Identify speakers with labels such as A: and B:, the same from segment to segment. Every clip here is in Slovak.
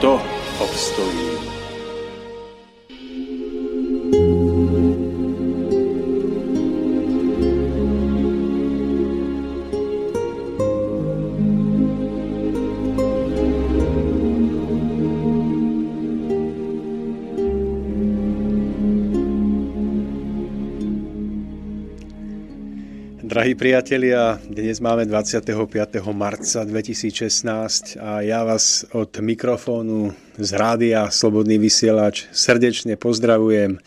A: とップスという
B: Drahí priatelia, dnes máme 25. marca 2016 a ja vás od mikrofónu z rádia Slobodný vysielač srdečne pozdravujem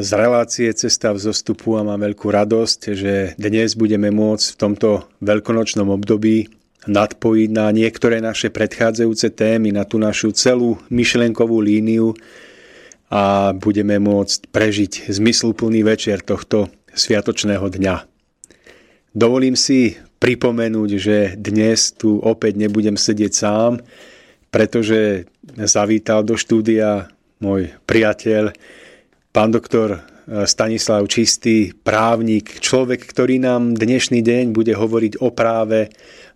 B: z relácie Cesta v zostupu a mám veľkú radosť, že dnes budeme môcť v tomto veľkonočnom období nadpojiť na niektoré naše predchádzajúce témy, na tú našu celú myšlenkovú líniu a budeme môcť prežiť zmysluplný večer tohto sviatočného dňa. Dovolím si pripomenúť, že dnes tu opäť nebudem sedieť sám, pretože zavítal do štúdia môj priateľ, pán doktor eh, Stanislav Čistý, právnik, človek, ktorý nám dnešný deň bude hovoriť o práve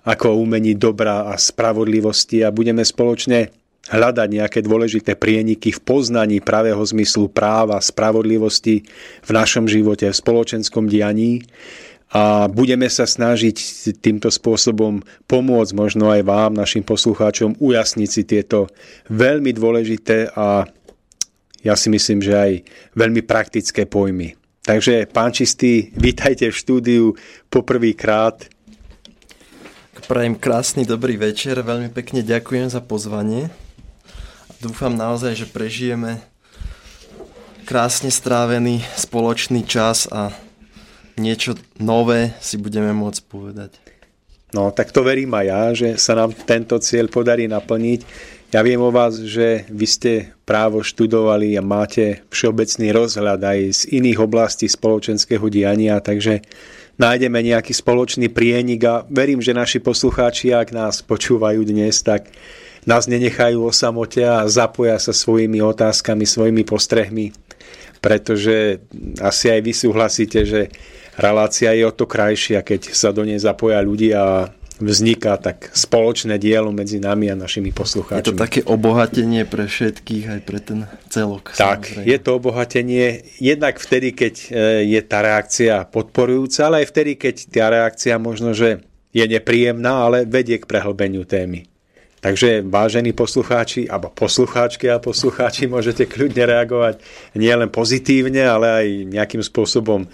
B: ako o umení dobra a spravodlivosti a budeme spoločne hľadať nejaké dôležité prieniky v poznaní pravého zmyslu práva, spravodlivosti v našom živote, v spoločenskom dianí a budeme sa snažiť týmto spôsobom pomôcť možno aj vám, našim poslucháčom, ujasniť si tieto veľmi dôležité a ja si myslím, že aj veľmi praktické pojmy. Takže, pán Čistý, vítajte v štúdiu poprvýkrát.
C: Prajem krásny dobrý večer, veľmi pekne ďakujem za pozvanie. Dúfam naozaj, že prežijeme krásne strávený spoločný čas a niečo nové si budeme môcť povedať.
B: No, tak to verím aj ja, že sa nám tento cieľ podarí naplniť. Ja viem o vás, že vy ste právo študovali a máte všeobecný rozhľad aj z iných oblastí spoločenského diania, takže nájdeme nejaký spoločný prienik a verím, že naši poslucháči, ak nás počúvajú dnes, tak nás nenechajú o samote a zapoja sa svojimi otázkami, svojimi postrehmi, pretože asi aj vy súhlasíte, že relácia je o to krajšia, keď sa do nej zapoja ľudia a vzniká tak spoločné dielo medzi nami a našimi poslucháčmi.
C: Je to také obohatenie pre všetkých, aj pre ten celok.
B: Tak, samozrejme. je to obohatenie jednak vtedy, keď e, je tá reakcia podporujúca, ale aj vtedy, keď tá reakcia možno, že je nepríjemná, ale vedie k prehlbeniu témy. Takže vážení poslucháči, alebo poslucháčky a poslucháči, môžete kľudne reagovať nielen pozitívne, ale aj nejakým spôsobom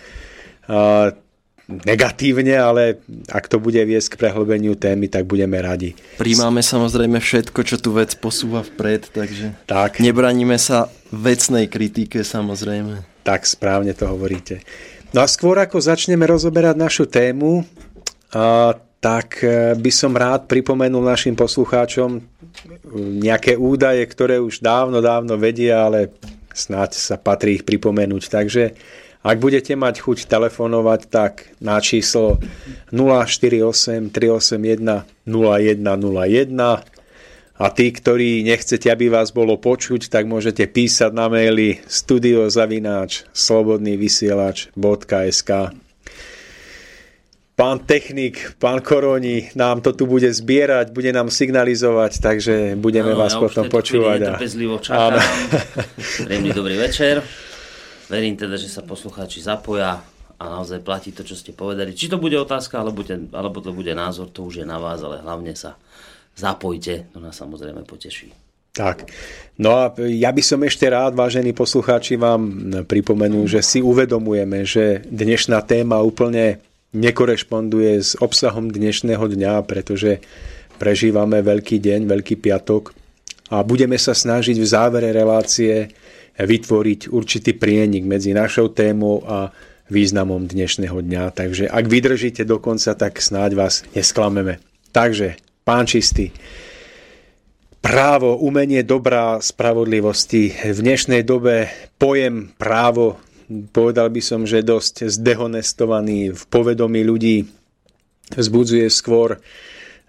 B: negatívne, ale ak to bude viesť k prehlbeniu témy, tak budeme radi.
C: Príjmame samozrejme všetko, čo tu vec posúva vpred, takže tak. nebraníme sa vecnej kritike samozrejme.
B: Tak správne to hovoríte. No a skôr ako začneme rozoberať našu tému, a, tak e, by som rád pripomenul našim poslucháčom nejaké údaje, ktoré už dávno, dávno vedia, ale snáď sa patrí ich pripomenúť. Takže ak budete mať chuť telefonovať, tak na číslo 048 381 0101 a tí, ktorí nechcete, aby vás bolo počuť, tak môžete písať na maily studiozavináč slobodnývysielač.sk Pán technik, pán Koroni nám to tu bude zbierať, bude nám signalizovať, takže budeme no, vás ja potom počúvať.
D: Trpezlivo čakám. Príjemný dobrý večer. Verím teda, že sa poslucháči zapoja a naozaj platí to, čo ste povedali. Či to bude otázka, alebo, bude, alebo to bude názor, to už je na vás, ale hlavne sa zapojte, to nás samozrejme poteší.
B: Tak. No a ja by som ešte rád, vážení poslucháči, vám pripomenul, že si uvedomujeme, že dnešná téma úplne nekorešponduje s obsahom dnešného dňa, pretože prežívame veľký deň, veľký piatok a budeme sa snažiť v závere relácie vytvoriť určitý prienik medzi našou témou a významom dnešného dňa. Takže ak vydržíte do konca, tak snáď vás nesklameme. Takže, pán čistý, právo, umenie dobrá spravodlivosti. V dnešnej dobe pojem právo, povedal by som, že dosť zdehonestovaný v povedomí ľudí, vzbudzuje skôr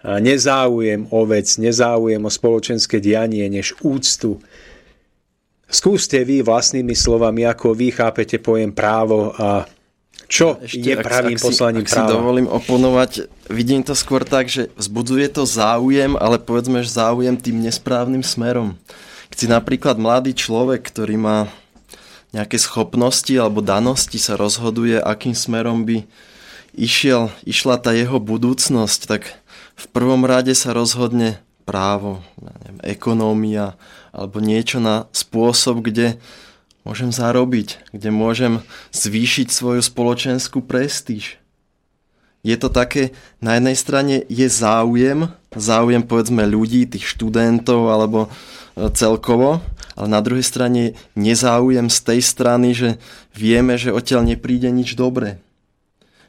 B: nezáujem o vec, nezáujem o spoločenské dianie, než úctu. Skúste vy vlastnými slovami, ako vy chápete pojem právo a čo Ešte, je pravým ak, poslaním ak práva?
C: Ak si dovolím oponovať, vidím to skôr tak, že vzbudzuje to záujem, ale povedzme, že záujem tým nesprávnym smerom. Keď si napríklad mladý človek, ktorý má nejaké schopnosti alebo danosti, sa rozhoduje, akým smerom by išiel, išla tá jeho budúcnosť, tak v prvom rade sa rozhodne právo, neviem, ekonómia alebo niečo na spôsob, kde môžem zarobiť, kde môžem zvýšiť svoju spoločenskú prestíž. Je to také, na jednej strane je záujem, záujem povedzme ľudí, tých študentov alebo e, celkovo, ale na druhej strane nezáujem z tej strany, že vieme, že odtiaľ nepríde nič dobré.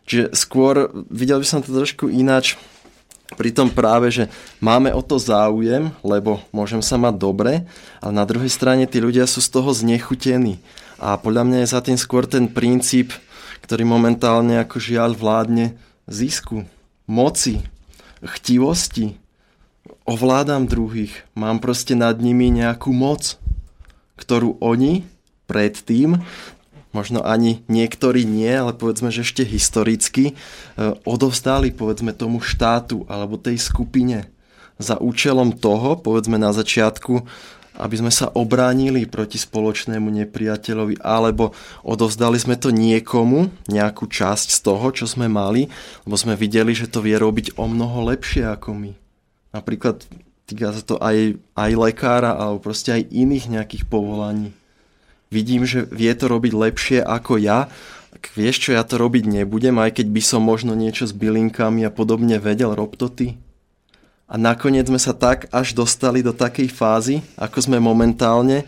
C: Čiže skôr videl by som to trošku ináč, pri tom práve, že máme o to záujem, lebo môžem sa mať dobre, ale na druhej strane tí ľudia sú z toho znechutení. A podľa mňa je za tým skôr ten princíp, ktorý momentálne ako žiaľ vládne zisku, moci, chtivosti. Ovládam druhých, mám proste nad nimi nejakú moc, ktorú oni predtým možno ani niektorí nie, ale povedzme, že ešte historicky, e, odovzdali povedzme tomu štátu alebo tej skupine za účelom toho, povedzme na začiatku, aby sme sa obránili proti spoločnému nepriateľovi, alebo odovzdali sme to niekomu, nejakú časť z toho, čo sme mali, lebo sme videli, že to vie robiť o mnoho lepšie ako my. Napríklad týka sa to aj, aj lekára, alebo proste aj iných nejakých povolaní vidím, že vie to robiť lepšie ako ja, tak vieš čo, ja to robiť nebudem, aj keď by som možno niečo s bylinkami a podobne vedel, rob to ty. A nakoniec sme sa tak až dostali do takej fázy, ako sme momentálne,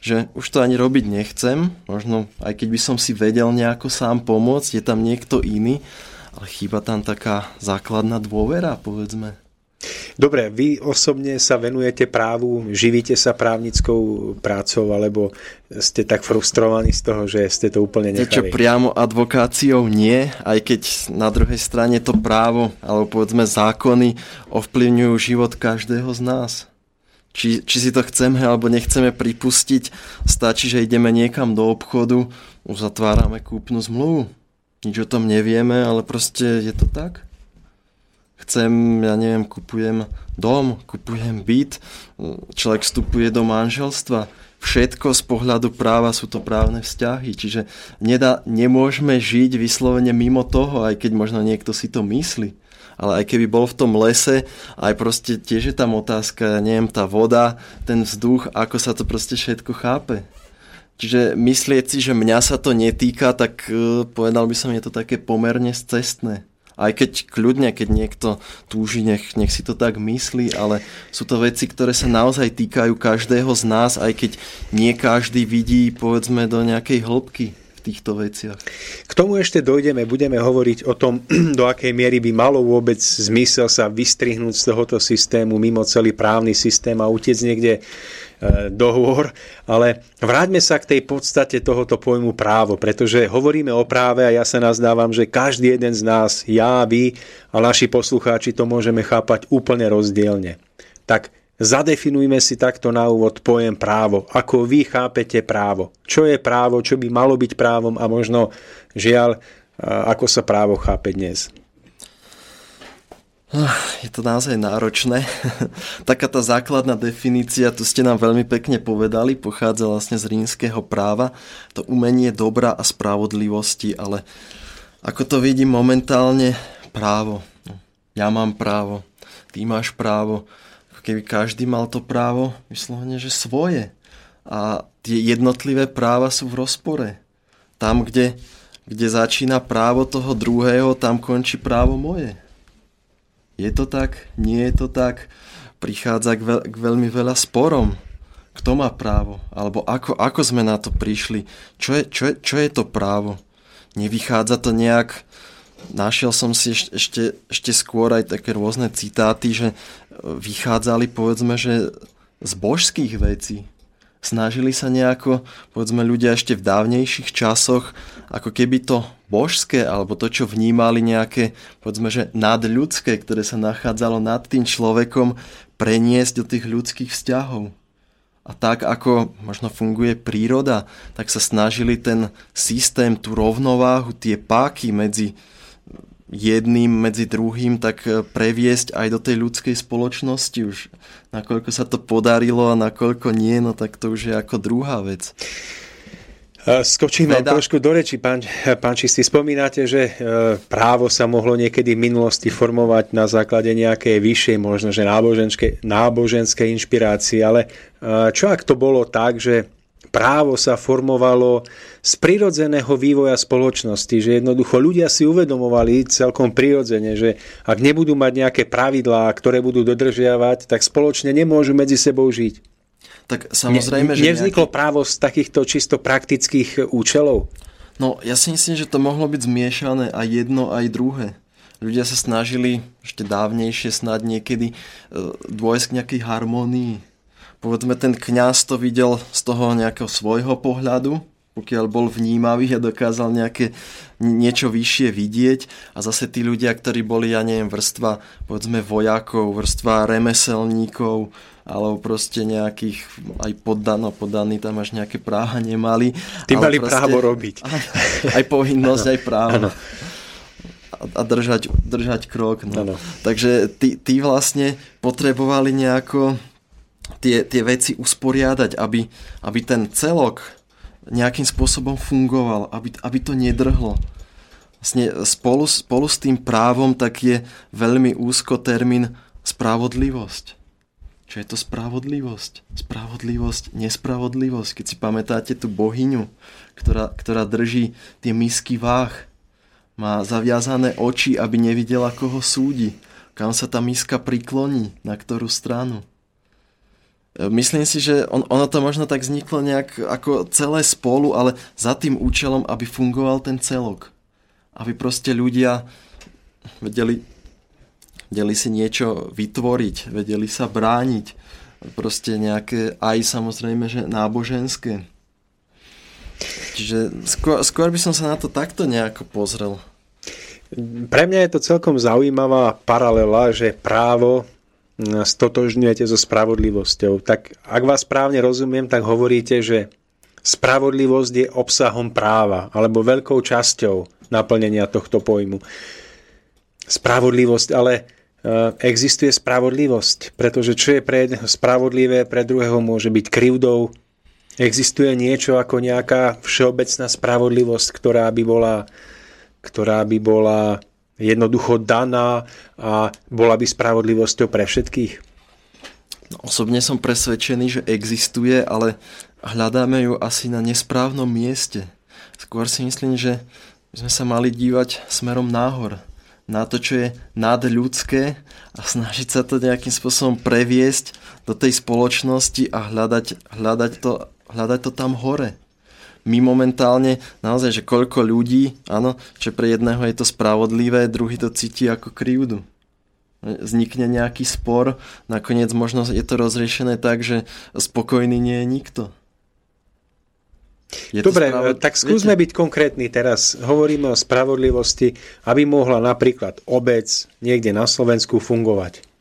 C: že už to ani robiť nechcem, možno aj keď by som si vedel nejako sám pomôcť, je tam niekto iný, ale chýba tam taká základná dôvera, povedzme.
B: Dobre, vy osobne sa venujete právu, živíte sa právnickou prácou, alebo ste tak frustrovaní z toho, že ste to úplne nechali?
C: Čo priamo advokáciou nie, aj keď na druhej strane to právo, alebo povedzme zákony ovplyvňujú život každého z nás. Či, či si to chceme alebo nechceme pripustiť, stačí, že ideme niekam do obchodu, uzatvárame kúpnu zmluvu. Nič o tom nevieme, ale proste je to tak chcem, ja neviem, kupujem dom, kupujem byt, človek vstupuje do manželstva, všetko z pohľadu práva sú to právne vzťahy, čiže nedá, nemôžeme žiť vyslovene mimo toho, aj keď možno niekto si to myslí. Ale aj keby bol v tom lese, aj proste tiež je tam otázka, ja neviem, tá voda, ten vzduch, ako sa to proste všetko chápe. Čiže myslieť si, že mňa sa to netýka, tak uh, povedal by som, je to také pomerne cestné. Aj keď kľudne, keď niekto túži, nech, nech si to tak myslí, ale sú to veci, ktoré sa naozaj týkajú každého z nás, aj keď nie každý vidí, povedzme, do nejakej hĺbky v týchto veciach.
B: K tomu ešte dojdeme, budeme hovoriť o tom, do akej miery by malo vôbec zmysel sa vystrihnúť z tohoto systému mimo celý právny systém a utiec niekde E, dohovor, ale vráťme sa k tej podstate tohoto pojmu právo, pretože hovoríme o práve a ja sa nazdávam, že každý jeden z nás, ja, vy a naši poslucháči to môžeme chápať úplne rozdielne. Tak zadefinujme si takto na úvod pojem právo. Ako vy chápete právo? Čo je právo, čo by malo byť právom a možno žiaľ, ako sa právo chápe dnes?
C: Je to naozaj náročné. Taká tá základná definícia, tu ste nám veľmi pekne povedali, pochádza vlastne z rímskeho práva, to umenie dobra a spravodlivosti, ale ako to vidím momentálne, právo. Ja mám právo, ty máš právo. Keby každý mal to právo vyslovene, že svoje. A tie jednotlivé práva sú v rozpore. Tam, kde, kde začína právo toho druhého, tam končí právo moje. Je to tak? Nie je to tak? Prichádza k, veľ, k veľmi veľa sporom. Kto má právo? Alebo ako, ako sme na to prišli? Čo je, čo je, čo je to právo? Nevychádza to nejak našiel som si ešte, ešte, ešte skôr aj také rôzne citáty, že vychádzali povedzme, že z božských vecí. Snažili sa nejako, povedzme ľudia ešte v dávnejších časoch, ako keby to božské, alebo to, čo vnímali nejaké, povedzme, že nadľudské, ktoré sa nachádzalo nad tým človekom, preniesť do tých ľudských vzťahov. A tak ako možno funguje príroda, tak sa snažili ten systém, tú rovnováhu, tie páky medzi jedným medzi druhým, tak e, previesť aj do tej ľudskej spoločnosti už. Nakoľko sa to podarilo a nakoľko nie, no tak to už je ako druhá vec.
B: Skočím vám trošku do reči, pán, pán Čistý. Spomínate, že e, právo sa mohlo niekedy v minulosti formovať na základe nejakej vyššej, možno že náboženskej, náboženskej inšpirácie, ale e, čo ak to bolo tak, že právo sa formovalo z prirodzeného vývoja spoločnosti, že jednoducho ľudia si uvedomovali celkom prirodzene, že ak nebudú mať nejaké pravidlá, ktoré budú dodržiavať, tak spoločne nemôžu medzi sebou žiť.
C: Tak samozrejme, ne, že
B: Nevzniklo nejaký... právo z takýchto čisto praktických účelov?
C: No, ja si myslím, že to mohlo byť zmiešané aj jedno, aj druhé. Ľudia sa snažili ešte dávnejšie snad niekedy e, dôjsť k nejakej harmonii povedzme ten kňaz to videl z toho nejakého svojho pohľadu, pokiaľ bol vnímavý a dokázal nejaké niečo vyššie vidieť a zase tí ľudia, ktorí boli, ja neviem, vrstva povedzme vojakov, vrstva remeselníkov alebo proste nejakých aj poddan, no poddaní tam až nejaké práva nemali.
B: Tí mali proste, právo robiť.
C: Aj, aj povinnosť, aj právo. A, a držať, držať krok. No. Takže tí, tí vlastne potrebovali nejako tie, tie veci usporiadať, aby, aby ten celok nejakým spôsobom fungoval, aby, aby to nedrhlo. Vlastne spolu, spolu s tým právom tak je veľmi úzko termín spravodlivosť. Čo je to spravodlivosť? Spravodlivosť, nespravodlivosť. Keď si pamätáte tú bohyňu, ktorá, ktorá drží tie misky váh, má zaviazané oči, aby nevidela, koho súdi, kam sa tá miska prikloní, na ktorú stranu. Myslím si, že on, ono to možno tak vzniklo nejak ako celé spolu, ale za tým účelom, aby fungoval ten celok. Aby proste ľudia vedeli, vedeli si niečo vytvoriť, vedeli sa brániť. Proste nejaké aj samozrejme, že náboženské. Čiže skôr, skôr by som sa na to takto nejako pozrel.
B: Pre mňa je to celkom zaujímavá paralela, že právo stotožňujete so spravodlivosťou. Tak ak vás správne rozumiem, tak hovoríte, že spravodlivosť je obsahom práva alebo veľkou časťou naplnenia tohto pojmu. Spravodlivosť, ale e, existuje spravodlivosť, pretože čo je pre jedného spravodlivé, pre druhého môže byť krivdou. Existuje niečo ako nejaká všeobecná spravodlivosť, ktorá by bola, ktorá by bola jednoducho daná a bola by spravodlivosťou pre všetkých?
C: No, osobne som presvedčený, že existuje, ale hľadáme ju asi na nesprávnom mieste. Skôr si myslím, že sme sa mali dívať smerom náhor. Na to, čo je nadľudské a snažiť sa to nejakým spôsobom previesť do tej spoločnosti a hľadať, hľadať, to, hľadať to tam hore my momentálne, naozaj, že koľko ľudí, áno, že pre jedného je to spravodlivé, druhý to cíti ako krivdu. Vznikne nejaký spor, nakoniec možno je to rozriešené tak, že spokojný nie je nikto.
B: Je Dobre, spravod... tak skúsme Viete? byť konkrétni teraz. Hovoríme o spravodlivosti, aby mohla napríklad obec niekde na Slovensku fungovať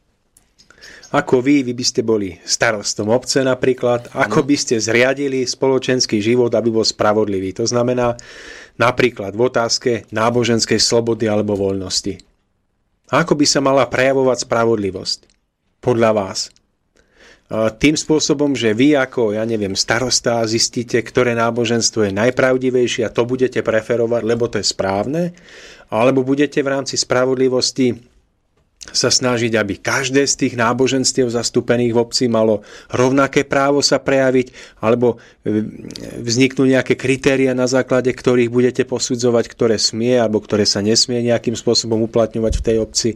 B: ako vy, vy by ste boli starostom obce napríklad, ako by ste zriadili spoločenský život, aby bol spravodlivý. To znamená napríklad v otázke náboženskej slobody alebo voľnosti. Ako by sa mala prejavovať spravodlivosť? Podľa vás. Tým spôsobom, že vy ako, ja neviem, starosta zistíte, ktoré náboženstvo je najpravdivejšie a to budete preferovať, lebo to je správne, alebo budete v rámci spravodlivosti sa snažiť, aby každé z tých náboženstiev zastúpených v obci malo rovnaké právo sa prejaviť, alebo e, vzniknú nejaké kritéria, na základe ktorých budete posudzovať, ktoré smie alebo ktoré sa nesmie nejakým spôsobom uplatňovať v tej obci.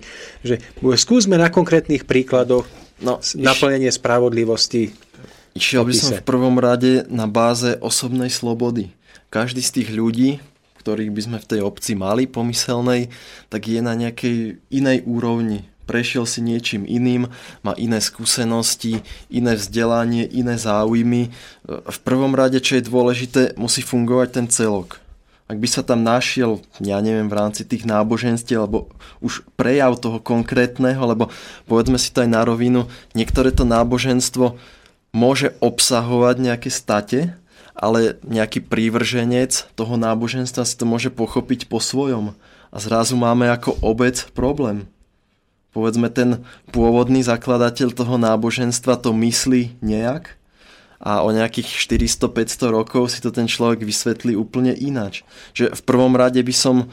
B: Že skúsme na konkrétnych príkladoch no, naplnenie iš... spravodlivosti.
C: Išiel by som v prvom rade na báze osobnej slobody. Každý z tých ľudí, ktorých by sme v tej obci mali pomyselnej, tak je na nejakej inej úrovni. Prešiel si niečím iným, má iné skúsenosti, iné vzdelanie, iné záujmy. V prvom rade, čo je dôležité, musí fungovať ten celok. Ak by sa tam našiel, ja neviem, v rámci tých náboženstiev, alebo už prejav toho konkrétneho, lebo povedzme si to aj na rovinu, niektoré to náboženstvo môže obsahovať nejaké state, ale nejaký prívrženec toho náboženstva si to môže pochopiť po svojom. A zrazu máme ako obec problém. Povedzme, ten pôvodný zakladateľ toho náboženstva to myslí nejak a o nejakých 400-500 rokov si to ten človek vysvetlí úplne ináč. Že v prvom rade by som,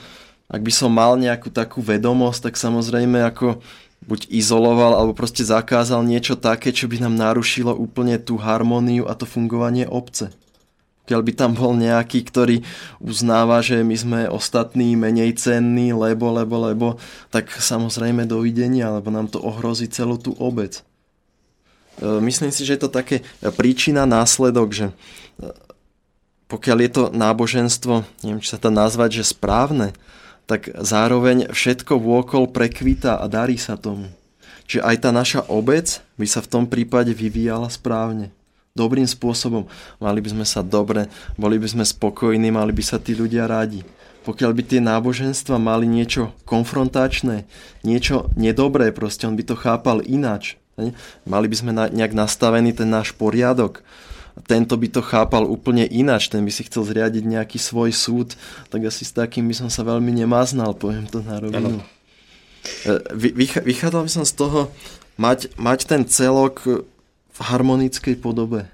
C: ak by som mal nejakú takú vedomosť, tak samozrejme ako buď izoloval, alebo proste zakázal niečo také, čo by nám narušilo úplne tú harmóniu a to fungovanie obce. Keď by tam bol nejaký, ktorý uznáva, že my sme ostatní menej cenní, lebo, lebo, lebo, tak samozrejme dovidenia, lebo nám to ohrozí celú tú obec. E, myslím si, že je to také príčina, následok, že e, pokiaľ je to náboženstvo, neviem, či sa to nazvať, že správne, tak zároveň všetko vôkol prekvita a darí sa tomu. Čiže aj tá naša obec by sa v tom prípade vyvíjala správne dobrým spôsobom. Mali by sme sa dobre, boli by sme spokojní, mali by sa tí ľudia rádi. Pokiaľ by tie náboženstva mali niečo konfrontačné, niečo nedobré, proste on by to chápal ináč. Mali by sme nejak nastavený ten náš poriadok. Tento by to chápal úplne ináč, ten by si chcel zriadiť nejaký svoj súd, tak asi s takým by som sa veľmi nemaznal, poviem to na rovinu. E, vychádzal by som z toho, mať, mať ten celok v harmonickej podobe.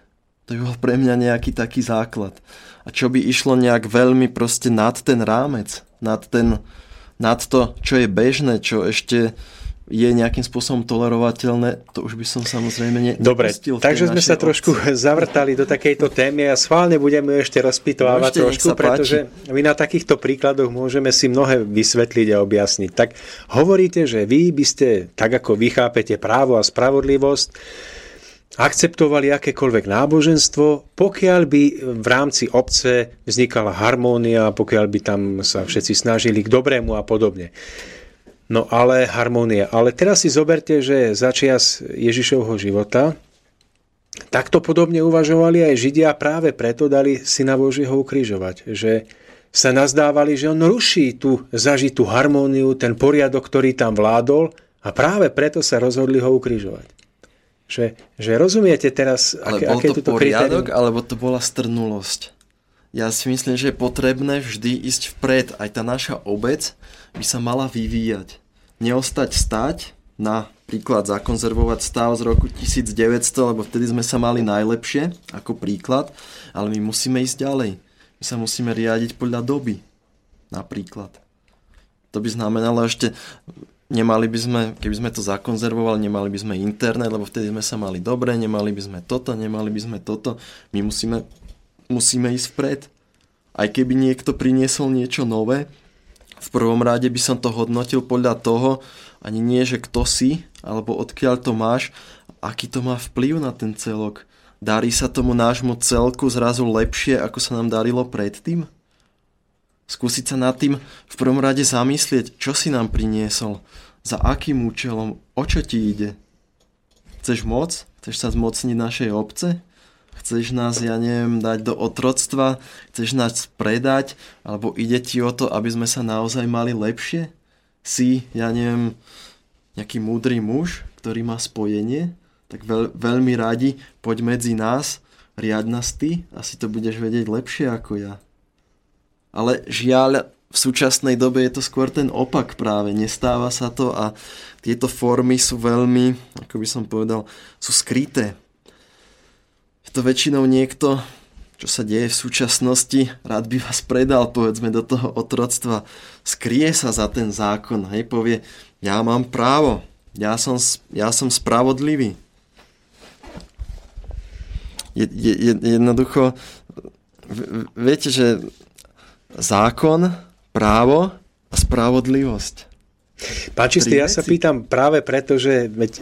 C: To je bol pre mňa nejaký taký základ. A čo by išlo nejak veľmi proste nad ten rámec, nad, ten, nad to, čo je bežné, čo ešte je nejakým spôsobom tolerovateľné, to už by som samozrejme ne,
B: Dobre, takže sme sa obci. trošku zavrtali do takejto témy a schválne budeme ešte rozpitovať trošku, pretože my na takýchto príkladoch môžeme si mnohé vysvetliť a objasniť. Tak hovoríte, že vy by ste, tak ako vychápete právo a spravodlivosť, akceptovali akékoľvek náboženstvo, pokiaľ by v rámci obce vznikala harmónia, pokiaľ by tam sa všetci snažili k dobrému a podobne. No ale harmónia. Ale teraz si zoberte, že začias Ježišovho života takto podobne uvažovali aj Židia práve preto dali syna Božieho ukrižovať. Že sa nazdávali, že on ruší tú zažitú harmóniu, ten poriadok, ktorý tam vládol a práve preto sa rozhodli ho ukrižovať. Že, že rozumiete teraz,
C: Ale aké, bol aké to poriadok, kritérium? alebo to bola strnulosť? Ja si myslím, že je potrebné vždy ísť vpred. Aj tá naša obec by sa mala vyvíjať. Neostať stať, na príklad zakonzervovať stav z roku 1900, lebo vtedy sme sa mali najlepšie, ako príklad, ale my musíme ísť ďalej. My sa musíme riadiť podľa doby, napríklad. To by znamenalo ešte Nemali by sme, keby sme to zakonzervovali, nemali by sme internet, lebo vtedy sme sa mali dobre, nemali by sme toto, nemali by sme toto. My musíme, musíme ísť vpred. Aj keby niekto priniesol niečo nové, v prvom rade by som to hodnotil podľa toho, ani nie, že kto si, alebo odkiaľ to máš, aký to má vplyv na ten celok. Darí sa tomu nášmu celku zrazu lepšie, ako sa nám darilo predtým? Skúsiť sa nad tým v prvom rade zamyslieť, čo si nám priniesol, za akým účelom, o čo ti ide. Chceš moc? Chceš sa zmocniť našej obce? Chceš nás, ja neviem, dať do otroctva? Chceš nás predať? Alebo ide ti o to, aby sme sa naozaj mali lepšie? Si, ja neviem, nejaký múdry muž, ktorý má spojenie? Tak veľ, veľmi radi, poď medzi nás, riad nás ty, asi to budeš vedieť lepšie ako ja. Ale žiaľ, v súčasnej dobe je to skôr ten opak práve. Nestáva sa to a tieto formy sú veľmi, ako by som povedal, sú skryté. Je to väčšinou niekto, čo sa deje v súčasnosti, rád by vás predal, povedzme, do toho otroctva. Skrie sa za ten zákon, hej, povie, ja mám právo, ja som, ja som spravodlivý. Je, je, jednoducho, viete, že zákon, právo a spravodlivosť
B: Páči ja sa pýtam práve preto, že veď,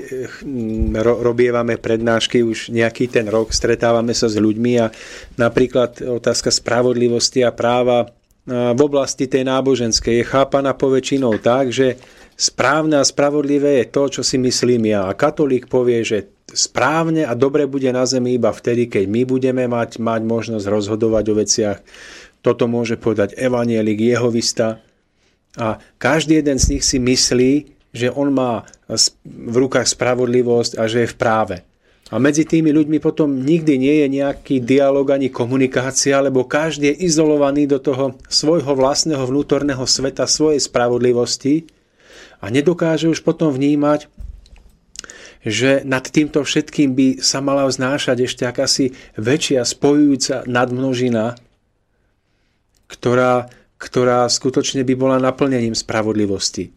B: hm, ro, robievame prednášky už nejaký ten rok, stretávame sa s ľuďmi a napríklad otázka spravodlivosti a práva v oblasti tej náboženskej je chápaná poväčšinou tak, že správne a spravodlivé je to, čo si myslím ja. A katolík povie, že správne a dobre bude na zemi iba vtedy, keď my budeme mať, mať možnosť rozhodovať o veciach. Toto môže povedať evanielik, jehovista, a každý jeden z nich si myslí, že on má v rukách spravodlivosť a že je v práve. A medzi tými ľuďmi potom nikdy nie je nejaký dialog ani komunikácia, lebo každý je izolovaný do toho svojho vlastného vnútorného sveta, svojej spravodlivosti a nedokáže už potom vnímať, že nad týmto všetkým by sa mala vznášať ešte akási väčšia spojujúca nadmnožina, ktorá ktorá skutočne by bola naplnením spravodlivosti.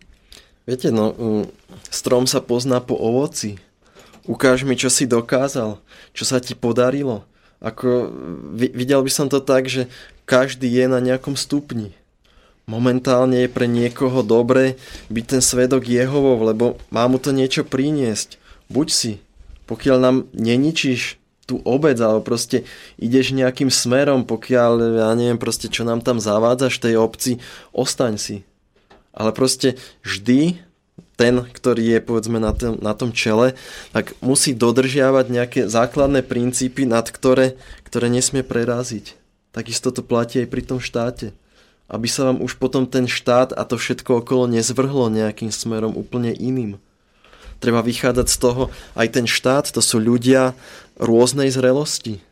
C: Viete, no, mm, strom sa pozná po ovoci. Ukáž mi, čo si dokázal, čo sa ti podarilo. Ako, videl by som to tak, že každý je na nejakom stupni. Momentálne je pre niekoho dobre byť ten svedok Jehovov, lebo má mu to niečo priniesť. Buď si, pokiaľ nám neničíš tú obec, alebo proste ideš nejakým smerom, pokiaľ, ja neviem, proste čo nám tam zavádzaš v tej obci, ostaň si. Ale proste vždy ten, ktorý je povedzme na tom, na tom čele, tak musí dodržiavať nejaké základné princípy, nad ktoré, ktoré nesmie preraziť. Takisto to platí aj pri tom štáte. Aby sa vám už potom ten štát a to všetko okolo nezvrhlo nejakým smerom úplne iným. Treba vychádzať z toho, aj ten štát, to sú ľudia rôznej zrelosti.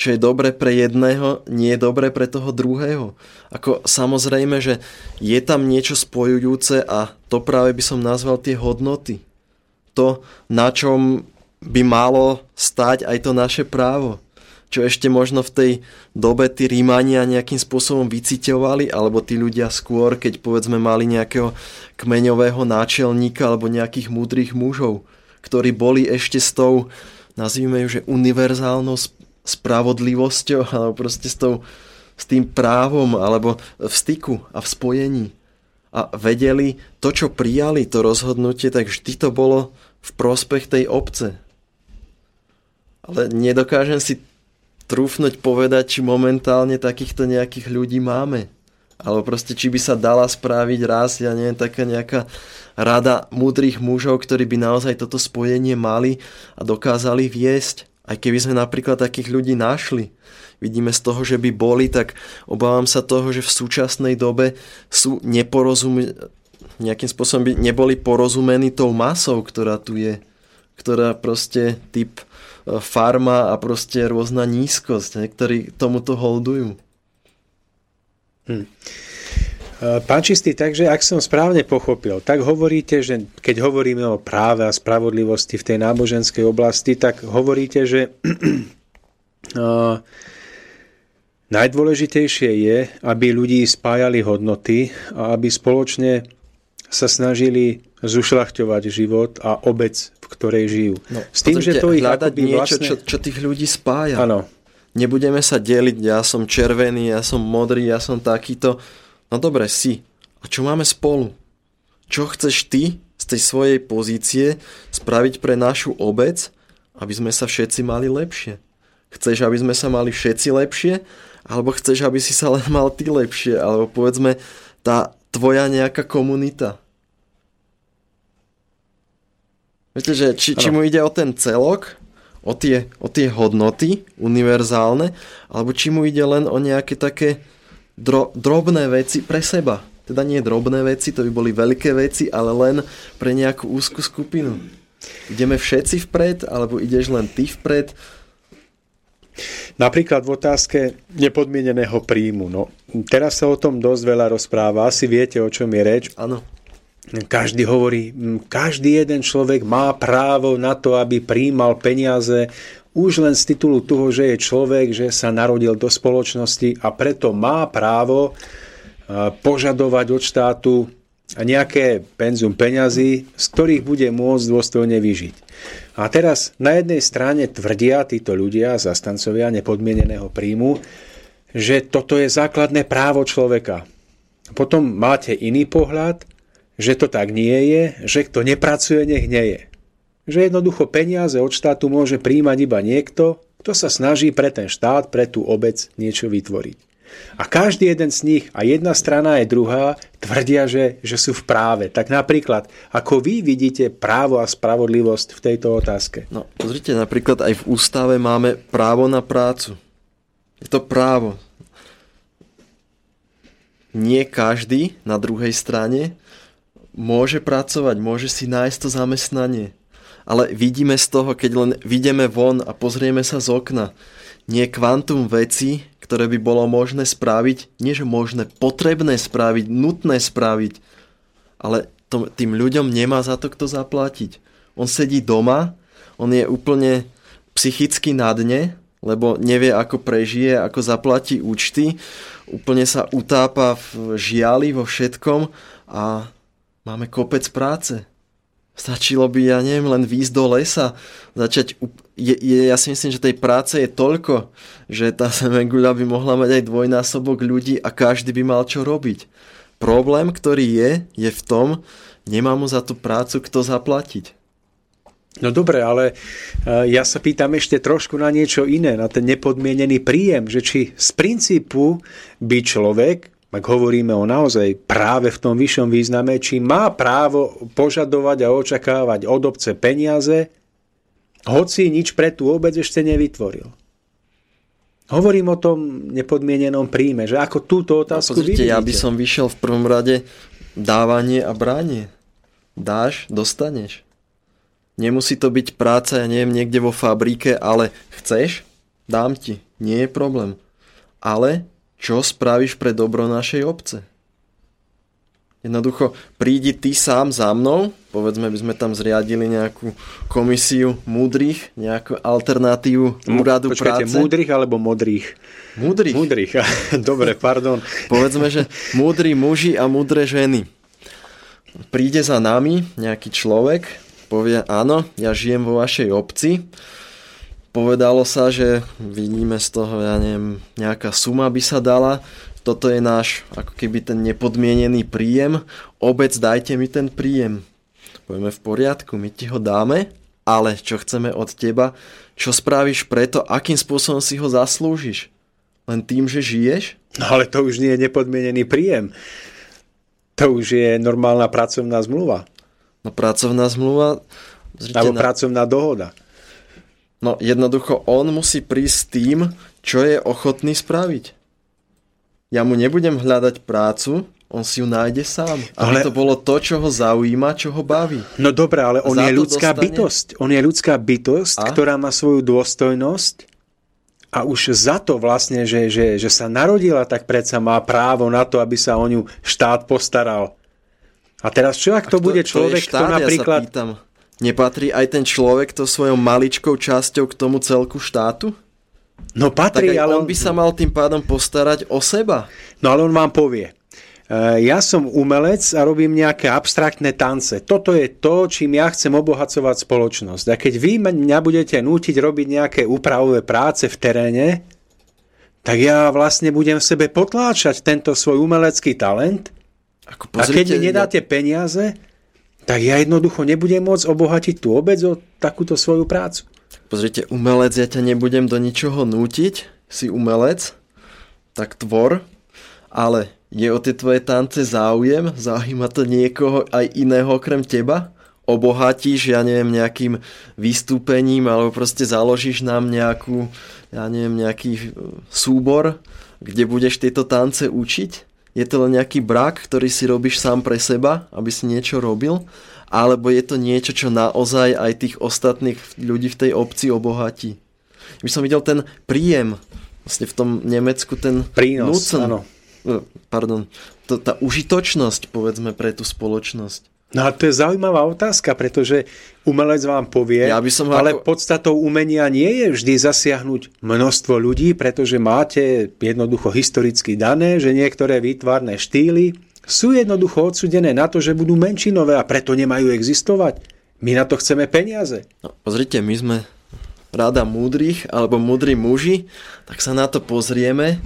C: Čo je dobre pre jedného, nie je dobre pre toho druhého. Ako samozrejme, že je tam niečo spojujúce a to práve by som nazval tie hodnoty. To, na čom by malo stať aj to naše právo čo ešte možno v tej dobe tí Rímania nejakým spôsobom vyciťovali, alebo tí ľudia skôr, keď povedzme mali nejakého kmeňového náčelníka alebo nejakých múdrych mužov, ktorí boli ešte s tou, nazvime ju, že univerzálnou spravodlivosťou, alebo proste s, tou, s tým právom, alebo v styku a v spojení. A vedeli to, čo prijali, to rozhodnutie, tak vždy to bolo v prospech tej obce. Ale nedokážem si trúfnuť povedať, či momentálne takýchto nejakých ľudí máme. Alebo proste, či by sa dala spraviť raz, ja neviem, taká nejaká rada múdrych mužov, ktorí by naozaj toto spojenie mali a dokázali viesť. Aj keby sme napríklad takých ľudí našli. Vidíme z toho, že by boli, tak obávam sa toho, že v súčasnej dobe sú neporozumení, nejakým spôsobom by neboli porozumení tou masou, ktorá tu je. Ktorá proste typ farma a proste rôzna nízkosť, ne, ktorí tomuto holdujú.
B: Hm. Pán Čistý, takže ak som správne pochopil, tak hovoríte, že keď hovoríme o práve a spravodlivosti v tej náboženskej oblasti, tak hovoríte, že uh, najdôležitejšie je, aby ľudí spájali hodnoty a aby spoločne sa snažili zušľachťovať život a obec, ktorej žijú.
C: No, S tým, že to ich akoby niečo, vlastne... čo, čo tých ľudí spája.
B: Áno.
C: Nebudeme sa deliť, ja som červený, ja som modrý, ja som takýto. No dobre, si. A čo máme spolu? Čo chceš ty z tej svojej pozície spraviť pre našu obec, aby sme sa všetci mali lepšie? Chceš, aby sme sa mali všetci lepšie? Alebo chceš, aby si sa len mal ty lepšie? Alebo povedzme, tá tvoja nejaká komunita. Viete, že či, či mu ide o ten celok, o tie, o tie hodnoty univerzálne, alebo či mu ide len o nejaké také dro, drobné veci pre seba. Teda nie drobné veci, to by boli veľké veci, ale len pre nejakú úzku skupinu. Ideme všetci vpred, alebo ideš len ty vpred.
B: Napríklad v otázke nepodmieneného príjmu. No, teraz sa o tom dosť veľa rozpráva. Asi viete, o čom je reč.
C: Áno.
B: Každý hovorí, každý jeden človek má právo na to, aby príjmal peniaze už len z titulu toho, že je človek, že sa narodil do spoločnosti a preto má právo požadovať od štátu nejaké penzum peňazí, z ktorých bude môcť dôstojne vyžiť. A teraz na jednej strane tvrdia títo ľudia, zastancovia nepodmieneného príjmu, že toto je základné právo človeka. Potom máte iný pohľad, že to tak nie je, že kto nepracuje, nech nie je. Že jednoducho peniaze od štátu môže príjmať iba niekto, kto sa snaží pre ten štát, pre tú obec niečo vytvoriť. A každý jeden z nich, a jedna strana aj druhá, tvrdia, že, že sú v práve. Tak napríklad, ako vy vidíte právo a spravodlivosť v tejto otázke?
C: No, pozrite, napríklad aj v ústave máme právo na prácu. Je to právo. Nie každý na druhej strane môže pracovať, môže si nájsť to zamestnanie. Ale vidíme z toho, keď len vidíme von a pozrieme sa z okna, nie kvantum veci, ktoré by bolo možné spraviť, nie že možné, potrebné spraviť, nutné spraviť, ale to, tým ľuďom nemá za to kto zaplatiť. On sedí doma, on je úplne psychicky na dne, lebo nevie, ako prežije, ako zaplatí účty, úplne sa utápa v žiali vo všetkom a máme kopec práce. Stačilo by, ja neviem, len výjsť do lesa, začať... Je, je, ja si myslím, že tej práce je toľko, že tá semenguľa by mohla mať aj dvojnásobok ľudí a každý by mal čo robiť. Problém, ktorý je, je v tom, nemá mu za tú prácu kto zaplatiť.
B: No dobre, ale e, ja sa pýtam ešte trošku na niečo iné, na ten nepodmienený príjem, že či z princípu by človek, ak hovoríme o naozaj práve v tom vyššom význame, či má právo požadovať a očakávať od obce peniaze, hoci nič pre tú obec ešte nevytvoril. Hovorím o tom nepodmienenom príjme, že ako túto otázku no, pozrite,
C: ja by som vyšiel v prvom rade dávanie a bránie. Dáš, dostaneš. Nemusí to byť práca, ja neviem, niekde vo fabrike, ale chceš? Dám ti. Nie je problém. Ale čo spravíš pre dobro našej obce? Jednoducho, prídi ty sám za mnou, povedzme by sme tam zriadili nejakú komisiu múdrych, nejakú alternatívu úradu Počkajte, práce.
B: múdrych alebo modrých?
C: Múdrych.
B: Múdrych, dobre, pardon.
C: povedzme, že múdri muži a múdre ženy. Príde za nami nejaký človek, povie, áno, ja žijem vo vašej obci, povedalo sa, že vidíme z toho, ja neviem, nejaká suma by sa dala, toto je náš ako keby ten nepodmienený príjem, obec dajte mi ten príjem. Povieme v poriadku, my ti ho dáme, ale čo chceme od teba, čo spravíš preto, akým spôsobom si ho zaslúžiš? Len tým, že žiješ?
B: No ale to už nie je nepodmienený príjem. To už je normálna pracovná zmluva.
C: No pracovná zmluva...
B: Alebo na... pracovná dohoda.
C: No jednoducho on musí prísť s tým, čo je ochotný spraviť. Ja mu nebudem hľadať prácu, on si ju nájde sám. Ale to bolo to, čo ho zaujíma, čo ho baví.
B: No dobré, ale on je ľudská dostane... bytosť. On je ľudská bytosť, a? ktorá má svoju dôstojnosť a už za to vlastne, že, že, že sa narodila, tak predsa má právo na to, aby sa o ňu štát postaral. A teraz čo, ak to, to bude človek, to štát, kto napríklad...
C: Ja nepatrí aj ten človek to svojou maličkou časťou k tomu celku štátu?
B: No patrí,
C: tak
B: ale...
C: on by sa mal tým pádom postarať o seba.
B: No ale on vám povie, e, ja som umelec a robím nejaké abstraktné tance. Toto je to, čím ja chcem obohacovať spoločnosť. A keď vy mňa budete nútiť robiť nejaké úpravové práce v teréne, tak ja vlastne budem v sebe potláčať tento svoj umelecký talent ako pozrite, a keď mi nedáte ja... peniaze, tak ja jednoducho nebudem môcť obohatiť tú obec o takúto svoju prácu.
C: Pozrite, umelec, ja ťa nebudem do ničoho nútiť, si umelec, tak tvor, ale je o tie tvoje tance záujem? Zaujíma to niekoho aj iného okrem teba? Obohatíš, ja neviem, nejakým vystúpením alebo proste založíš nám nejakú, ja neviem, nejaký súbor, kde budeš tieto tance učiť? Je to len nejaký brak, ktorý si robíš sám pre seba, aby si niečo robil? Alebo je to niečo, čo naozaj aj tých ostatných ľudí v tej obci obohatí? My som videl ten príjem, vlastne v tom Nemecku ten
B: prínos,
C: nucen, áno. Pardon, to, tá užitočnosť, povedzme, pre tú spoločnosť.
B: No a to je zaujímavá otázka, pretože umelec vám povie, ja by som ale ako... podstatou umenia nie je vždy zasiahnuť množstvo ľudí, pretože máte jednoducho historicky dané, že niektoré výtvarné štýly sú jednoducho odsudené na to, že budú menšinové a preto nemajú existovať. My na to chceme peniaze.
C: No, pozrite, my sme rada múdrych alebo múdri muži, tak sa na to pozrieme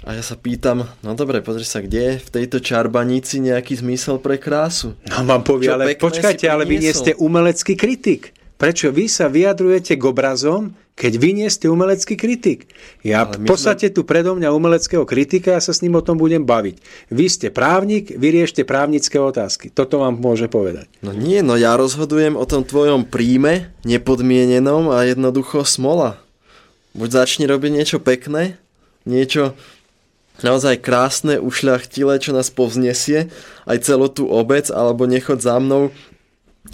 C: a ja sa pýtam, no dobre, pozri sa, kde je v tejto čarbanici nejaký zmysel pre krásu?
B: No vám povie, Čo ale počkajte, ale vy nie ste umelecký kritik. Prečo vy sa vyjadrujete k obrazom, keď vy nie ste umelecký kritik? Ja v podstate sme... tu predo mňa umeleckého kritika, ja sa s ním o tom budem baviť. Vy ste právnik, vy riešte právnické otázky. Toto vám môže povedať.
C: No nie, no ja rozhodujem o tom tvojom príjme, nepodmienenom a jednoducho smola. Buď začni robiť niečo pekné, niečo naozaj krásne, ušľachtilé, čo nás povznesie, aj celú tú obec, alebo nechod za mnou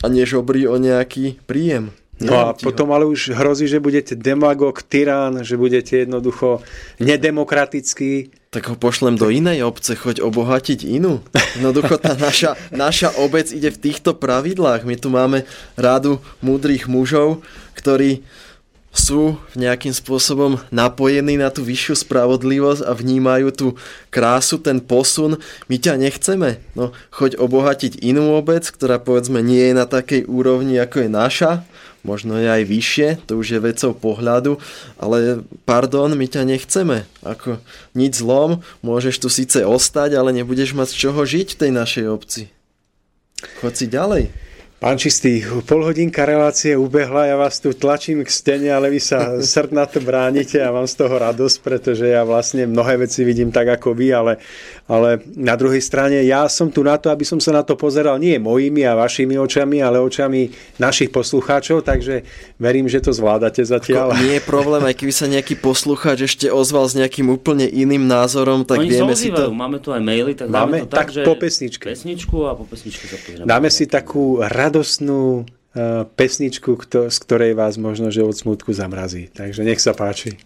C: a nežobrí o nejaký príjem.
B: No a potom ho. ale už hrozí, že budete demagog, tyrán, že budete jednoducho nedemokratický.
C: Tak ho pošlem do inej obce, choď obohatiť inú. Jednoducho tá naša, naša obec ide v týchto pravidlách. My tu máme rádu múdrych mužov, ktorí sú nejakým spôsobom napojení na tú vyššiu spravodlivosť a vnímajú tú krásu, ten posun. My ťa nechceme. No, choď obohatiť inú obec, ktorá povedzme nie je na takej úrovni, ako je naša. Možno je aj vyššie, to už je vecou pohľadu, ale pardon, my ťa nechceme. Ako nič zlom, môžeš tu síce ostať, ale nebudeš mať z čoho žiť v tej našej obci. Choď si ďalej.
B: Pán Čistý, polhodinka relácie ubehla, ja vás tu tlačím k stene, ale vy sa to bránite a mám z toho radosť, pretože ja vlastne mnohé veci vidím tak ako vy, ale, ale na druhej strane ja som tu na to, aby som sa na to pozeral nie mojimi a vašimi očami, ale očami našich poslucháčov, takže verím, že to zvládate zatiaľ.
C: Ako nie je problém, aj keby sa nejaký poslucháč ešte ozval s nejakým úplne iným názorom, tak Oni vieme si to...
D: Máme tu aj maily, tak
B: máme
D: to tak,
B: tak že po pesničke.
D: Pesničku a po pesničke sa
B: Dáme si takú radostnú uh, pesničku, kto, z ktorej vás možno, že od smutku zamrazí. Takže nech sa páči.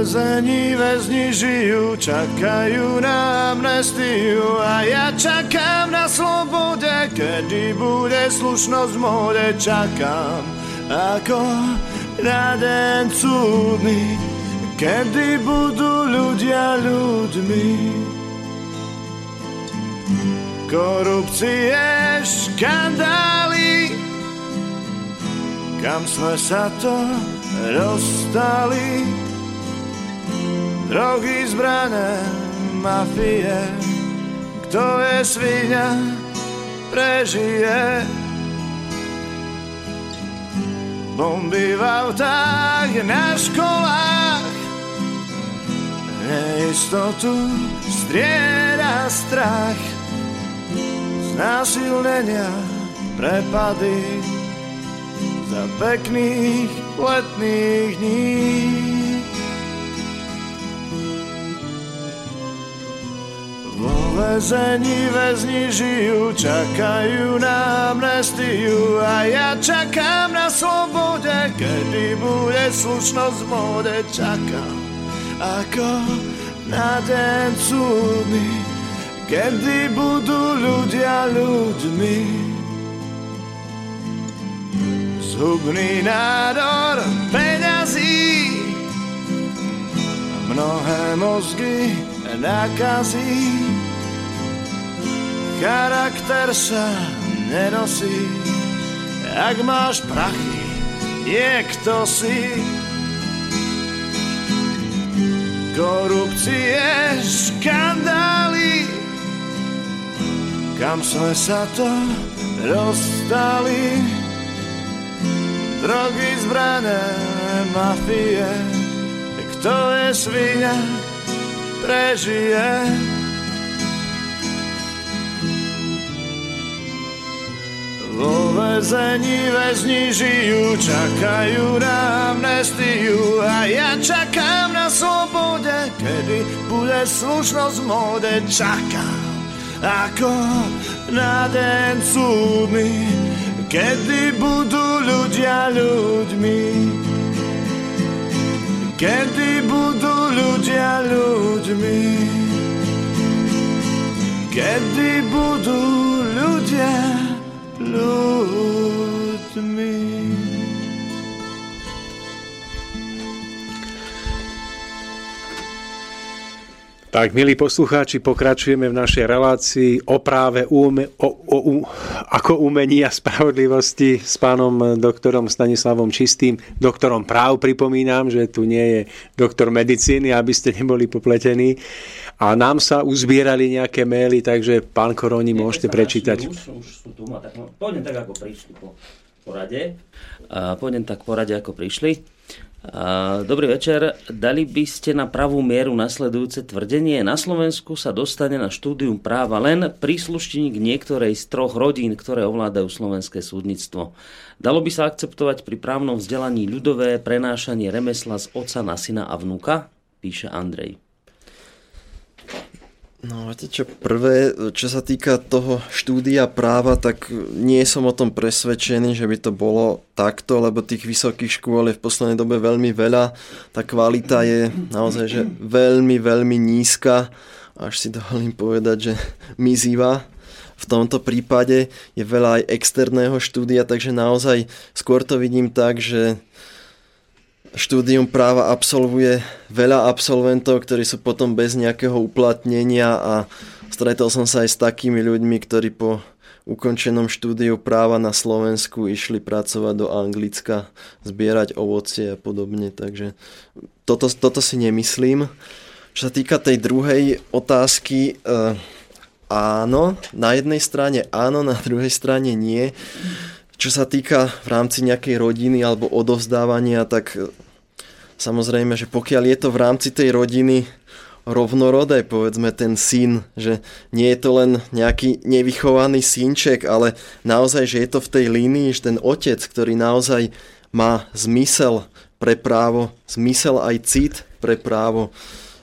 E: Väzení väzni žijú, čakajú na amnestiu a ja čakám na slobode, kedy bude slušnosť v móde, čakám ako na den súdny, kedy budú ľudia ľuďmi. Korupcie, škandály, kam sme sa to dostali. Drogy, zbrané, mafie, kto je svinia, prežije. Bomby v autách, na školách, neistotu strieda strach znásilnenia prepady za pekných letných dní. Väzení väzni žijú, čakajú na amnestiu a ja čakám na slobode, kedy bude slušnosť v móde, čakám ako na den súdny, kedy budú ľudia ľuďmi. Zhubný nádor peňazí, mnohé mozgy nakazí, charakter sa nenosí, ak máš prachy, niekto si korupcie, škandály. Kam sme sa to dostali? Drogy, zbrané, mafie. Kto je svinia, prežije. Vo väzení väzni žijú, čakajú na amnestiu a ja čakám na slobode, kedy bude slušnosť v móde. Čakám ako na den súdny, kedy budú ľudia ľuďmi. Kedy budú ľudia ľuďmi Kedy budú ľudia
B: Tak, milí poslucháči, pokračujeme v našej relácii o práve ume, o, o, o, ako umení a spravodlivosti s pánom doktorom Stanislavom Čistým, doktorom práv. Pripomínam, že tu nie je doktor medicíny, aby ste neboli popletení. A nám sa uzbierali nejaké maily, takže pán Koroni, môžete prečítať.
D: Už, už sú tu, tak, no, pôjdem tak, ako prišli po porade. Uh, pôjdem tak po rade, ako prišli. Dobrý večer. Dali by ste na pravú mieru nasledujúce tvrdenie. Na Slovensku sa dostane na štúdium práva len príslušník niektorej z troch rodín, ktoré ovládajú slovenské súdnictvo. Dalo by sa akceptovať pri právnom vzdelaní ľudové prenášanie remesla z oca na syna a vnúka? Píše Andrej.
C: No, viete čo, prvé, čo sa týka toho štúdia práva, tak nie som o tom presvedčený, že by to bolo takto, lebo tých vysokých škôl je v poslednej dobe veľmi veľa. Tá kvalita je naozaj že veľmi, veľmi nízka. Až si dovolím povedať, že mizivá. V tomto prípade je veľa aj externého štúdia, takže naozaj skôr to vidím tak, že štúdium práva absolvuje veľa absolventov, ktorí sú potom bez nejakého uplatnenia a stretol som sa aj s takými ľuďmi, ktorí po ukončenom štúdiu práva na Slovensku išli pracovať do Anglicka, zbierať ovocie a podobne, takže toto, toto si nemyslím. Čo sa týka tej druhej otázky, eh, áno, na jednej strane áno, na druhej strane nie. Čo sa týka v rámci nejakej rodiny alebo odovzdávania, tak e, samozrejme, že pokiaľ je to v rámci tej rodiny rovnorodé, povedzme ten syn, že nie je to len nejaký nevychovaný synček, ale naozaj, že je to v tej línii, že ten otec, ktorý naozaj má zmysel pre právo, zmysel aj cit pre právo,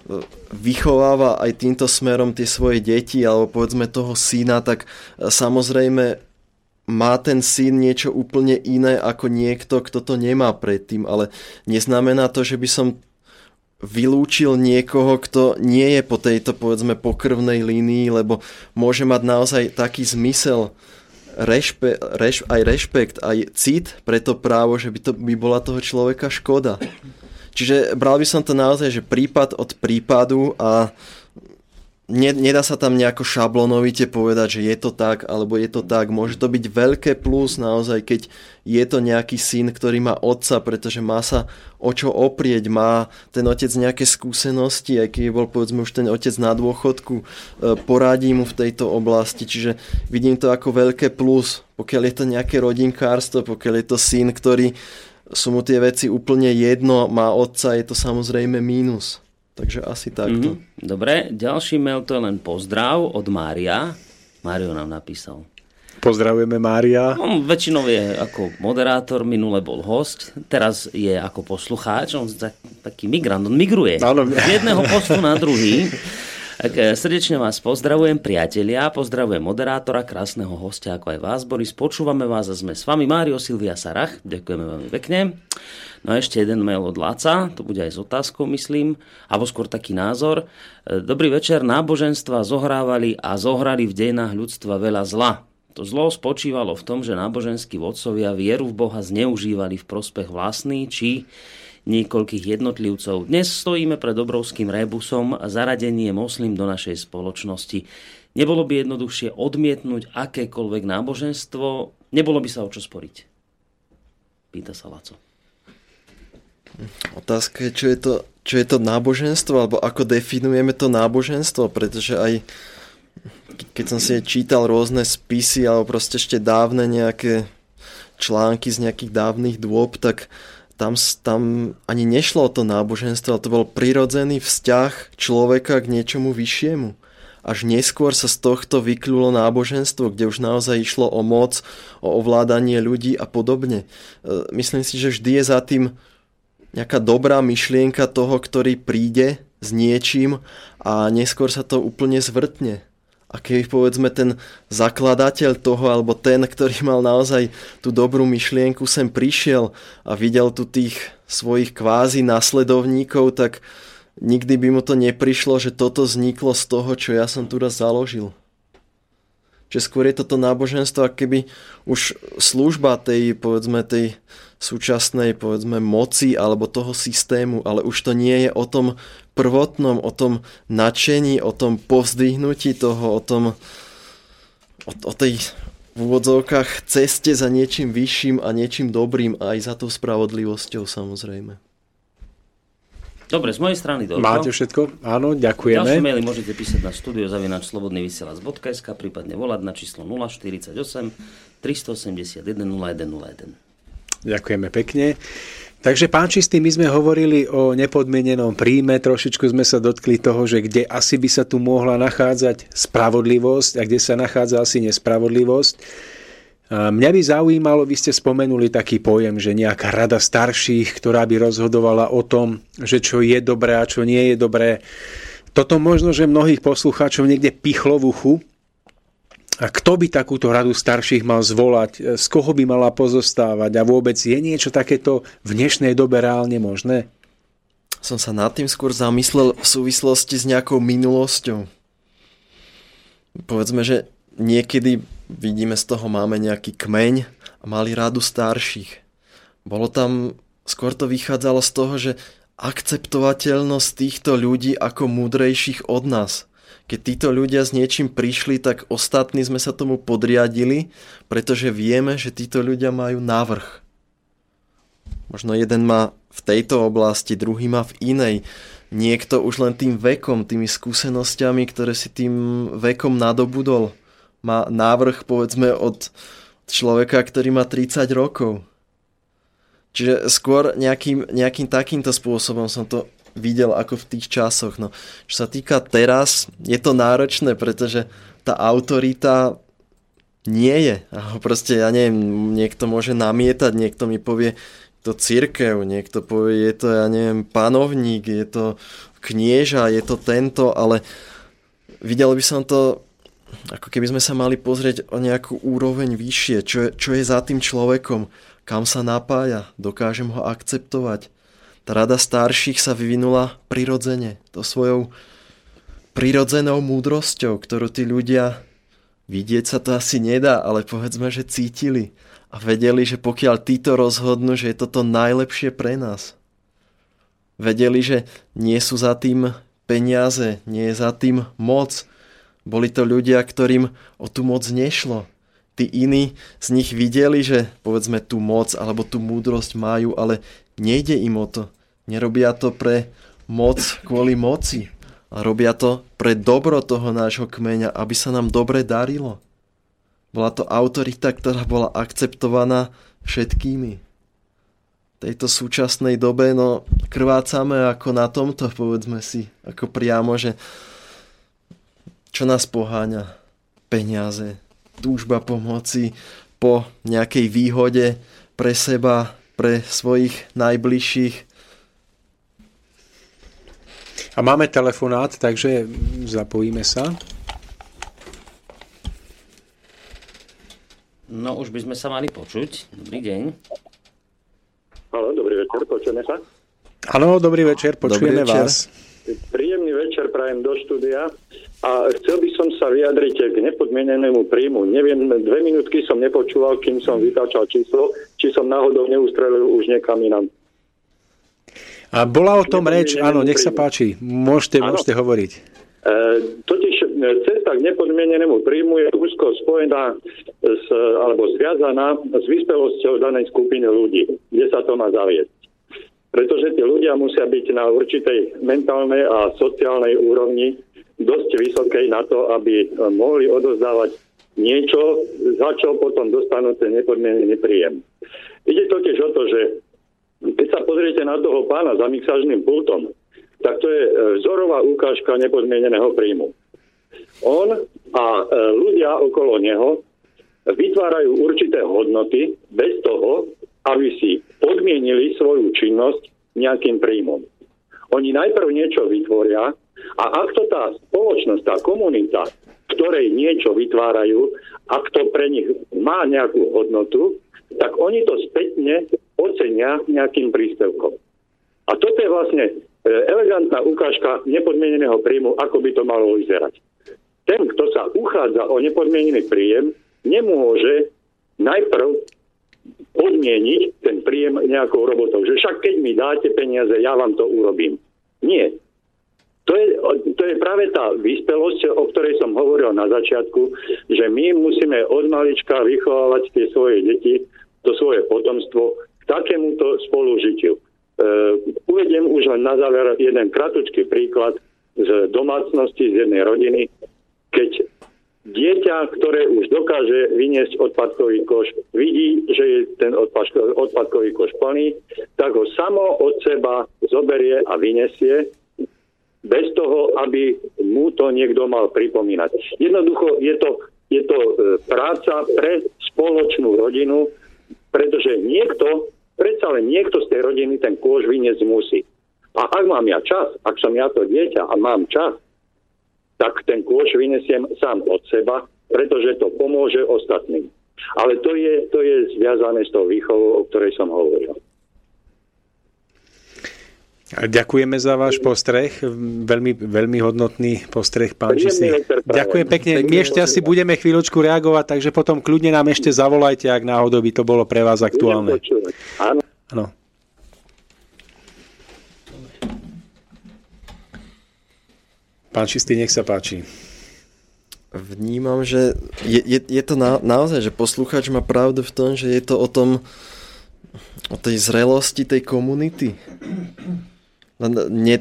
C: e, vychováva aj týmto smerom tie svoje deti alebo povedzme toho syna, tak e, samozrejme má ten syn niečo úplne iné ako niekto, kto to nemá predtým, ale neznamená to, že by som vylúčil niekoho, kto nie je po tejto, povedzme, pokrvnej línii, lebo môže mať naozaj taký zmysel, rešpe, reš, aj rešpekt, aj cit pre to právo, že by to by bola toho človeka škoda. Čiže bral by som to naozaj, že prípad od prípadu a nedá sa tam nejako šablonovite povedať, že je to tak, alebo je to tak. Môže to byť veľké plus naozaj, keď je to nejaký syn, ktorý má otca, pretože má sa o čo oprieť, má ten otec nejaké skúsenosti, aj keď bol povedzme už ten otec na dôchodku, e, poradí mu v tejto oblasti, čiže vidím to ako veľké plus, pokiaľ je to nejaké rodinkárstvo, pokiaľ je to syn, ktorý sú mu tie veci úplne jedno, má otca, je to samozrejme mínus. Takže asi takto. Mm-hmm.
D: Dobre, ďalší mail to je len pozdrav od Mária. Mário nám napísal.
B: Pozdravujeme Mária.
D: On väčšinou je ako moderátor, minule bol host, teraz je ako poslucháč, on taký migrant, on migruje
B: Áno.
D: z jedného postu na druhý. Tak e, srdečne vás pozdravujem, priatelia, pozdravujem moderátora, krásneho hostia, ako aj vás, Boris. Počúvame vás a sme s vami, Mário Silvia Sarach. Ďakujeme veľmi pekne. No a ešte jeden mail od Láca, to bude aj s otázkou, myslím, alebo skôr taký názor. E, dobrý večer, náboženstva zohrávali a zohrali v dejinách ľudstva veľa zla. To zlo spočívalo v tom, že náboženskí vodcovia vieru v Boha zneužívali v prospech vlastný či niekoľkých jednotlivcov. Dnes stojíme pred obrovským rebusom a zaradenie moslim do našej spoločnosti. Nebolo by jednoduchšie odmietnúť akékoľvek náboženstvo, nebolo by sa o čo sporiť. Pýta sa Laco.
C: Otázka je, čo je to, čo je to náboženstvo, alebo ako definujeme to náboženstvo, pretože aj keď som si čítal rôzne spisy, alebo proste ešte dávne nejaké články z nejakých dávnych dôb, tak tam, tam ani nešlo o to náboženstvo, ale to bol prirodzený vzťah človeka k niečomu vyššiemu. Až neskôr sa z tohto vykľulo náboženstvo, kde už naozaj išlo o moc, o ovládanie ľudí a podobne. E, myslím si, že vždy je za tým nejaká dobrá myšlienka toho, ktorý príde s niečím a neskôr sa to úplne zvrtne. A keď povedzme ten zakladateľ toho, alebo ten, ktorý mal naozaj tú dobrú myšlienku, sem prišiel a videl tu tých svojich kvázi nasledovníkov, tak nikdy by mu to neprišlo, že toto vzniklo z toho, čo ja som tu raz založil. Že skôr je toto náboženstvo, keby už služba tej, povedzme, tej súčasnej, povedzme, moci alebo toho systému, ale už to nie je o tom prvotnom, o tom nadšení, o tom povzdvihnutí toho, o tom o, o tej v úvodzovkách ceste za niečím vyšším a niečím dobrým aj za tou spravodlivosťou samozrejme.
D: Dobre, z mojej strany
B: toľko. Máte všetko? Áno, ďakujeme.
D: Ďalšie maily môžete písať na studiozavinačslobodnyvysielac.sk prípadne volať na číslo 048 381 0101.
B: Ďakujeme pekne. Takže pán Čistý, my sme hovorili o nepodmienenom príjme, trošičku sme sa dotkli toho, že kde asi by sa tu mohla nachádzať spravodlivosť a kde sa nachádza asi nespravodlivosť. Mňa by zaujímalo, vy ste spomenuli taký pojem, že nejaká rada starších, ktorá by rozhodovala o tom, že čo je dobré a čo nie je dobré. Toto možno, že mnohých poslucháčov niekde pichlo v uchu, a kto by takúto radu starších mal zvolať? Z koho by mala pozostávať? A vôbec je niečo takéto v dnešnej dobe reálne možné?
C: Som sa nad tým skôr zamyslel v súvislosti s nejakou minulosťou. Povedzme, že niekedy vidíme z toho máme nejaký kmeň a mali radu starších. Bolo tam, skôr to vychádzalo z toho, že akceptovateľnosť týchto ľudí ako múdrejších od nás – keď títo ľudia s niečím prišli, tak ostatní sme sa tomu podriadili, pretože vieme, že títo ľudia majú návrh. Možno jeden má v tejto oblasti, druhý má v inej. Niekto už len tým vekom, tými skúsenosťami, ktoré si tým vekom nadobudol, má návrh povedzme od človeka, ktorý má 30 rokov. Čiže skôr nejakým, nejakým takýmto spôsobom som to videl ako v tých časoch. No, čo sa týka teraz, je to náročné, pretože tá autorita nie je. Proste, ja neviem, niekto môže namietať, niekto mi povie, to církev, niekto povie, je to, ja neviem, panovník, je to knieža, je to tento, ale videl by som to, ako keby sme sa mali pozrieť o nejakú úroveň vyššie, čo je, čo je za tým človekom, kam sa napája, dokážem ho akceptovať, tá rada starších sa vyvinula prirodzene, to svojou prirodzenou múdrosťou, ktorú tí ľudia vidieť sa to asi nedá, ale povedzme, že cítili a vedeli, že pokiaľ títo rozhodnú, že je toto najlepšie pre nás. Vedeli, že nie sú za tým peniaze, nie je za tým moc. Boli to ľudia, ktorým o tú moc nešlo. Tí iní z nich videli, že povedzme tú moc alebo tú múdrosť majú, ale nejde im o to. Nerobia to pre moc kvôli moci, ale robia to pre dobro toho nášho kmeňa, aby sa nám dobre darilo. Bola to autorita, ktorá bola akceptovaná všetkými. V tejto súčasnej dobe no, krvácame ako na tomto, povedzme si, ako priamo, že čo nás poháňa? Peniaze, túžba pomoci po nejakej výhode pre seba, pre svojich najbližších,
B: a máme telefonát, takže zapojíme sa.
D: No už by sme sa mali počuť. Dobrý deň.
F: Halo, dobrý večer, počujeme sa?
B: Áno, dobrý večer, počujeme dobrý večer. vás.
F: Príjemný večer prajem do štúdia a chcel by som sa vyjadriť k nepodmienenému príjmu. Neviem, dve minútky som nepočúval, kým som vytáčal číslo, či som náhodou neustrelil už niekam inám.
B: A bola o tom reč, áno, nech sa páči, môžete, môžete hovoriť. E,
F: totiž e, cesta k nepodmienenému príjmu je úzko spojená s, alebo zviazaná s vyspelosťou danej skupiny ľudí, kde sa to má zaviesť. Pretože tí ľudia musia byť na určitej mentálnej a sociálnej úrovni dosť vysokej na to, aby mohli odozdávať niečo, za čo potom dostanú ten nepodmienený príjem. Ide totiž o to, že keď sa pozriete na toho pána za mixážnym pultom, tak to je e, vzorová ukážka nepodmieneného príjmu. On a e, ľudia okolo neho vytvárajú určité hodnoty bez toho, aby si podmienili svoju činnosť nejakým príjmom. Oni najprv niečo vytvoria a ak to tá spoločnosť, tá komunita ktorej niečo vytvárajú a kto pre nich má nejakú hodnotu, tak oni to spätne ocenia nejakým príspevkom. A toto je vlastne e, elegantná ukážka nepodmieneného príjmu, ako by to malo vyzerať. Ten, kto sa uchádza o nepodmienený príjem, nemôže najprv podmieniť ten príjem nejakou robotou. Že však keď mi dáte peniaze, ja vám to urobím. Nie. To je, to je práve tá vyspelosť, o ktorej som hovoril na začiatku, že my musíme od malička vychovávať tie svoje deti, to svoje potomstvo k takémuto spolužitiu. E, uvediem už len na záver jeden kratučký príklad z domácnosti, z jednej rodiny, keď dieťa, ktoré už dokáže vyniesť odpadkový koš, vidí, že je ten odpadkový koš plný, tak ho samo od seba zoberie a vyniesie bez toho, aby mu to niekto mal pripomínať. Jednoducho je to, je to e, práca pre spoločnú rodinu, pretože niekto, predsa len niekto z tej rodiny ten kôž vyniesť musí. A ak mám ja čas, ak som ja to dieťa a mám čas, tak ten kôž vynesiem sám od seba, pretože to pomôže ostatným. Ale to je, to je zviazané s tou výchovou, o ktorej som hovoril.
B: Ďakujeme za váš postreh, veľmi, veľmi hodnotný postreh, pán Čistý. Ďakujem pekne. My ešte asi budeme chvíľočku reagovať, takže potom kľudne nám ešte zavolajte, ak náhodou by to bolo pre vás aktuálne.
F: Áno.
B: Pán Čistý, nech sa páči.
C: Vnímam, že je, je, je to na, naozaj, že posluchač má pravdu v tom, že je to o tom, o tej zrelosti tej komunity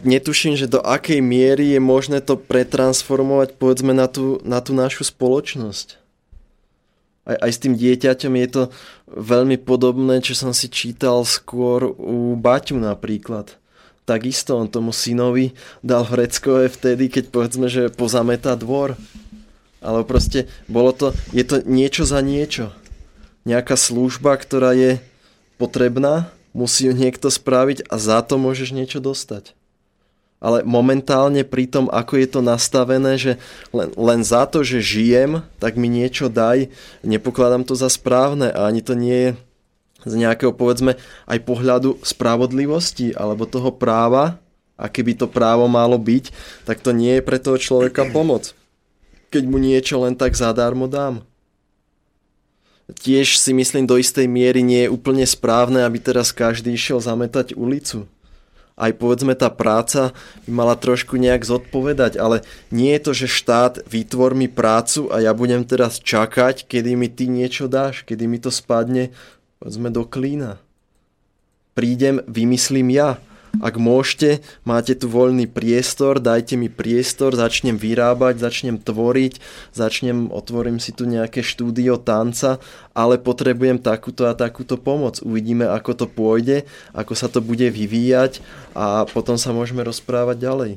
C: netuším, že do akej miery je možné to pretransformovať povedzme na tú, na tú našu spoločnosť. Aj, aj s tým dieťaťom je to veľmi podobné, čo som si čítal skôr u Baťu napríklad. Takisto on tomu synovi dal vreckové vtedy, keď povedzme, že pozametá dvor. Ale proste bolo to, je to niečo za niečo. Nejaká služba, ktorá je potrebná musí ju niekto spraviť a za to môžeš niečo dostať. Ale momentálne pri tom, ako je to nastavené, že len, len za to, že žijem, tak mi niečo daj, nepokladám to za správne a ani to nie je z nejakého, povedzme, aj pohľadu spravodlivosti alebo toho práva, a keby to právo malo byť, tak to nie je pre toho človeka pomoc. Keď mu niečo len tak zadarmo dám tiež si myslím do istej miery nie je úplne správne, aby teraz každý išiel zametať ulicu. Aj povedzme tá práca by mala trošku nejak zodpovedať, ale nie je to, že štát vytvor mi prácu a ja budem teraz čakať, kedy mi ty niečo dáš, kedy mi to spadne povedzme do klína. Prídem, vymyslím ja. Ak môžete, máte tu voľný priestor, dajte mi priestor, začnem vyrábať, začnem tvoriť, začnem, otvorím si tu nejaké štúdio tanca, ale potrebujem takúto a takúto pomoc. Uvidíme, ako to pôjde, ako sa to bude vyvíjať a potom sa môžeme rozprávať ďalej.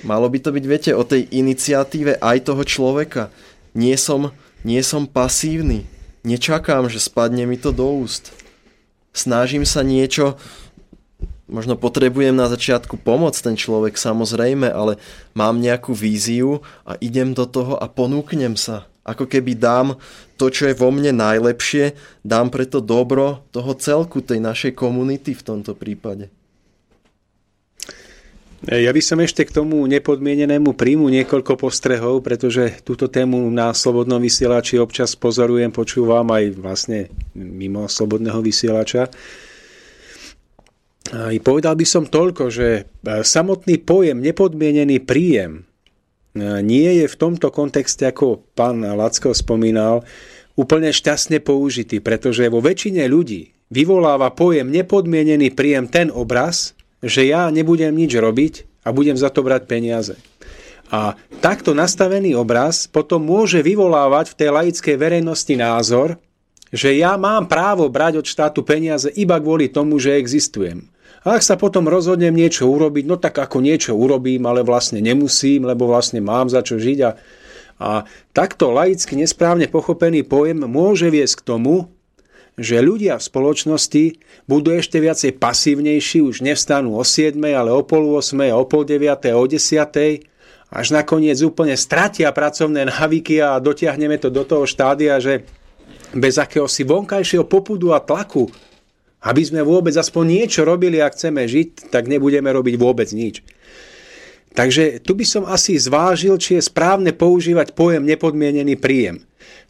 C: Malo by to byť, viete, o tej iniciatíve aj toho človeka. Nie som, nie som pasívny. Nečakám, že spadne mi to do úst. Snažím sa niečo možno potrebujem na začiatku pomoc ten človek samozrejme, ale mám nejakú víziu a idem do toho a ponúknem sa. Ako keby dám to, čo je vo mne najlepšie, dám preto dobro toho celku, tej našej komunity v tomto prípade.
B: Ja by som ešte k tomu nepodmienenému príjmu niekoľko postrehov, pretože túto tému na Slobodnom vysielači občas pozorujem, počúvam aj vlastne mimo Slobodného vysielača. I povedal by som toľko, že e, samotný pojem nepodmienený príjem e, nie je v tomto kontexte, ako pán Lacko spomínal, úplne šťastne použitý, pretože vo väčšine ľudí vyvoláva pojem nepodmienený príjem ten obraz, že ja nebudem nič robiť a budem za to brať peniaze. A takto nastavený obraz potom môže vyvolávať v tej laickej verejnosti názor, že ja mám právo brať od štátu peniaze iba kvôli tomu, že existujem. A ak sa potom rozhodnem niečo urobiť, no tak ako niečo urobím, ale vlastne nemusím, lebo vlastne mám za čo žiť. A, a takto laicky nesprávne pochopený pojem môže viesť k tomu, že ľudia v spoločnosti budú ešte viacej pasívnejší, už nevstanú o 7, ale o pol 8, o pol 9, o 10 až nakoniec úplne stratia pracovné návyky a dotiahneme to do toho štádia, že bez akéhosi vonkajšieho popudu a tlaku, aby sme vôbec aspoň niečo robili a chceme žiť, tak nebudeme robiť vôbec nič. Takže tu by som asi zvážil, či je správne používať pojem nepodmienený príjem.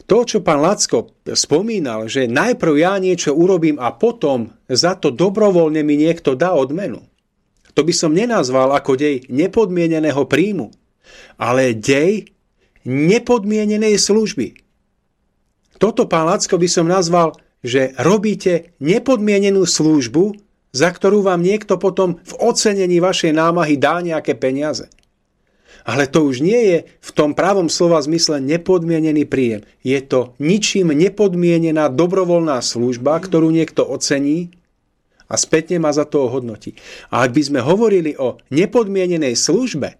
B: To, čo pán Lacko spomínal, že najprv ja niečo urobím a potom za to dobrovoľne mi niekto dá odmenu, to by som nenazval ako dej nepodmieneného príjmu, ale dej nepodmienenej služby. Toto, pán Lacko, by som nazval, že robíte nepodmienenú službu, za ktorú vám niekto potom v ocenení vašej námahy dá nejaké peniaze. Ale to už nie je v tom pravom slova zmysle nepodmienený príjem. Je to ničím nepodmienená dobrovoľná služba, ktorú niekto ocení a spätne ma za to ohodnotí. A ak by sme hovorili o nepodmienenej službe,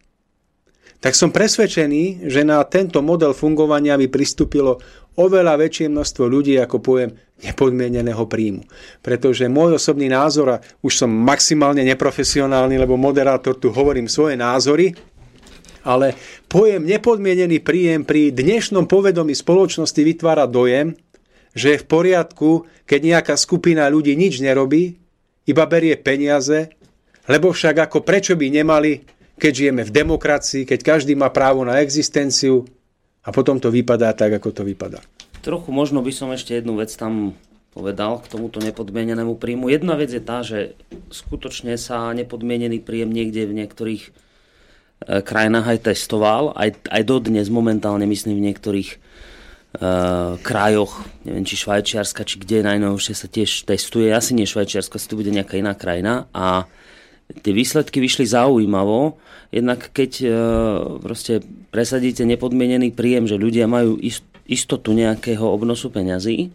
B: tak som presvedčený, že na tento model fungovania by pristúpilo oveľa väčšie množstvo ľudí, ako poviem, nepodmieneného príjmu. Pretože môj osobný názor, a už som maximálne neprofesionálny, lebo moderátor tu hovorím svoje názory, ale pojem nepodmienený príjem pri dnešnom povedomí spoločnosti vytvára dojem, že je v poriadku, keď nejaká skupina ľudí nič nerobí, iba berie peniaze, lebo však ako prečo by nemali, keď žijeme v demokracii, keď každý má právo na existenciu a potom to vypadá tak, ako to vypadá.
D: Trochu možno by som ešte jednu vec tam povedal k tomuto nepodmienenému príjmu. Jedna vec je tá, že skutočne sa nepodmienený príjem niekde v niektorých e, krajinách aj testoval, aj, aj dodnes momentálne myslím v niektorých uh, krajoch, neviem či Švajčiarska, či kde najnovšie sa tiež testuje, asi nie Švajčiarska, asi to bude nejaká iná krajina a tie výsledky vyšli zaujímavo. Jednak keď uh, proste presadíte nepodmienený príjem, že ľudia majú ist, istotu nejakého obnosu peňazí,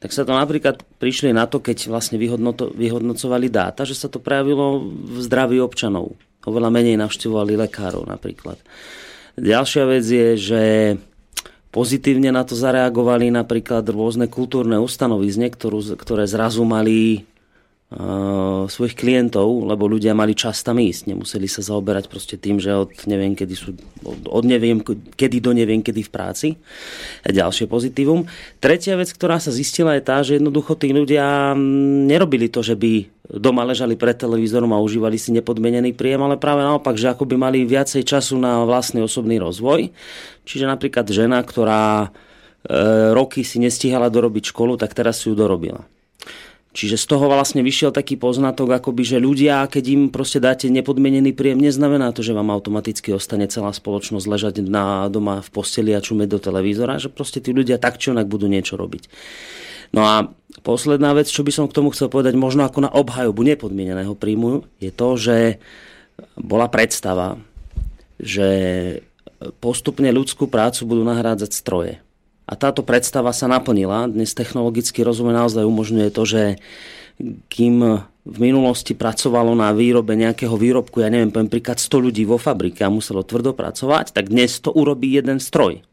D: tak sa to napríklad prišli na to, keď vlastne vyhodnocovali dáta, že sa to prejavilo v zdraví občanov. Oveľa menej navštevovali lekárov napríklad. Ďalšia vec je, že pozitívne na to zareagovali napríklad rôzne kultúrne ustanovizne, ktoré zrazu mali svojich klientov, lebo ľudia mali čas tam ísť. Nemuseli sa zaoberať proste tým, že od neviem kedy sú, od, neviem kedy do neviem kedy v práci. A ďalšie pozitívum. Tretia vec, ktorá sa zistila je tá, že jednoducho tí ľudia mm, nerobili to, že by doma ležali pred televízorom a užívali si nepodmenený príjem, ale práve naopak, že ako by mali viacej času na vlastný osobný rozvoj. Čiže napríklad žena, ktorá e, roky si nestihala dorobiť školu, tak teraz si ju dorobila. Čiže z toho vlastne vyšiel taký poznatok, akoby, že ľudia, keď im proste dáte nepodmienený príjem, neznamená to, že vám automaticky ostane celá spoločnosť ležať na doma v posteli a čumeť do televízora, že proste tí ľudia tak či onak budú niečo robiť. No a posledná vec, čo by som k tomu chcel povedať, možno ako na obhajobu nepodmieneného príjmu, je to, že bola predstava, že postupne ľudskú prácu budú nahrádzať stroje. A táto predstava sa naplnila. Dnes technologický rozum naozaj umožňuje to, že kým v minulosti pracovalo na výrobe nejakého výrobku, ja neviem, poviem príklad 100 ľudí vo fabrike a muselo tvrdo pracovať, tak dnes to urobí jeden stroj.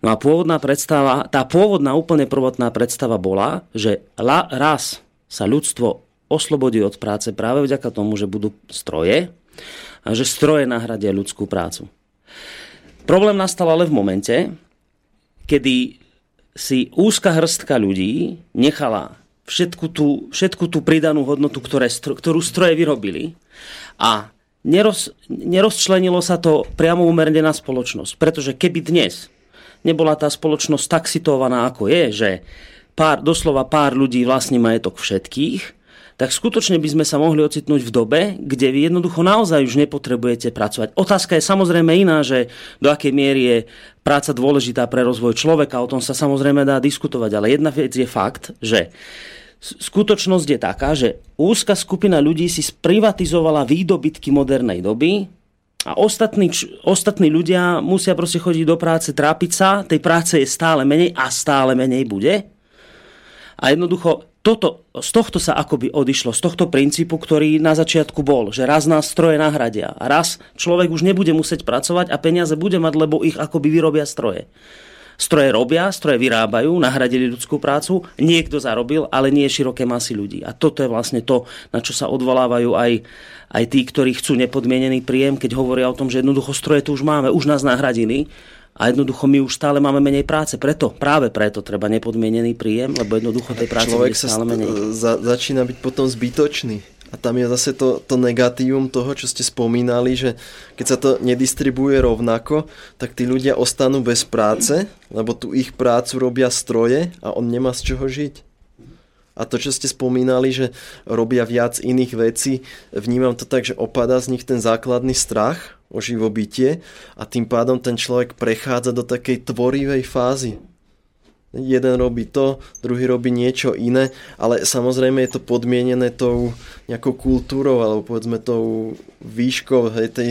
D: No a pôvodná predstava, tá pôvodná úplne prvotná predstava bola, že la, raz sa ľudstvo oslobodí od práce práve vďaka tomu, že budú stroje a že stroje nahradia ľudskú prácu. Problém nastal ale v momente, kedy si úzka hrstka ľudí nechala všetku tú, všetku tú pridanú hodnotu, ktoré, ktorú stroje vyrobili a neroz, nerozčlenilo sa to priamo umerne na spoločnosť. Pretože keby dnes nebola tá spoločnosť tak situovaná, ako je, že pár, doslova pár ľudí vlastní majetok všetkých, tak skutočne by sme sa mohli ocitnúť v dobe, kde vy jednoducho naozaj už nepotrebujete pracovať. Otázka je samozrejme iná, že do akej miery je práca dôležitá pre rozvoj človeka, o tom sa samozrejme dá diskutovať, ale jedna vec je fakt, že skutočnosť je taká, že úzka skupina ľudí si sprivatizovala výdobytky modernej doby a ostatní, ostatní ľudia musia proste chodiť do práce, trápiť sa, tej práce je stále menej a stále menej bude. A jednoducho toto, z tohto sa akoby odišlo, z tohto princípu, ktorý na začiatku bol, že raz nás stroje nahradia raz človek už nebude musieť pracovať a peniaze bude mať, lebo ich akoby vyrobia stroje.
G: Stroje robia, stroje vyrábajú, nahradili ľudskú prácu, niekto zarobil, ale nie široké masy ľudí. A toto je vlastne to, na čo sa odvolávajú aj, aj tí, ktorí chcú nepodmienený príjem, keď hovoria o tom, že jednoducho stroje tu už máme, už nás nahradili a jednoducho my už stále máme menej práce. Preto, práve preto treba nepodmienený príjem, lebo jednoducho tej práce
C: Človek
G: bude stále menej.
C: Za, začína byť potom zbytočný. A tam je zase to, to negatívum toho, čo ste spomínali, že keď sa to nedistribuje rovnako, tak tí ľudia ostanú bez práce, lebo tu ich prácu robia stroje a on nemá z čoho žiť. A to, čo ste spomínali, že robia viac iných vecí, vnímam to tak, že opada z nich ten základný strach o živobytie a tým pádom ten človek prechádza do takej tvorivej fázy. Jeden robí to, druhý robí niečo iné, ale samozrejme je to podmienené tou nejakou kultúrou alebo povedzme tou výškou hej, tej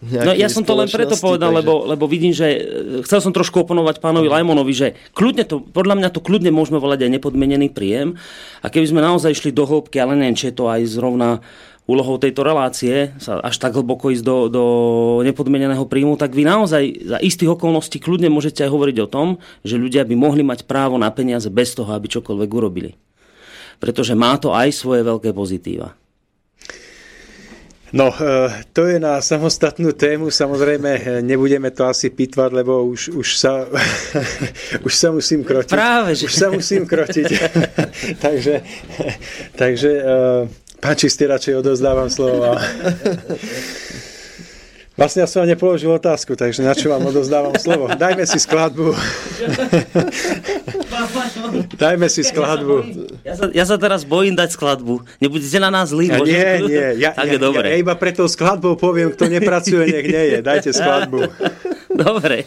G: No ja som to len preto povedal, takže... lebo, lebo vidím, že e, chcel som trošku oponovať pánovi Lajmonovi, že kľudne to, podľa mňa to kľudne môžeme volať aj nepodmienený príjem. A keby sme naozaj išli do hĺbky, ale neviem, či je to aj zrovna úlohou tejto relácie sa až tak hlboko ísť do, do nepodmieneného príjmu, tak vy naozaj za istých okolností kľudne môžete aj hovoriť o tom, že ľudia by mohli mať právo na peniaze bez toho, aby čokoľvek urobili. Pretože má to aj svoje veľké pozitíva.
B: No, e, to je na samostatnú tému, samozrejme e, nebudeme to asi pitvať, lebo už, už, sa, už sa musím krotiť.
G: Práve, že...
B: Už sa musím krotiť. takže takže e, Pán Čistý, radšej odozdávam slovo. Vlastne ja som vám nepoložil otázku, takže na čo vám odozdávam slovo? Dajme si skladbu. Dajme si skladbu.
G: Ja sa, ja sa teraz bojím dať skladbu. Nebudete na nás zlí?
B: Ja, nie, nie. Ja, tak ja, dobre. Ja, iba pre tou skladbou poviem, kto nepracuje, nech nie je. Dajte skladbu.
G: Dobre.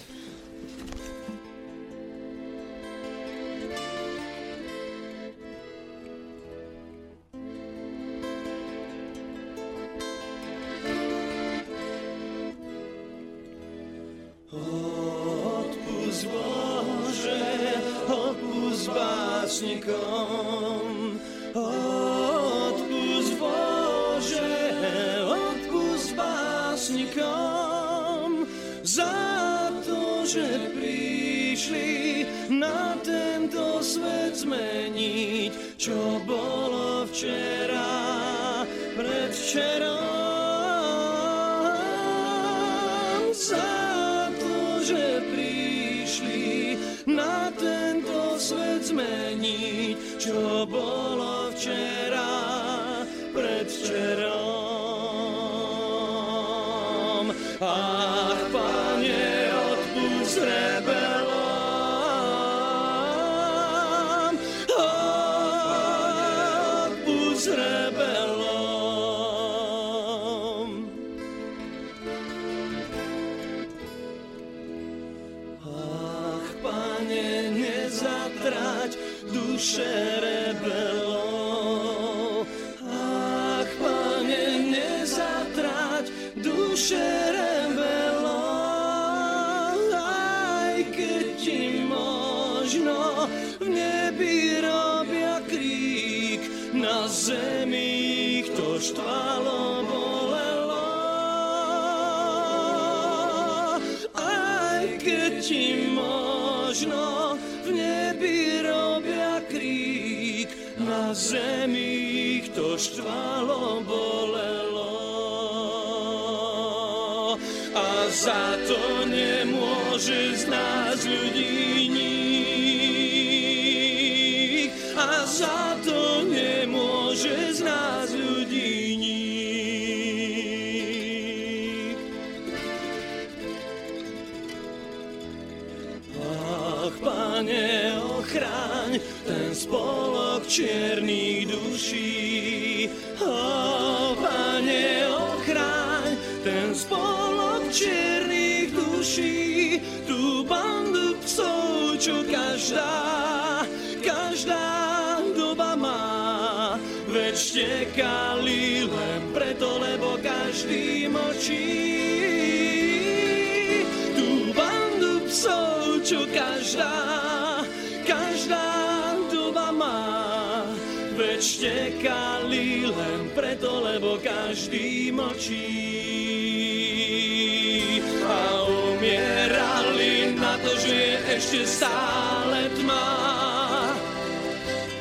H: A umierali na to, že je
G: ešte stále tma.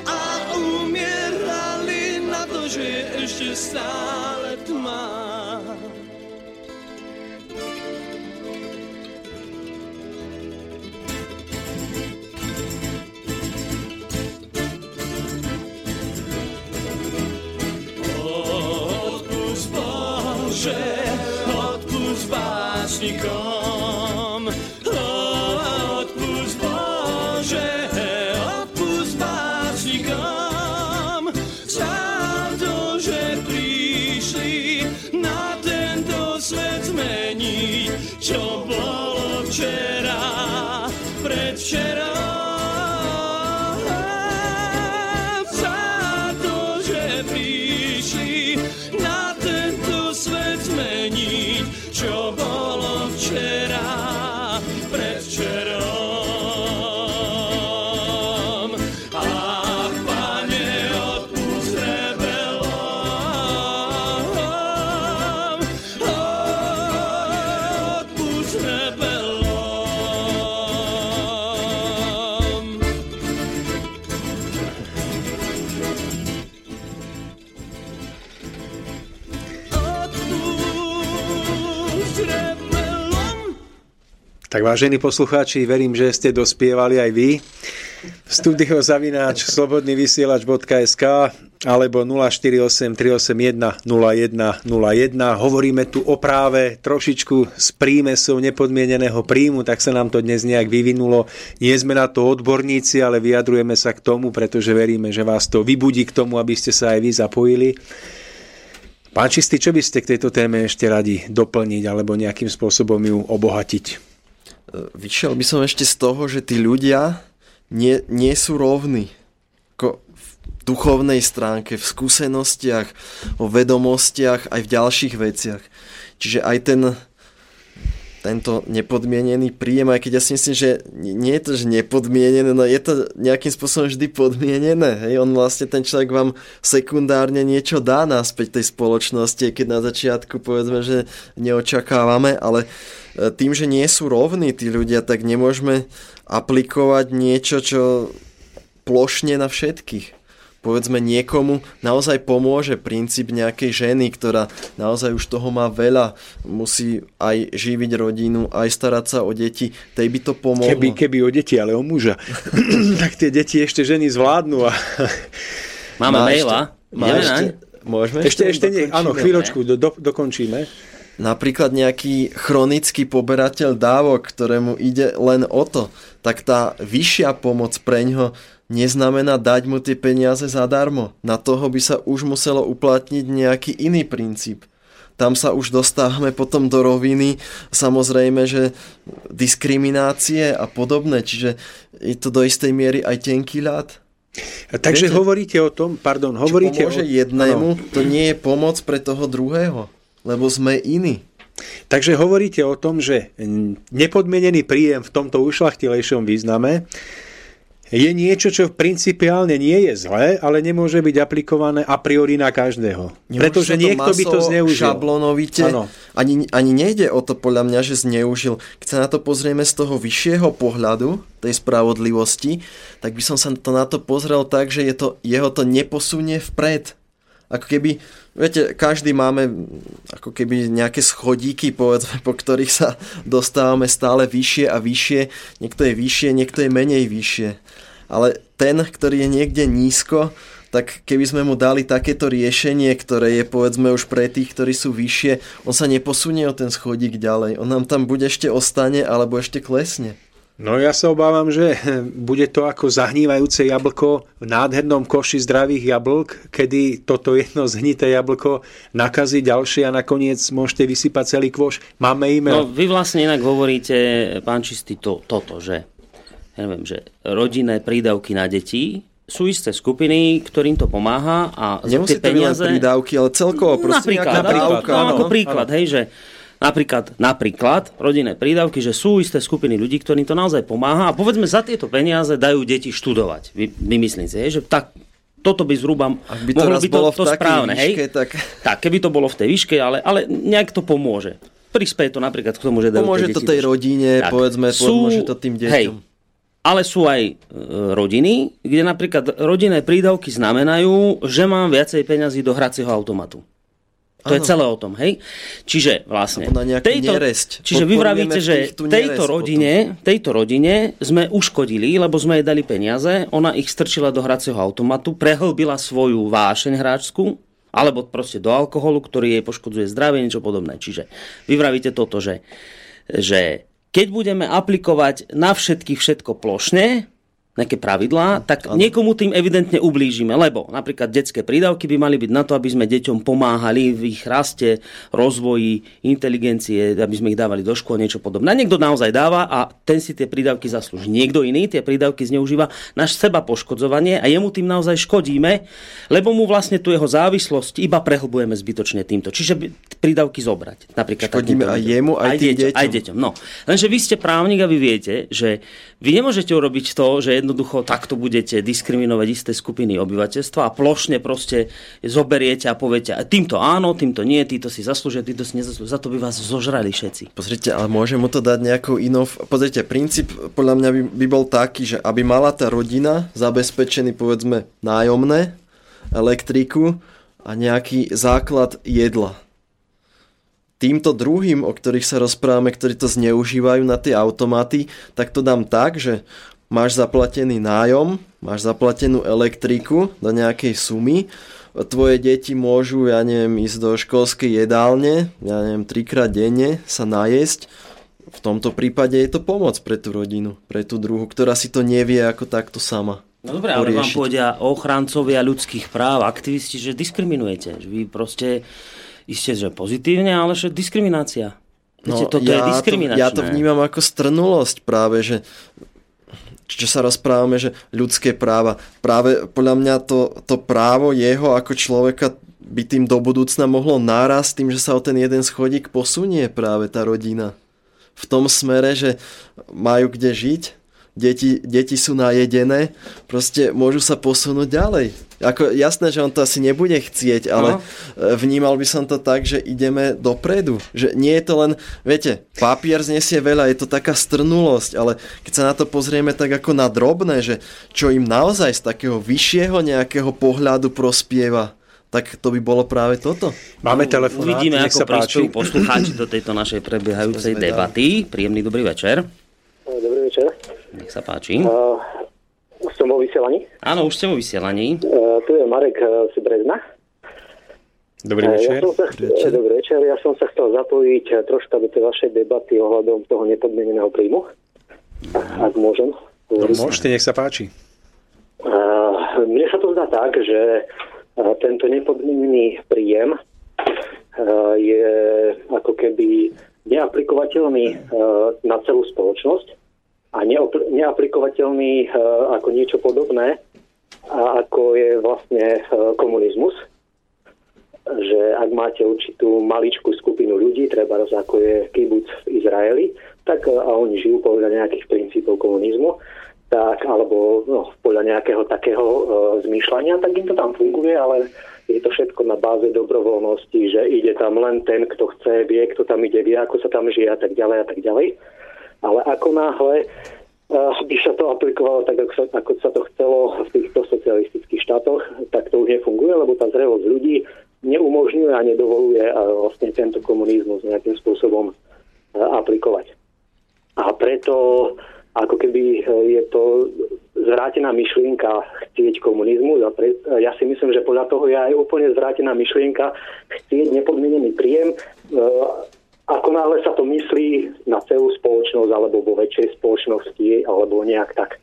G: A umierali na to, že je ešte stále tma.
B: Tak vážení poslucháči, verím, že ste dospievali aj vy. Studio zavináč slobodnyvysielač.sk alebo 048 381 0101. Hovoríme tu o práve trošičku s prímesou nepodmieneného príjmu, tak sa nám to dnes nejak vyvinulo. Nie sme na to odborníci, ale vyjadrujeme sa k tomu, pretože veríme, že vás to vybudí k tomu, aby ste sa aj vy zapojili. Pán Čistý, čo by ste k tejto téme ešte radi doplniť alebo nejakým spôsobom ju obohatiť?
C: Vyšiel by som ešte z toho, že tí ľudia nie, nie sú rovní. Ko v duchovnej stránke, v skúsenostiach, o vedomostiach, aj v ďalších veciach. Čiže aj ten, tento nepodmienený príjem, aj keď ja si myslím, že nie je to, že nepodmienené, no je to nejakým spôsobom vždy podmienené. Hej? On vlastne, ten človek vám sekundárne niečo dá naspäť tej spoločnosti, keď na začiatku povedzme, že neočakávame, ale e, tým, že nie sú rovní tí ľudia, tak nemôžeme aplikovať niečo, čo plošne na všetkých povedzme niekomu naozaj pomôže princíp nejakej ženy, ktorá naozaj už toho má veľa, musí aj živiť rodinu, aj starať sa o deti, tej by to pomohlo.
B: Keby, keby o deti, ale o muža. tak tie deti ešte ženy zvládnu. A...
D: Máme
C: Má
D: maila.
C: ešte- má ešte, môžeme
B: Ešte, ešte nie,
C: dokončíme?
B: áno, chvíľočku, do, do, dokončíme.
C: Napríklad nejaký chronický poberateľ dávok, ktorému ide len o to, tak tá vyššia pomoc pre ňo neznamená dať mu tie peniaze zadarmo. Na toho by sa už muselo uplatniť nejaký iný princíp. Tam sa už dostávame potom do roviny, samozrejme, že diskriminácie a podobné, čiže je to do istej miery aj tenký ľad.
B: Takže
C: Viete-
B: hovoríte o tom, pardon, hovoríte
C: Čo pomôže
B: o...
C: jednému, to nie je pomoc pre toho druhého, lebo sme iní.
B: Takže hovoríte o tom, že nepodmienený príjem v tomto ušlachtilejšom význame je niečo, čo principiálne nie je zlé, ale nemôže byť aplikované a priori na každého.
C: Nemôže
B: Pretože niekto by to zneužil.
C: Šablonovite. Ani, ani nejde o to podľa mňa, že zneužil. Keď sa na to pozrieme z toho vyššieho pohľadu, tej spravodlivosti, tak by som sa to na to pozrel tak, že je to, jeho to neposunie vpred. Ako keby, viete, každý máme ako keby nejaké schodíky, povedzme, po ktorých sa dostávame stále vyššie a vyššie. Niekto je vyššie, niekto je menej vyššie. Ale ten, ktorý je niekde nízko, tak keby sme mu dali takéto riešenie, ktoré je povedzme už pre tých, ktorí sú vyššie, on sa neposunie o ten schodík ďalej. On nám tam buď ešte ostane, alebo ešte klesne.
B: No ja sa obávam, že bude to ako zahnívajúce jablko v nádhernom koši zdravých jablk, kedy toto jedno zhnité jablko nakazí ďalšie a nakoniec môžete vysypať celý kôš. Máme
D: No,
B: e-mail.
D: vy vlastne inak hovoríte, pán Čistý, to, toto, že, ja neviem, že rodinné prídavky na deti sú isté skupiny, ktorým to pomáha a
C: Nemusí
D: tie
C: to
D: peniaze...
C: prídavky, ale celkovo proste
D: napríklad,
C: nejaká
D: napríklad,
C: dávka.
D: no,
C: no.
D: ako príklad, hej, že napríklad, napríklad rodinné prídavky, že sú isté skupiny ľudí, ktorým to naozaj pomáha a povedzme za tieto peniaze dajú deti študovať. Vy, vymyslím si, hej, že tak toto by zhruba
C: by to
D: mohlo byť to, to správne.
C: výške,
D: hej?
C: tak-
D: tak, keby to bolo v tej výške, ale, ale nejak to pomôže. Prispieje to napríklad k tomu, že dajú
C: Pomôže to tej rodine, povedzme, pomôže to tým deťom.
D: Hej, ale sú aj e, rodiny, kde napríklad rodinné prídavky znamenajú, že mám viacej peňazí do hracieho automatu. To ano. je celé o tom, hej? Čiže vlastne...
C: Tejto, neresť.
D: Čiže vy vravíte, že tejto rodine, tejto rodine sme uškodili, lebo sme jej dali peniaze, ona ich strčila do hracieho automatu, prehlbila svoju vášeň hráčskú, alebo proste do alkoholu, ktorý jej poškodzuje zdravie, niečo podobné. Čiže vy vravíte toto, že, že keď budeme aplikovať na všetkých všetko plošne, nejaké pravidlá, tak ano. niekomu tým evidentne ublížime, lebo napríklad detské prídavky by mali byť na to, aby sme deťom pomáhali v ich raste, rozvoji, inteligencie, aby sme ich dávali do škôl, niečo podobné. A niekto naozaj dáva a ten si tie prídavky zaslúži. Niekto iný tie prídavky zneužíva náš seba poškodzovanie a jemu tým naozaj škodíme, lebo mu vlastne tu jeho závislosť iba prehlbujeme zbytočne týmto. Čiže prídavky zobrať. Napríklad
C: Škodíme aj jemu, aj, aj, deťom.
D: aj deťom. No. Lenže vy ste právnik a vy viete, že vy nemôžete urobiť to, že jednoducho takto budete diskriminovať isté skupiny obyvateľstva a plošne proste zoberiete a poviete týmto áno, týmto nie, títo si zaslúžia, títo si nezaslúžia. Za to by vás zožrali všetci.
C: Pozrite, ale môžem mu to dať nejakou inou... Pozrite, princíp podľa mňa by, by bol taký, že aby mala tá rodina zabezpečený povedzme nájomné, elektriku a nejaký základ jedla týmto druhým, o ktorých sa rozprávame, ktorí to zneužívajú na tie automaty, tak to dám tak, že máš zaplatený nájom, máš zaplatenú elektriku do nejakej sumy, tvoje deti môžu, ja neviem, ísť do školskej jedálne, ja neviem, trikrát denne sa najesť. V tomto prípade je to pomoc pre tú rodinu, pre tú druhu, ktorá si to nevie ako takto sama.
D: No dobré, ale vám povedia ochrancovia ľudských práv, aktivisti, že diskriminujete. Že vy proste, isté, že pozitívne, ale že diskriminácia. Viete, no, toto ja je diskriminačné.
C: To, ja to vnímam ako strnulosť práve, že čo sa rozprávame, že ľudské práva. Práve podľa mňa to, to právo jeho ako človeka by tým do budúcna mohlo nárast tým, že sa o ten jeden schodík posunie práve tá rodina. V tom smere, že majú kde žiť, deti, deti sú najedené, proste môžu sa posunúť ďalej. Ako, jasné, že on to asi nebude chcieť, ale no. vnímal by som to tak, že ideme dopredu. Že nie je to len, viete, papier znesie veľa, je to taká strnulosť, ale keď sa na to pozrieme tak ako na drobné, že čo im naozaj z takého vyššieho nejakého pohľadu prospieva, tak to by bolo práve toto.
B: Máme telefón.
D: Uvidíme, ako príspejú poslucháči do tejto našej prebiehajúcej debaty. Príjemný dobrý večer.
I: Dobrý večer.
D: Nech sa páči.
I: Uh, už som vo vysielaní?
D: Áno, už ste vo vysielaní.
I: Uh, tu je Marek uh, z Brezna.
B: Dobrý večer.
I: Ja sa, dobrý, večer. dobrý večer. Ja som sa chcel zapojiť troška do tej vašej debaty ohľadom toho nepodmieneného príjmu. Ak môžem.
B: No, môžete, nech sa páči.
I: Uh, mne sa to zdá tak, že uh, tento nepodmienený príjem uh, je ako keby neaplikovateľný uh, na celú spoločnosť a neaplikovateľný e, ako niečo podobné, ako je vlastne e, komunizmus. Že ak máte určitú maličkú skupinu ľudí, treba ako je kibuc v Izraeli, tak e, a oni žijú podľa nejakých princípov komunizmu, tak, alebo no, podľa nejakého takého e, zmýšľania, tak im to tam funguje, ale je to všetko na báze dobrovoľnosti, že ide tam len ten, kto chce, vie, kto tam ide, vie, ako sa tam žije a tak ďalej a tak ďalej. Ale ako náhle uh, by sa to aplikovalo tak, ako sa, ako sa to chcelo v týchto socialistických štátoch, tak to už nefunguje, lebo tá zrelosť ľudí neumožňuje a nedovoluje uh, vlastne tento komunizmus nejakým spôsobom uh, aplikovať. A preto ako keby je to zvrátená myšlienka chcieť komunizmu. Ja si myslím, že podľa toho je aj úplne zvrátená myšlienka chcieť nepodmienený príjem ako náhle sa to myslí na celú spoločnosť alebo vo väčšej spoločnosti alebo nejak tak.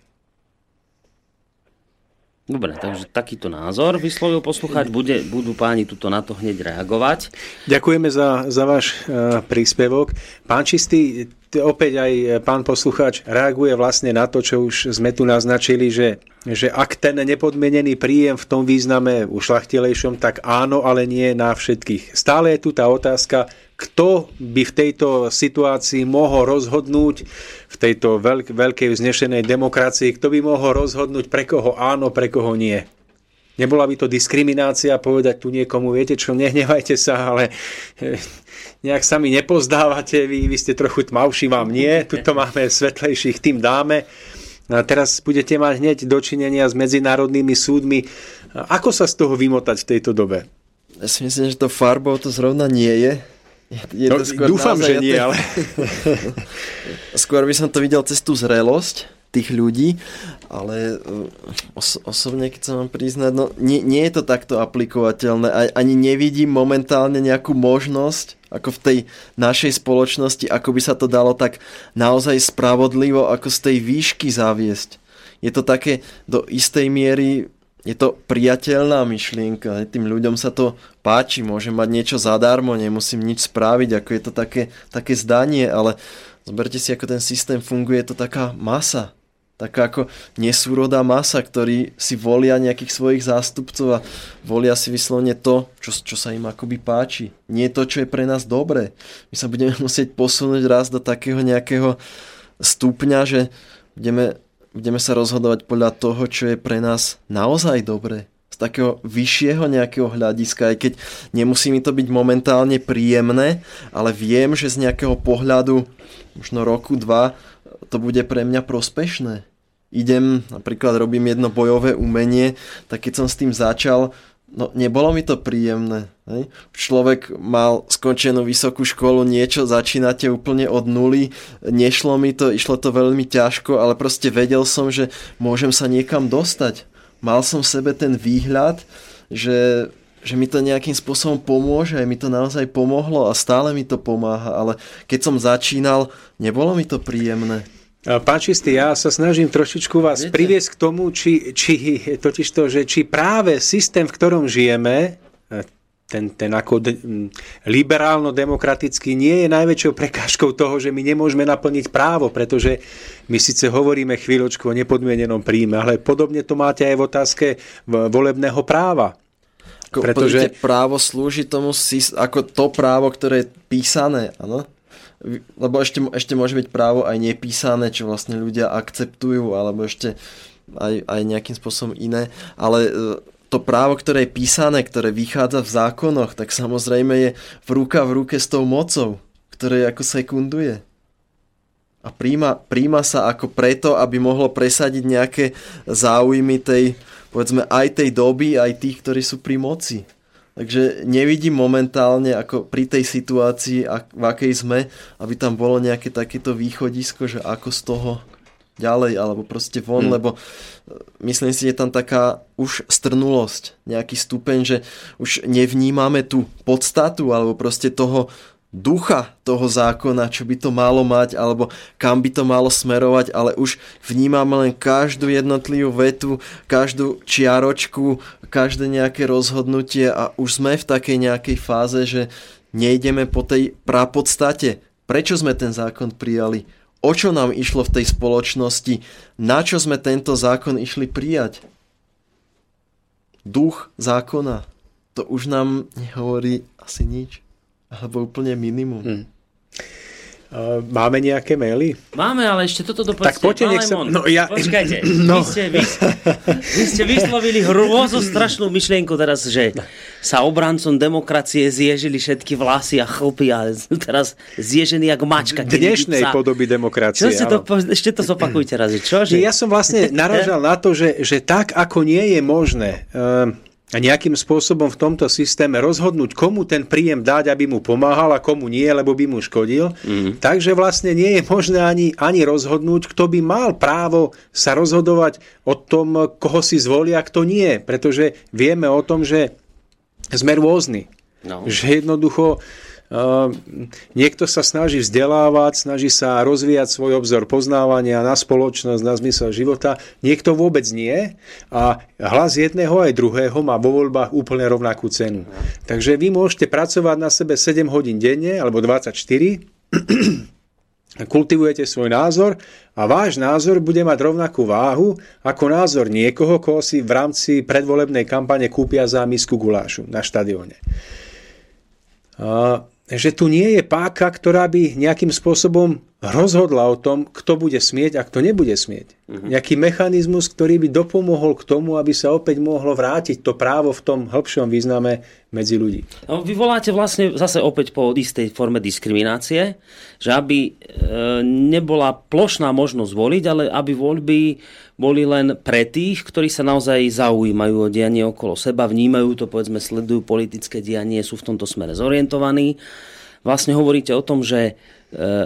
D: Dobre, takže takýto názor vyslovil poslucháč. Bude, budú páni tuto na to hneď reagovať.
B: Ďakujeme za, za váš uh, príspevok. Pán Čistý, opäť aj pán poslucháč reaguje vlastne na to, čo už sme tu naznačili, že, že ak ten nepodmenený príjem v tom význame ušlachtilejšom, tak áno, ale nie na všetkých. Stále je tu tá otázka, kto by v tejto situácii mohol rozhodnúť v tejto veľk, veľkej vznešenej demokracii, kto by mohol rozhodnúť pre koho áno, pre koho nie. Nebola by to diskriminácia povedať tu niekomu, viete čo, nehnevajte sa, ale eh, nejak sa mi nepozdávate, vy, vy ste trochu tmavší, vám nie, tuto máme svetlejších, tým dáme. A teraz budete mať hneď dočinenia s medzinárodnými súdmi. Ako sa z toho vymotať v tejto dobe?
C: Ja si myslím, že to farbou to zrovna nie je.
B: je no, to skôr dúfam, že nie, ale...
C: skôr by som to videl cez tú zrelosť tých ľudí, ale eh, os- osobne, keď sa mám priznať, no nie, nie je to takto aplikovateľné. Ani nevidím momentálne nejakú možnosť, ako v tej našej spoločnosti, ako by sa to dalo tak naozaj spravodlivo, ako z tej výšky zaviesť. Je to také do istej miery je to priateľná myšlienka, tým ľuďom sa to páči, môžem mať niečo zadarmo, nemusím nič spraviť, ako je to také, také zdanie, ale zoberte si, ako ten systém funguje, je to taká masa, taká ako nesúrodá masa, ktorí si volia nejakých svojich zástupcov a volia si vyslovne to, čo, čo sa im akoby páči. Nie to, čo je pre nás dobré. My sa budeme musieť posunúť raz do takého nejakého stupňa, že budeme budeme sa rozhodovať podľa toho, čo je pre nás naozaj dobré. Z takého vyššieho nejakého hľadiska, aj keď nemusí mi to byť momentálne príjemné, ale viem, že z nejakého pohľadu možno roku, dva, to bude pre mňa prospešné. Idem, napríklad robím jedno bojové umenie, tak keď som s tým začal, no nebolo mi to príjemné. Hej? Človek mal skončenú vysokú školu, niečo začínate úplne od nuly, nešlo mi to, išlo to veľmi ťažko, ale proste vedel som, že môžem sa niekam dostať. Mal som v sebe ten výhľad, že, že mi to nejakým spôsobom pomôže, mi to naozaj pomohlo a stále mi to pomáha, ale keď som začínal, nebolo mi to príjemné.
B: Pán Čistý, ja sa snažím trošičku vás Viete? priviesť k tomu, či, či, totiž to, že či práve systém, v ktorom žijeme, ten, ten ako de, liberálno-demokratický nie je najväčšou prekážkou toho, že my nemôžeme naplniť právo, pretože my síce hovoríme chvíľočku o nepodmienenom príjme, ale podobne to máte aj v otázke volebného práva.
C: Pretože právo slúži tomu ako to právo, ktoré je písané, áno? Lebo ešte, ešte môže byť právo aj nepísané, čo vlastne ľudia akceptujú, alebo ešte aj, aj nejakým spôsobom iné, ale e, to právo, ktoré je písané, ktoré vychádza v zákonoch, tak samozrejme je v ruka v ruke s tou mocou, ktoré ako sekunduje. A príjma, príjma sa ako preto, aby mohlo presadiť nejaké záujmy tej, povedzme, aj tej doby, aj tých, ktorí sú pri moci. Takže nevidím momentálne ako pri tej situácii, v akej sme, aby tam bolo nejaké takéto východisko, že ako z toho ďalej, alebo proste von, hmm. lebo e, myslím si, je tam taká už strnulosť, nejaký stupeň, že už nevnímame tú podstatu, alebo proste toho, ducha toho zákona, čo by to malo mať, alebo kam by to malo smerovať, ale už vnímame len každú jednotlivú vetu, každú čiaročku, každé nejaké rozhodnutie a už sme v takej nejakej fáze, že nejdeme po tej prapodstate. Prečo sme ten zákon prijali? O čo nám išlo v tej spoločnosti? Na čo sme tento zákon išli prijať? Duch zákona. To už nám nehovorí asi nič. Alebo úplne minimum. Hmm.
B: Máme nejaké maily?
D: Máme, ale ešte toto dopočte.
B: Tak poďte, nech sa...
D: No, ja... Počkajte, no. vy, ste, vy, vy ste vyslovili hrôzo strašnú myšlienku teraz, že sa obrancom demokracie zježili všetky vlasy a chlpy a teraz zježený jak mačka.
B: Dnešnej sa... podoby demokracie.
D: Čo si to, ešte to zopakujte raz. Čo, že...
B: Ja som vlastne naražal na to, že, že tak, ako nie je možné... Um, nejakým spôsobom v tomto systéme rozhodnúť, komu ten príjem dať, aby mu pomáhal a komu nie, lebo by mu škodil. Mm. Takže vlastne nie je možné ani, ani rozhodnúť, kto by mal právo sa rozhodovať o tom, koho si zvolia, kto nie. Pretože vieme o tom, že sme rôzni. No. Že jednoducho niekto sa snaží vzdelávať, snaží sa rozvíjať svoj obzor poznávania na spoločnosť, na zmysel života. Niekto vôbec nie a hlas jedného aj druhého má vo voľbách úplne rovnakú cenu. Takže vy môžete pracovať na sebe 7 hodín denne alebo 24 kultivujete svoj názor a váš názor bude mať rovnakú váhu ako názor niekoho, koho si v rámci predvolebnej kampane kúpia za misku gulášu na štadióne že tu nie je páka, ktorá by nejakým spôsobom rozhodla o tom, kto bude smieť a kto nebude smieť. Uh-huh. Nejaký mechanizmus, ktorý by dopomohol k tomu, aby sa opäť mohlo vrátiť to právo v tom hĺbšom význame medzi ľudí.
D: No, vy voláte vlastne zase opäť po istej forme diskriminácie, že aby e, nebola plošná možnosť voliť, ale aby voľby boli len pre tých, ktorí sa naozaj zaujímajú o dianie okolo seba, vnímajú to, povedzme, sledujú politické dianie, sú v tomto smere zorientovaní. Vlastne hovoríte o tom, že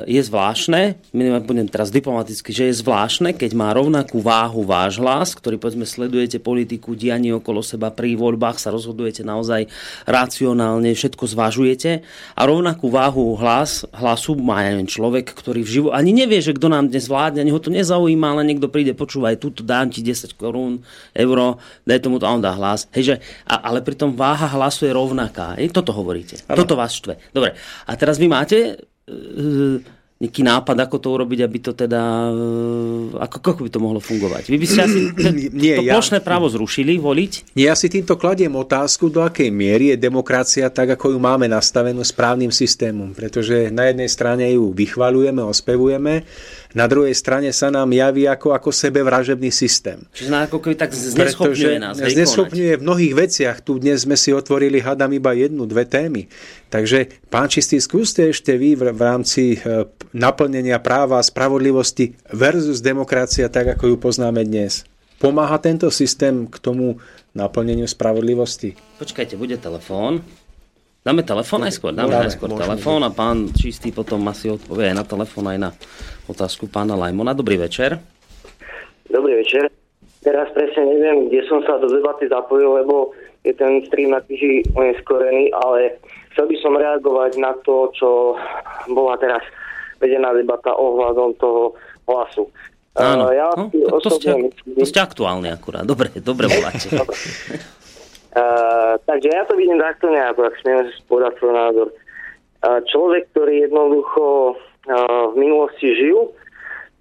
D: je zvláštne, minimálne budem teraz diplomaticky, že je zvláštne, keď má rovnakú váhu váš hlas, ktorý povedzme sledujete politiku, dianie okolo seba pri voľbách, sa rozhodujete naozaj racionálne, všetko zvažujete a rovnakú váhu hlas, hlasu má neviem, človek, ktorý v život ani nevie, že kto nám dnes vládne, ani ho to nezaujíma, ale niekto príde, počúvaj, tuto dám ti 10 korún, euro, daj tomu to a on dá hlas. Hej, že, a, ale pritom váha hlasu je rovnaká. Hej, toto hovoríte. Ano. Toto vás štve. Dobre. A teraz vy máte E, nejaký nápad, ako to urobiť, aby to teda, e, ako, ako by to mohlo fungovať? Vy by ste asi Nie, to plošné ja, právo zrušili, voliť?
B: Ja si týmto kladiem otázku, do akej miery je demokracia tak, ako ju máme nastavenú správnym systémom, pretože na jednej strane ju vychvalujeme, ospevujeme, na druhej strane sa nám javí ako, ako sebevražebný systém.
D: Čiže nás ako keby tak zneschopňuje nás.
B: Zneschopňuje v mnohých veciach. Tu dnes sme si otvorili, hadam, iba jednu, dve témy. Takže, pán Čistý, skúste ešte vy v, rámci e, naplnenia práva a spravodlivosti versus demokracia, tak ako ju poznáme dnes. Pomáha tento systém k tomu naplneniu spravodlivosti?
D: Počkajte, bude telefón. Dáme telefón aj skôr, dáme aj skôr telefón a pán Čistý potom asi odpovie aj na telefón, aj na otázku pána Lajmona. Dobrý večer.
J: Dobrý večer. Teraz presne neviem, kde som sa do debaty zapojil, lebo je ten stream na kniži oneskorený, ale chcel by som reagovať na to, čo bola teraz vedená debata ohľadom toho hlasu.
D: Áno, ja no, to, ste, to ste aktuálne akurát. Dobre, dobre voláte.
J: Uh, takže ja to vidím takto nejako, ak smiem povedať svoj názor. Uh, človek, ktorý jednoducho uh, v minulosti žil,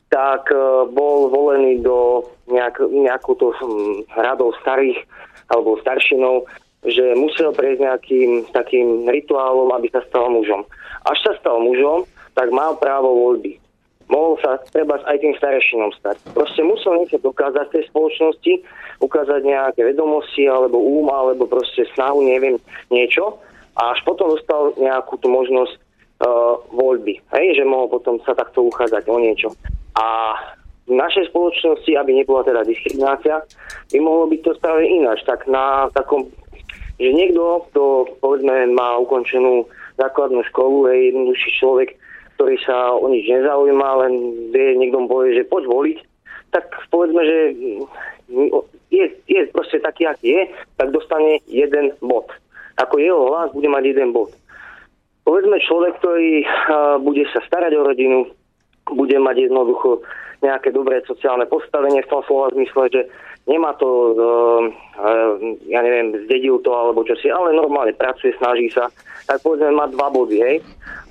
J: tak uh, bol volený do nejak, nejakú to um, radou starých alebo staršinou, že musel prejsť nejakým takým rituálom, aby sa stal mužom. Až sa stal mužom, tak mal právo voľby mohol sa treba aj tým starešinom stať. Proste musel niečo dokázať tej spoločnosti, ukázať nejaké vedomosti, alebo úm, alebo proste snahu, neviem, niečo. A až potom dostal nejakú tú možnosť uh, voľby. Hej, že mohol potom sa takto uchádzať o niečo. A v našej spoločnosti, aby nebola teda diskriminácia, by mohlo byť to práve ináč. Tak na takom, že niekto, kto povedzme má ukončenú základnú školu, je jednoduchší človek, ktorý sa o nič nezaujíma, len vie, niekto mu povie, že poď voliť, tak povedzme, že je, je proste taký, aký je, tak dostane jeden bod. Ako jeho hlas bude mať jeden bod. Povedzme človek, ktorý uh, bude sa starať o rodinu, bude mať jednoducho nejaké dobré sociálne postavenie v tom slova zmysle, že nemá to, uh, uh, ja neviem, zdedil to alebo čo si, ale normálne pracuje, snaží sa, tak povedzme má dva body, hej.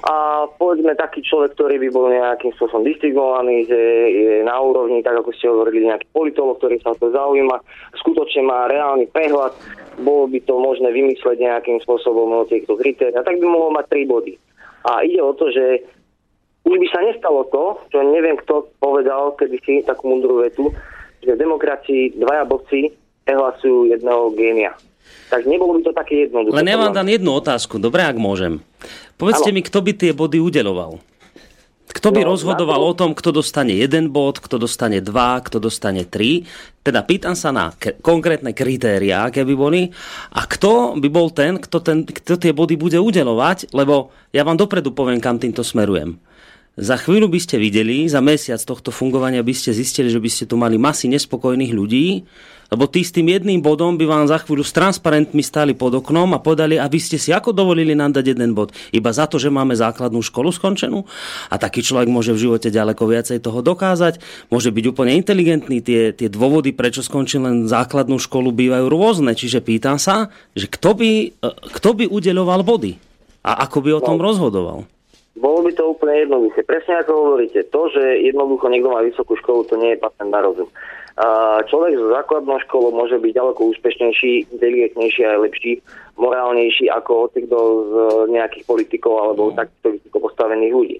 J: A povedzme taký človek, ktorý by bol nejakým spôsobom distingovaný, že je na úrovni, tak ako ste hovorili, nejaký politolog, ktorý sa to zaujíma, skutočne má reálny prehľad, bolo by to možné vymysleť nejakým spôsobom o týchto kritéria, tak by mohol mať tri body. A ide o to, že už by sa nestalo to, čo neviem, kto povedal kedy si takú mudrú vetu, že v demokracii dvaja bodci prehlasujú jedného génia. Tak nebolo by to také jednoduché.
D: Len ja vám dám jednu otázku, dobre, ak môžem. Povedzte ano. mi, kto by tie body udeloval? Kto by no, rozhodoval to... o tom, kto dostane jeden bod, kto dostane dva, kto dostane tri? Teda pýtam sa na k- konkrétne kritériá, aké by boli. A kto by bol ten kto, ten, kto tie body bude udelovať? Lebo ja vám dopredu poviem, kam týmto smerujem. Za chvíľu by ste videli, za mesiac tohto fungovania by ste zistili, že by ste tu mali masy nespokojných ľudí, lebo tí s tým jedným bodom by vám za chvíľu s transparentmi stali pod oknom a podali, aby ste si ako dovolili nám dať jeden bod. Iba za to, že máme základnú školu skončenú a taký človek môže v živote ďaleko viacej toho dokázať, môže byť úplne inteligentný. Tie, tie dôvody, prečo skončil len základnú školu, bývajú rôzne. Čiže pýtam sa, že kto by, e, kto by udeľoval body a ako by o tom rozhodoval.
J: Bolo by to úplne jednoduché. Presne ako hovoríte, to, že jednoducho niekto má vysokú školu, to nie je patent na rozum. Človek so základnou školou môže byť ďaleko úspešnejší, inteligentnejší a lepší, morálnejší ako od týchto z nejakých politikov alebo takýchto vysoko postavených ľudí.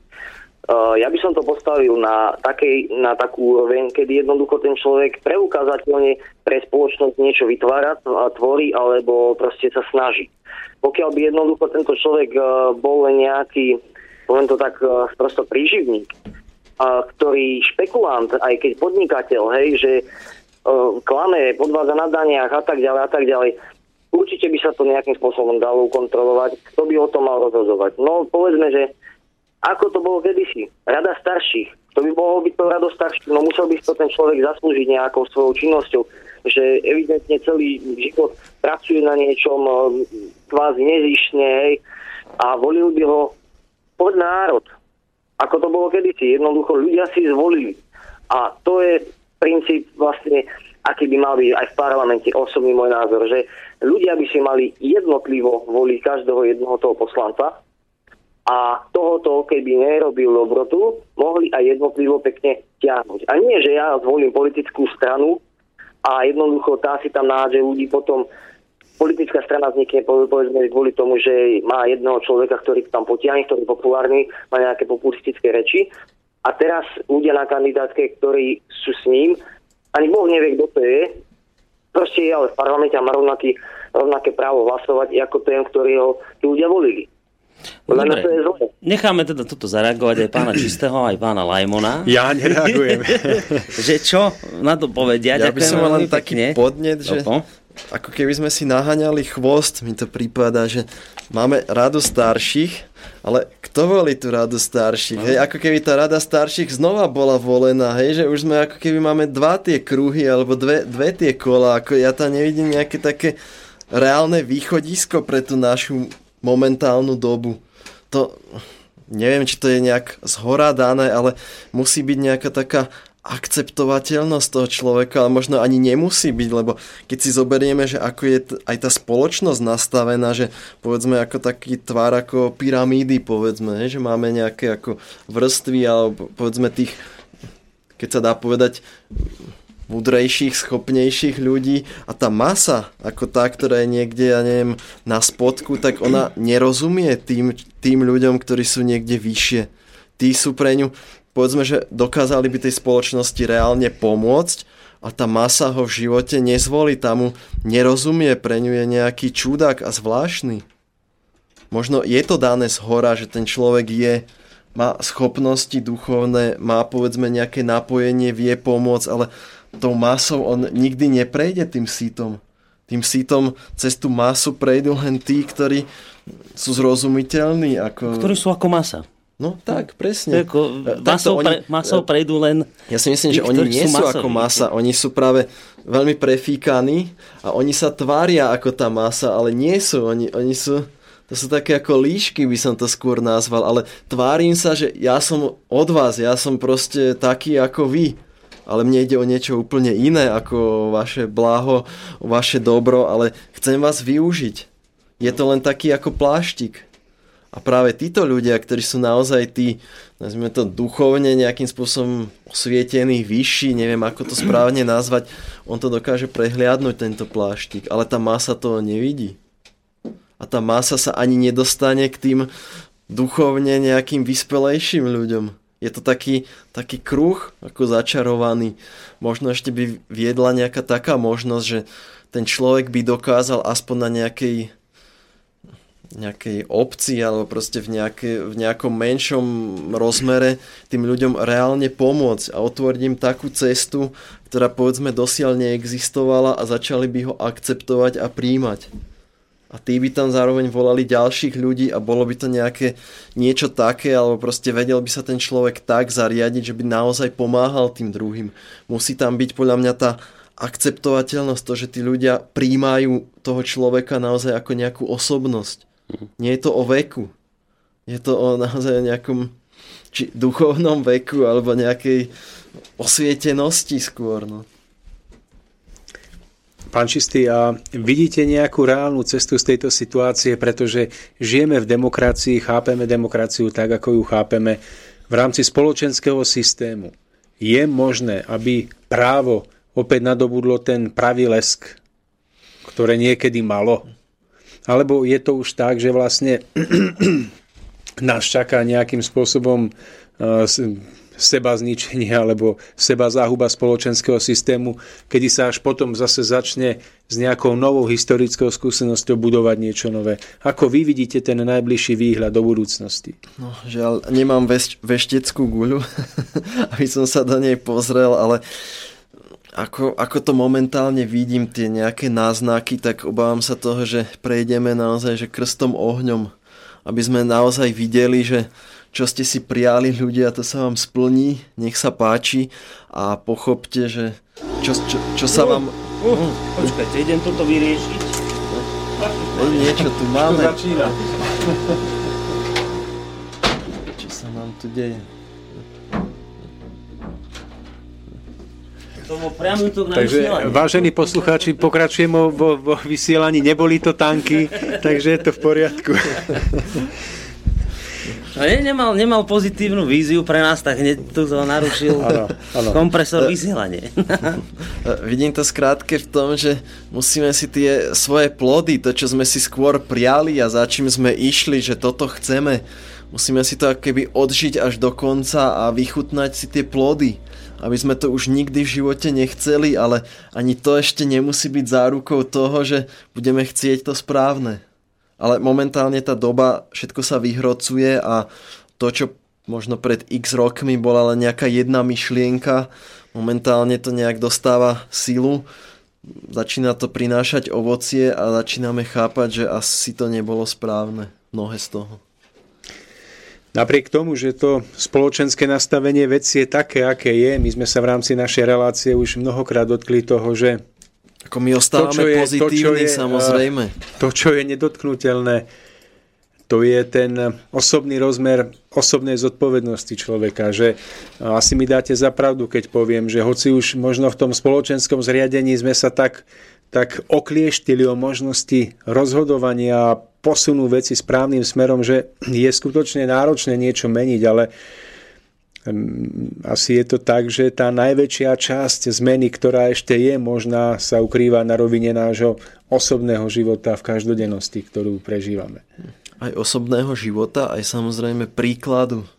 J: Uh, ja by som to postavil na, takej, na takú úroveň, kedy jednoducho ten človek preukázateľne pre spoločnosť niečo vytvára, tvorí alebo proste sa snaží. Pokiaľ by jednoducho tento človek uh, bol nejaký, poviem to tak, uh, prosto príživník, uh, ktorý špekulant, aj keď podnikateľ, hej, že uh, klame, podvádza na daniach a tak ďalej a tak ďalej, určite by sa to nejakým spôsobom dalo kontrolovať. Kto by o tom mal rozhodovať? No povedzme, že ako to bolo kedysi. Rada starších. To by mohol byť to rado starších, no musel by to ten človek zaslúžiť nejakou svojou činnosťou, že evidentne celý život pracuje na niečom kvázi nezišne, hej, a volil by ho pod národ. Ako to bolo kedysi. Jednoducho ľudia si zvolili. A to je princíp vlastne, aký by mal byť aj v parlamente osobný môj názor, že ľudia by si mali jednotlivo voliť každého jednoho toho poslanca, a tohoto, keby nerobil dobrotu, mohli aj jednotlivo pekne ťahnuť. A nie, že ja zvolím politickú stranu a jednoducho tá si tam nájde ľudí potom politická strana vznikne povedzme kvôli tomu, že má jedného človeka, ktorý tam potiahne, ktorý je populárny, má nejaké populistické reči. A teraz ľudia na kandidátke, ktorí sú s ním, ani Boh nevie, kto to je, proste je ale v parlamente a má rovnaký, rovnaké právo hlasovať ako ten, ktorý ho tí ľudia volili.
D: Dobre, necháme teda toto zareagovať aj pána Čistého, aj pána Lajmona.
B: Ja nereagujem.
D: že čo na to povedia?
C: Ja by som mal len taký podnet, že Opo. Ako keby sme si naháňali chvost, mi to prípada, že máme radu starších, ale kto volí tú radu starších? No. Hej, ako keby tá rada starších znova bola volená, hej, že už sme ako keby máme dva tie kruhy alebo dve, dve tie kola, ako ja tam nevidím nejaké také reálne východisko pre tú našu momentálnu dobu. To, neviem, či to je nejak zhora dané, ale musí byť nejaká taká akceptovateľnosť toho človeka, ale možno ani nemusí byť, lebo keď si zoberieme, že ako je t- aj tá spoločnosť nastavená, že povedzme ako taký tvár ako pyramídy, povedzme, že máme nejaké ako vrstvy, alebo povedzme tých, keď sa dá povedať, múdrejších, schopnejších ľudí a tá masa, ako tá, ktorá je niekde, ja neviem, na spodku, tak ona nerozumie tým, tým ľuďom, ktorí sú niekde vyššie. Tí sú pre ňu, povedzme, že dokázali by tej spoločnosti reálne pomôcť a tá masa ho v živote nezvolí, tam mu nerozumie, pre ňu je nejaký čudák a zvláštny. Možno je to dané z hora, že ten človek je má schopnosti duchovné, má povedzme nejaké napojenie, vie pomôcť, ale tou masou on nikdy neprejde tým sítom. Tým sítom cez tú masu prejdú len tí, ktorí sú zrozumiteľní. Ako...
D: Ktorí sú ako masa.
C: No tak, presne.
D: Ako, masou, oni, pre, masou prejdú len...
C: Ja si myslím, tí, že oni nie sú, sú ako masa, oni sú práve veľmi prefíkaní a oni sa tvária ako tá masa, ale nie sú. Oni, oni sú... To sú také ako líšky, by som to skôr nazval, ale tvárim sa, že ja som od vás, ja som proste taký ako vy ale mne ide o niečo úplne iné ako vaše blaho, vaše dobro, ale chcem vás využiť. Je to len taký ako pláštik. A práve títo ľudia, ktorí sú naozaj tí, nazvime to duchovne nejakým spôsobom osvietení, vyšší, neviem ako to správne nazvať, on to dokáže prehliadnúť tento pláštik, ale tá masa to nevidí. A tá masa sa ani nedostane k tým duchovne nejakým vyspelejším ľuďom je to taký, taký kruh, ako začarovaný. Možno ešte by viedla nejaká taká možnosť, že ten človek by dokázal aspoň na nejakej nejakej obci alebo proste v, nejaké, v nejakom menšom rozmere tým ľuďom reálne pomôcť a otvoriť im takú cestu, ktorá povedzme dosiaľ neexistovala a začali by ho akceptovať a príjmať a tí by tam zároveň volali ďalších ľudí a bolo by to nejaké niečo také, alebo proste vedel by sa ten človek tak zariadiť, že by naozaj pomáhal tým druhým. Musí tam byť podľa mňa tá akceptovateľnosť, to, že tí ľudia príjmajú toho človeka naozaj ako nejakú osobnosť. Nie je to o veku. Je to o naozaj nejakom či duchovnom veku alebo nejakej osvietenosti skôr. No.
B: Pán Čistý, a vidíte nejakú reálnu cestu z tejto situácie, pretože žijeme v demokracii, chápeme demokraciu tak, ako ju chápeme v rámci spoločenského systému. Je možné, aby právo opäť nadobudlo ten pravý lesk, ktoré niekedy malo? Alebo je to už tak, že vlastne nás čaká nejakým spôsobom seba zničenie alebo seba záhuba spoločenského systému, kedy sa až potom zase začne s nejakou novou historickou skúsenosťou budovať niečo nové. Ako vy vidíte ten najbližší výhľad do budúcnosti?
C: No, žiaľ, nemám veš- vešteckú guľu, aby som sa do nej pozrel, ale ako, ako to momentálne vidím, tie nejaké náznaky, tak obávam sa toho, že prejdeme naozaj že krstom ohňom, aby sme naozaj videli, že čo ste si prijali ľudia, to sa vám splní, nech sa páči a pochopte, že čo, čo, čo sa vám...
D: Uh, uh, počkajte, idem toto vyriešiť.
C: Ej, niečo tu máme.
B: Začína.
C: Čo sa nám tu deje?
D: To bol priamy útok na
B: Takže,
D: vysielanie.
B: vážení poslucháči, pokračujem vo, vo vysielaní. Neboli to tanky, takže je to v poriadku.
D: No, ne, nemal, nemal pozitívnu víziu pre nás, tak hneď tu to narušil
B: Áno, áno.
D: kompresor vysielanie.
C: Vidím to skrátke v tom, že musíme si tie svoje plody, to čo sme si skôr priali a za čím sme išli, že toto chceme, musíme si to keby odžiť až do konca a vychutnať si tie plody. Aby sme to už nikdy v živote nechceli, ale ani to ešte nemusí byť zárukou toho, že budeme chcieť to správne. Ale momentálne tá doba, všetko sa vyhrocuje a to, čo možno pred x rokmi bola len nejaká jedna myšlienka, momentálne to nejak dostáva silu, začína to prinášať ovocie a začíname chápať, že asi to nebolo správne, mnohé z toho.
B: Napriek tomu, že to spoločenské nastavenie veci je také, aké je, my sme sa v rámci našej relácie už mnohokrát dotkli toho, že
C: Ako my ostávame
B: čo je-
C: pozitívni,
B: to, čo je,
C: samozrejme.
B: to, čo je nedotknutelné, to je ten osobný rozmer osobnej zodpovednosti človeka, že asi mi dáte za pravdu, keď poviem, že hoci už možno v tom spoločenskom zriadení sme sa tak, tak oklieštili o možnosti rozhodovania a posunú veci správnym smerom, že je skutočne náročné niečo meniť, ale asi je to tak, že tá najväčšia časť zmeny, ktorá ešte je možná, sa ukrýva na rovine nášho osobného života v každodennosti, ktorú prežívame.
C: Aj osobného života, aj samozrejme príkladu.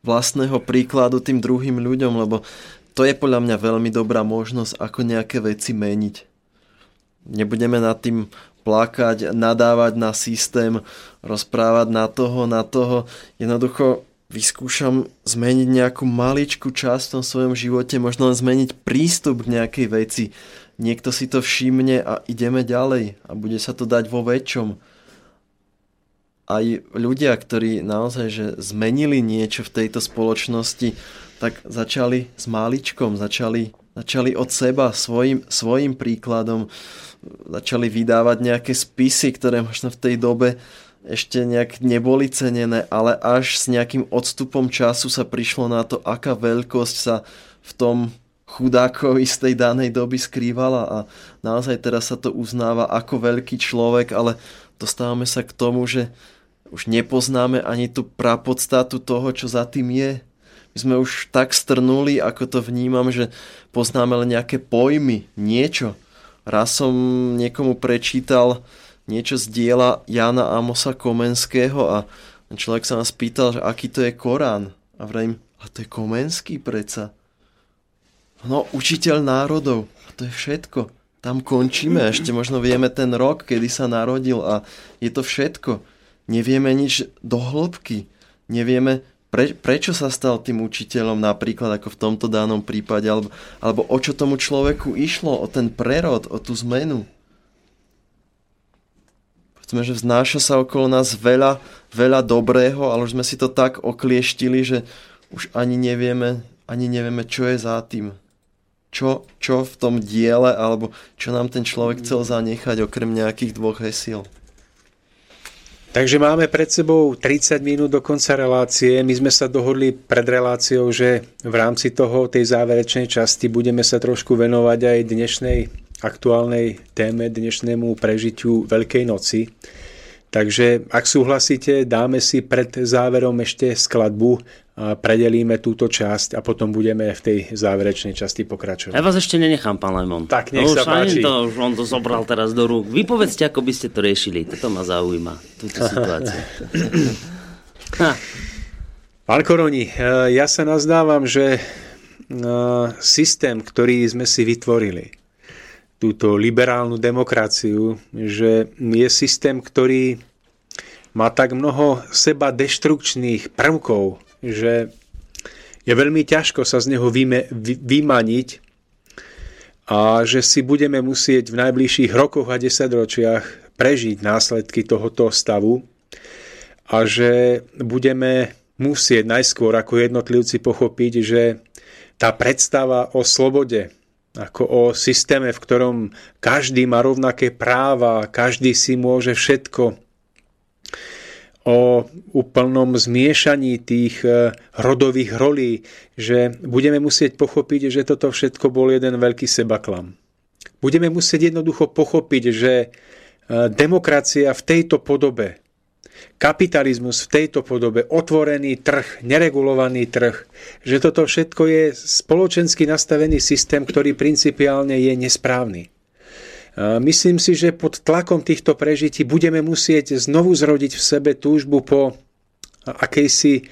C: Vlastného príkladu tým druhým ľuďom, lebo to je podľa mňa veľmi dobrá možnosť, ako nejaké veci meniť. Nebudeme nad tým plakať, nadávať na systém, rozprávať na toho, na toho. Jednoducho vyskúšam zmeniť nejakú maličkú časť v tom svojom živote, možno len zmeniť prístup k nejakej veci. Niekto si to všimne a ideme ďalej a bude sa to dať vo väčšom. Aj ľudia, ktorí naozaj že zmenili niečo v tejto spoločnosti, tak začali s máličkom, začali, začali od seba svojim, svojim príkladom, začali vydávať nejaké spisy, ktoré možno v tej dobe ešte nejak neboli cenené, ale až s nejakým odstupom času sa prišlo na to, aká veľkosť sa v tom chudákovi z tej danej doby skrývala a naozaj teraz sa to uznáva ako veľký človek, ale dostávame sa k tomu, že už nepoznáme ani tú prapodstatu toho, čo za tým je. My sme už tak strnuli, ako to vnímam, že poznáme len nejaké pojmy, niečo. Raz som niekomu prečítal niečo z diela Jana Amosa Komenského a človek sa nás pýtal, že aký to je Korán. A vrajím, a to je Komenský preca. No, učiteľ národov. A to je všetko. Tam končíme. Ešte možno vieme ten rok, kedy sa narodil a je to všetko. Nevieme nič do hĺbky. Nevieme, pre, prečo sa stal tým učiteľom napríklad ako v tomto danom prípade, alebo, alebo o čo tomu človeku išlo, o ten prerod, o tú zmenu. Povedzme, že vznáša sa okolo nás veľa, veľa dobrého, ale už sme si to tak oklieštili, že už ani nevieme, ani nevieme, čo je za tým. Čo, čo v tom diele, alebo čo nám ten človek chcel zanechať, okrem nejakých dvoch hesiel.
B: Takže máme pred sebou 30 minút do konca relácie. My sme sa dohodli pred reláciou, že v rámci toho, tej záverečnej časti budeme sa trošku venovať aj dnešnej aktuálnej téme, dnešnému prežitiu Veľkej noci. Takže ak súhlasíte, dáme si pred záverom ešte skladbu predelíme túto časť a potom budeme v tej záverečnej časti pokračovať.
D: Ja vás ešte nenechám, pán Lemon.
B: Tak, nech
D: no,
B: sa páči.
D: To, on to zobral teraz do rúk. Vy povedzte, ako by ste to riešili. Toto ma zaujíma, túto situáciu.
B: Pán Koroni, e, ja sa nazdávam, že e, systém, ktorý sme si vytvorili, túto liberálnu demokraciu, že je systém, ktorý má tak mnoho seba deštrukčných prvkov, že je veľmi ťažko sa z neho vyme, vy, vymaniť a že si budeme musieť v najbližších rokoch a desaťročiach prežiť následky tohoto stavu a že budeme musieť najskôr ako jednotlivci pochopiť, že tá predstava o slobode, ako o systéme, v ktorom každý má rovnaké práva, každý si môže všetko, o úplnom zmiešaní tých e, rodových rolí, že budeme musieť pochopiť, že toto všetko bol jeden veľký sebaklam. Budeme musieť jednoducho pochopiť, že e, demokracia v tejto podobe, kapitalizmus v tejto podobe, otvorený trh, neregulovaný trh, že toto všetko je spoločensky nastavený systém, ktorý principiálne je nesprávny. Myslím si, že pod tlakom týchto prežití budeme musieť znovu zrodiť v sebe túžbu po akejsi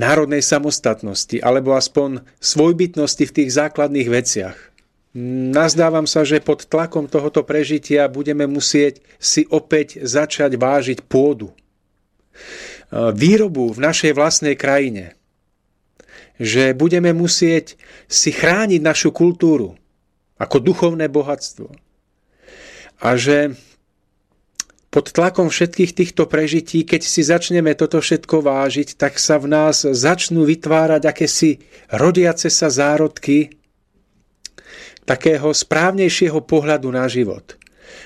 B: národnej samostatnosti alebo aspoň svojbytnosti v tých základných veciach. Nazdávam sa, že pod tlakom tohoto prežitia budeme musieť si opäť začať vážiť pôdu. Výrobu v našej vlastnej krajine. Že budeme musieť si chrániť našu kultúru ako duchovné bohatstvo a že pod tlakom všetkých týchto prežití, keď si začneme toto všetko vážiť, tak sa v nás začnú vytvárať akési rodiace sa zárodky takého správnejšieho pohľadu na život.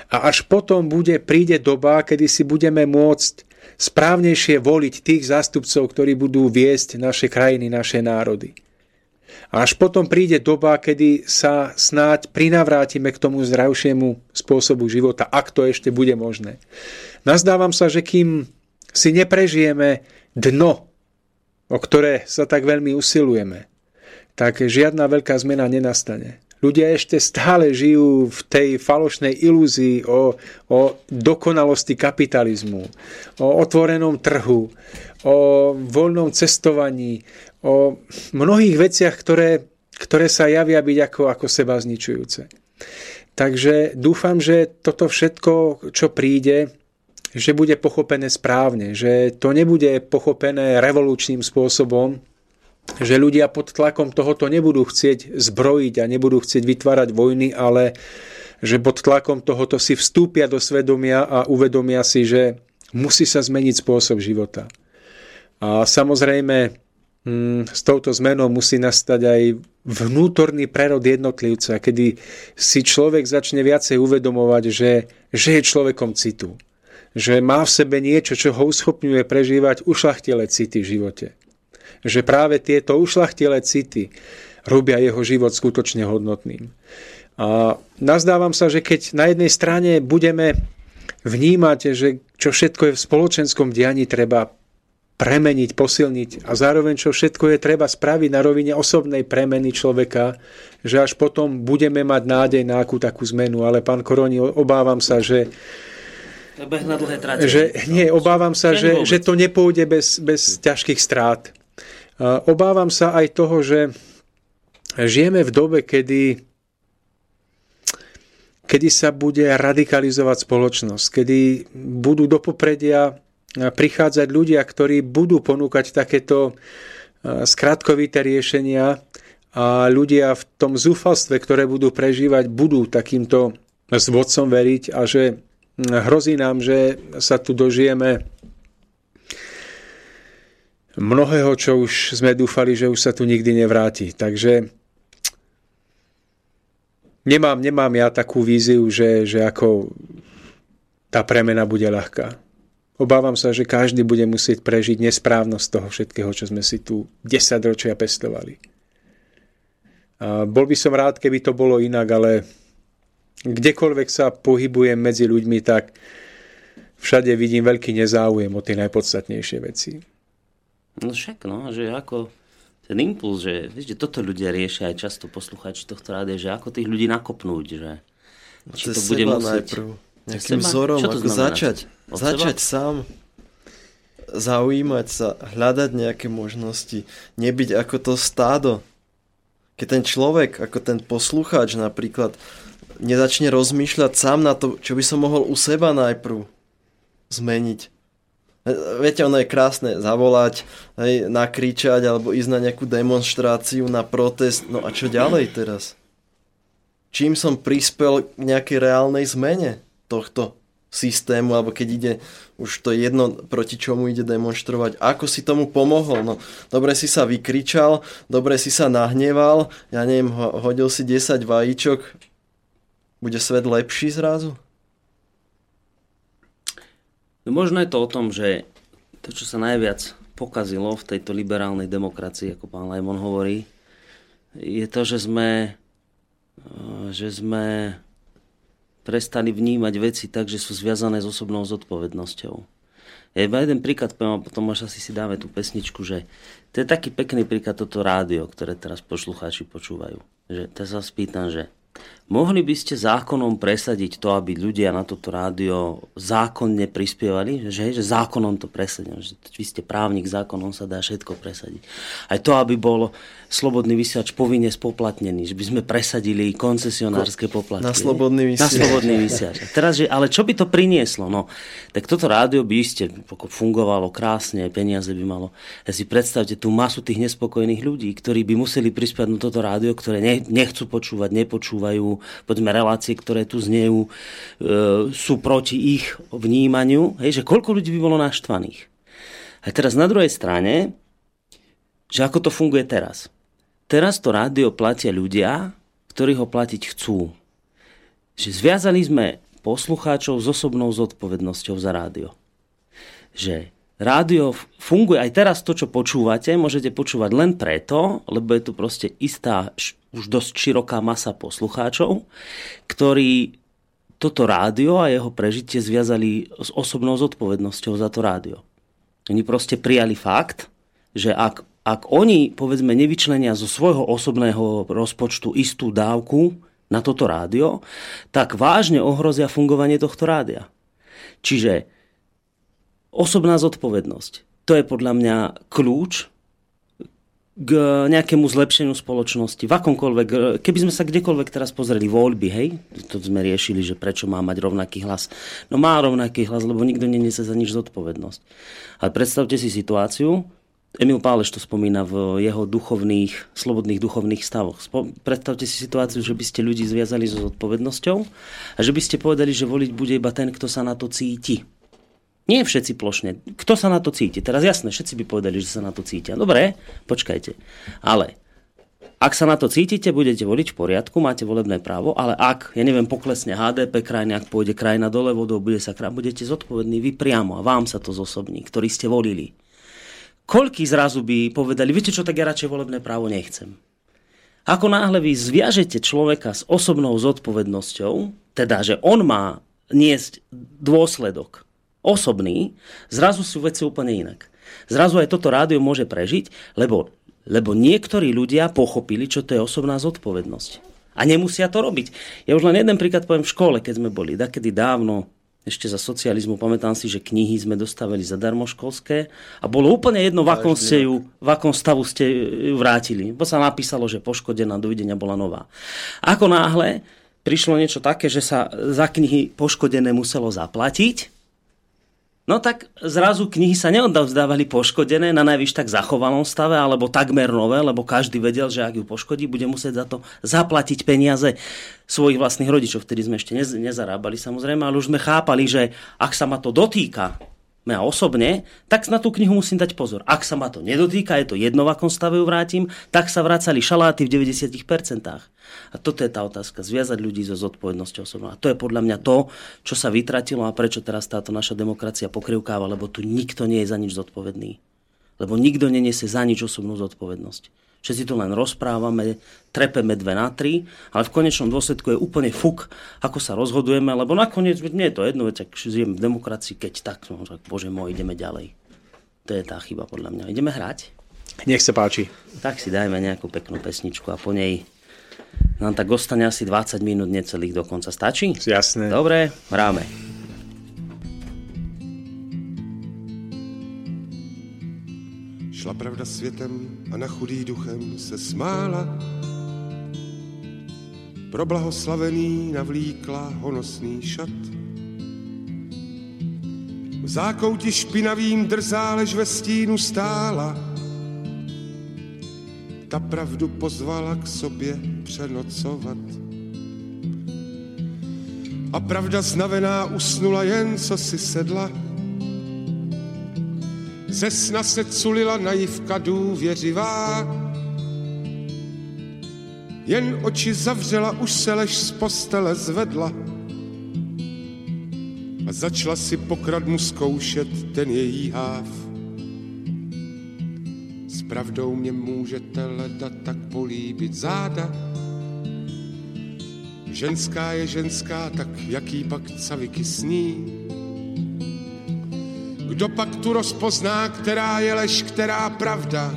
B: A až potom bude, príde doba, kedy si budeme môcť správnejšie voliť tých zástupcov, ktorí budú viesť naše krajiny, naše národy. Až potom príde doba, kedy sa snáď prinavrátime k tomu zdravšiemu spôsobu života, ak to ešte bude možné. Nazdávam sa, že kým si neprežijeme dno, o ktoré sa tak veľmi usilujeme, tak žiadna veľká zmena nenastane. Ľudia ešte stále žijú v tej falošnej ilúzii o, o dokonalosti kapitalizmu, o otvorenom trhu, o voľnom cestovaní, o mnohých veciach, ktoré, ktoré sa javia byť ako, ako seba zničujúce. Takže dúfam, že toto všetko, čo príde, že bude pochopené správne, že to nebude pochopené revolučným spôsobom, že ľudia pod tlakom tohoto nebudú chcieť zbrojiť a nebudú chcieť vytvárať vojny, ale že pod tlakom tohoto si vstúpia do svedomia a uvedomia si, že musí sa zmeniť spôsob života. A samozrejme, Mm, s touto zmenou musí nastať aj vnútorný prerod jednotlivca, kedy si človek začne viacej uvedomovať, že, že je človekom citu. Že má v sebe niečo, čo ho uschopňuje prežívať ušlachtile city v živote. Že práve tieto ušlachtile city robia jeho život skutočne hodnotným. A nazdávam sa, že keď na jednej strane budeme vnímať, že čo všetko je v spoločenskom dianí treba premeniť, posilniť a zároveň čo všetko je treba spraviť na rovine osobnej premeny človeka, že až potom budeme mať nádej na akú takú zmenu. Ale pán Koroni, obávam sa, že Že, nie, obávam sa, že, že to nepôjde bez, bez ťažkých strát. Obávam sa aj toho, že žijeme v dobe, kedy kedy sa bude radikalizovať spoločnosť, kedy budú do popredia prichádzať ľudia, ktorí budú ponúkať takéto skratkovité riešenia a ľudia v tom zúfalstve, ktoré budú prežívať, budú takýmto zvodcom veriť a že hrozí nám, že sa tu dožijeme mnohého, čo už sme dúfali, že už sa tu nikdy nevráti. Takže nemám, nemám ja takú víziu, že, že ako tá premena bude ľahká. Obávam sa, že každý bude musieť prežiť nesprávnosť toho všetkého, čo sme si tu 10 ročia pestovali. A bol by som rád, keby to bolo inak, ale kdekoľvek sa pohybujem medzi ľuďmi, tak všade vidím veľký nezáujem o tie najpodstatnejšie veci.
D: No však, no, že ako ten impuls, že, vieš, že toto ľudia riešia aj často posluchači tohto rádia, že ako tých ľudí nakopnúť, že
C: či to bude musieť... Najprv nejakým vzorom, ako začať. Od začať sám. zaujímať sa, hľadať nejaké možnosti, nebyť ako to stádo. Keď ten človek, ako ten poslucháč napríklad, nezačne rozmýšľať sám na to, čo by som mohol u seba najprv zmeniť. Viete, ono je krásne zavolať, hej, nakričať alebo ísť na nejakú demonstráciu, na protest. No a čo ďalej teraz? Čím som prispel k nejakej reálnej zmene tohto systému, alebo keď ide už to jedno, proti čomu ide demonstrovať, ako si tomu pomohol. No, dobre si sa vykričal, dobre si sa nahneval, ja neviem, hodil si 10 vajíčok, bude svet lepší zrazu?
D: No možno je to o tom, že to, čo sa najviac pokazilo v tejto liberálnej demokracii, ako pán Lajmon hovorí, je to, že sme, eh, že sme prestali vnímať veci tak, že sú zviazané s osobnou zodpovednosťou. Ja iba jeden príklad poviem a potom až asi si dáme tú pesničku, že to je taký pekný príklad toto rádio, ktoré teraz poslucháči počúvajú. Že teraz sa spýtam, že Mohli by ste zákonom presadiť to, aby ľudia na toto rádio zákonne prispievali? Že, že zákonom to presadím. Že vy ste právnik, zákonom sa dá všetko presadiť. Aj to, aby bol slobodný vysielač povinne spoplatnený. Že by sme presadili koncesionárske poplatky.
C: Na slobodný vysielač.
D: Na slobodný vysielač. Teraz, že, ale čo by to prinieslo? No, tak toto rádio by iste fungovalo krásne, peniaze by malo. Ja si predstavte tú masu tých nespokojných ľudí, ktorí by museli prispiať na toto rádio, ktoré nechcú počúvať, nepočúvajú, povedzme, relácie, ktoré tu znejú, e, sú proti ich vnímaniu, hej, že koľko ľudí by bolo naštvaných. A teraz na druhej strane, že ako to funguje teraz. Teraz to rádio platia ľudia, ktorí ho platiť chcú. Že zviazali sme poslucháčov s osobnou zodpovednosťou za rádio. Že rádio funguje aj teraz to, čo počúvate, môžete počúvať len preto, lebo je tu proste istá už dosť široká masa poslucháčov, ktorí toto rádio a jeho prežitie zviazali s osobnou zodpovednosťou za to rádio. Oni proste prijali fakt, že ak, ak oni, povedzme, nevyčlenia zo svojho osobného rozpočtu istú dávku na toto rádio, tak vážne ohrozia fungovanie tohto rádia. Čiže osobná zodpovednosť. To je podľa mňa kľúč k nejakému zlepšeniu spoločnosti. V akomkoľvek, keby sme sa kdekoľvek teraz pozreli voľby, hej, to sme riešili, že prečo má mať rovnaký hlas. No má rovnaký hlas, lebo nikto neniesie za nič zodpovednosť. Ale predstavte si situáciu, Emil Páleš to spomína v jeho duchovných, slobodných duchovných stavoch. Predstavte si situáciu, že by ste ľudí zviazali so zodpovednosťou a že by ste povedali, že voliť bude iba ten, kto sa na to cíti. Nie všetci plošne. Kto sa na to cíti? Teraz jasné, všetci by povedali, že sa na to cítia. Dobre, počkajte. Ale ak sa na to cítite, budete voliť v poriadku, máte volebné právo, ale ak, ja neviem, poklesne HDP krajiny, ak pôjde krajina dole vodou, bude sa krajina, budete zodpovední vy priamo a vám sa to zosobní, ktorí ste volili. Koľký zrazu by povedali, viete čo, tak ja radšej volebné právo nechcem. Ako náhle vy zviažete človeka s osobnou zodpovednosťou, teda, že on má niesť dôsledok osobný, zrazu sú veci úplne inak. Zrazu aj toto rádio môže prežiť, lebo, lebo niektorí ľudia pochopili, čo to je osobná zodpovednosť. A nemusia to robiť. Ja už len jeden príklad poviem v škole, keď sme boli, takedy dávno, ešte za socializmu, pamätám si, že knihy sme dostávali zadarmo školské a bolo úplne jedno, v akom, ste ju, v akom stavu ste ju vrátili. Bo sa napísalo, že poškodená, dovidenia bola nová. Ako náhle prišlo niečo také, že sa za knihy poškodené muselo zaplatiť, No tak zrazu knihy sa neodovzdávali poškodené na najvyš tak zachovalom stave alebo takmer nové, lebo každý vedel, že ak ju poškodí, bude musieť za to zaplatiť peniaze svojich vlastných rodičov. Vtedy sme ešte nezarábali samozrejme, ale už sme chápali, že ak sa ma to dotýka, mňa osobne, tak na tú knihu musím dať pozor. Ak sa ma to nedotýka, je to jedno, v akom stave ju vrátim, tak sa vracali šaláty v 90%. A toto je tá otázka, zviazať ľudí so zodpovednosťou osobnou. A to je podľa mňa to, čo sa vytratilo a prečo teraz táto naša demokracia pokrivkáva, lebo tu nikto nie je za nič zodpovedný. Lebo nikto neniesie za nič osobnú zodpovednosť. Všetci to len rozprávame, trepeme dve na tri, ale v konečnom dôsledku je úplne fuk, ako sa rozhodujeme, lebo nakoniec nie je to jedno, veď ak žijem v demokracii, keď tak, no, tak bože môj, ideme ďalej. To je tá chyba podľa mňa. Ideme hrať?
B: Nech sa páči.
D: Tak si dajme nejakú peknú pesničku a po nej nám tak ostane asi 20 minút necelých dokonca. Stačí?
B: Jasné.
D: Dobre, hráme.
K: Šla pravda světem a na chudý duchem se smála. Pro blahoslavený navlíkla honosný šat. V zákouti špinavým drzá, lež ve stínu stála. Ta pravdu pozvala k sobě přenocovat. A pravda znavená usnula jen, co si sedla. Ze sna se culila naivka důvěřivá. Jen oči zavřela, už se lež z postele zvedla. A začala si pokradmu zkoušet ten její háv. S pravdou mě můžete leda tak políbit záda. Ženská je ženská, tak jaký pak caviky sní. Kdo pak tu rozpozná, která je lež, která pravda?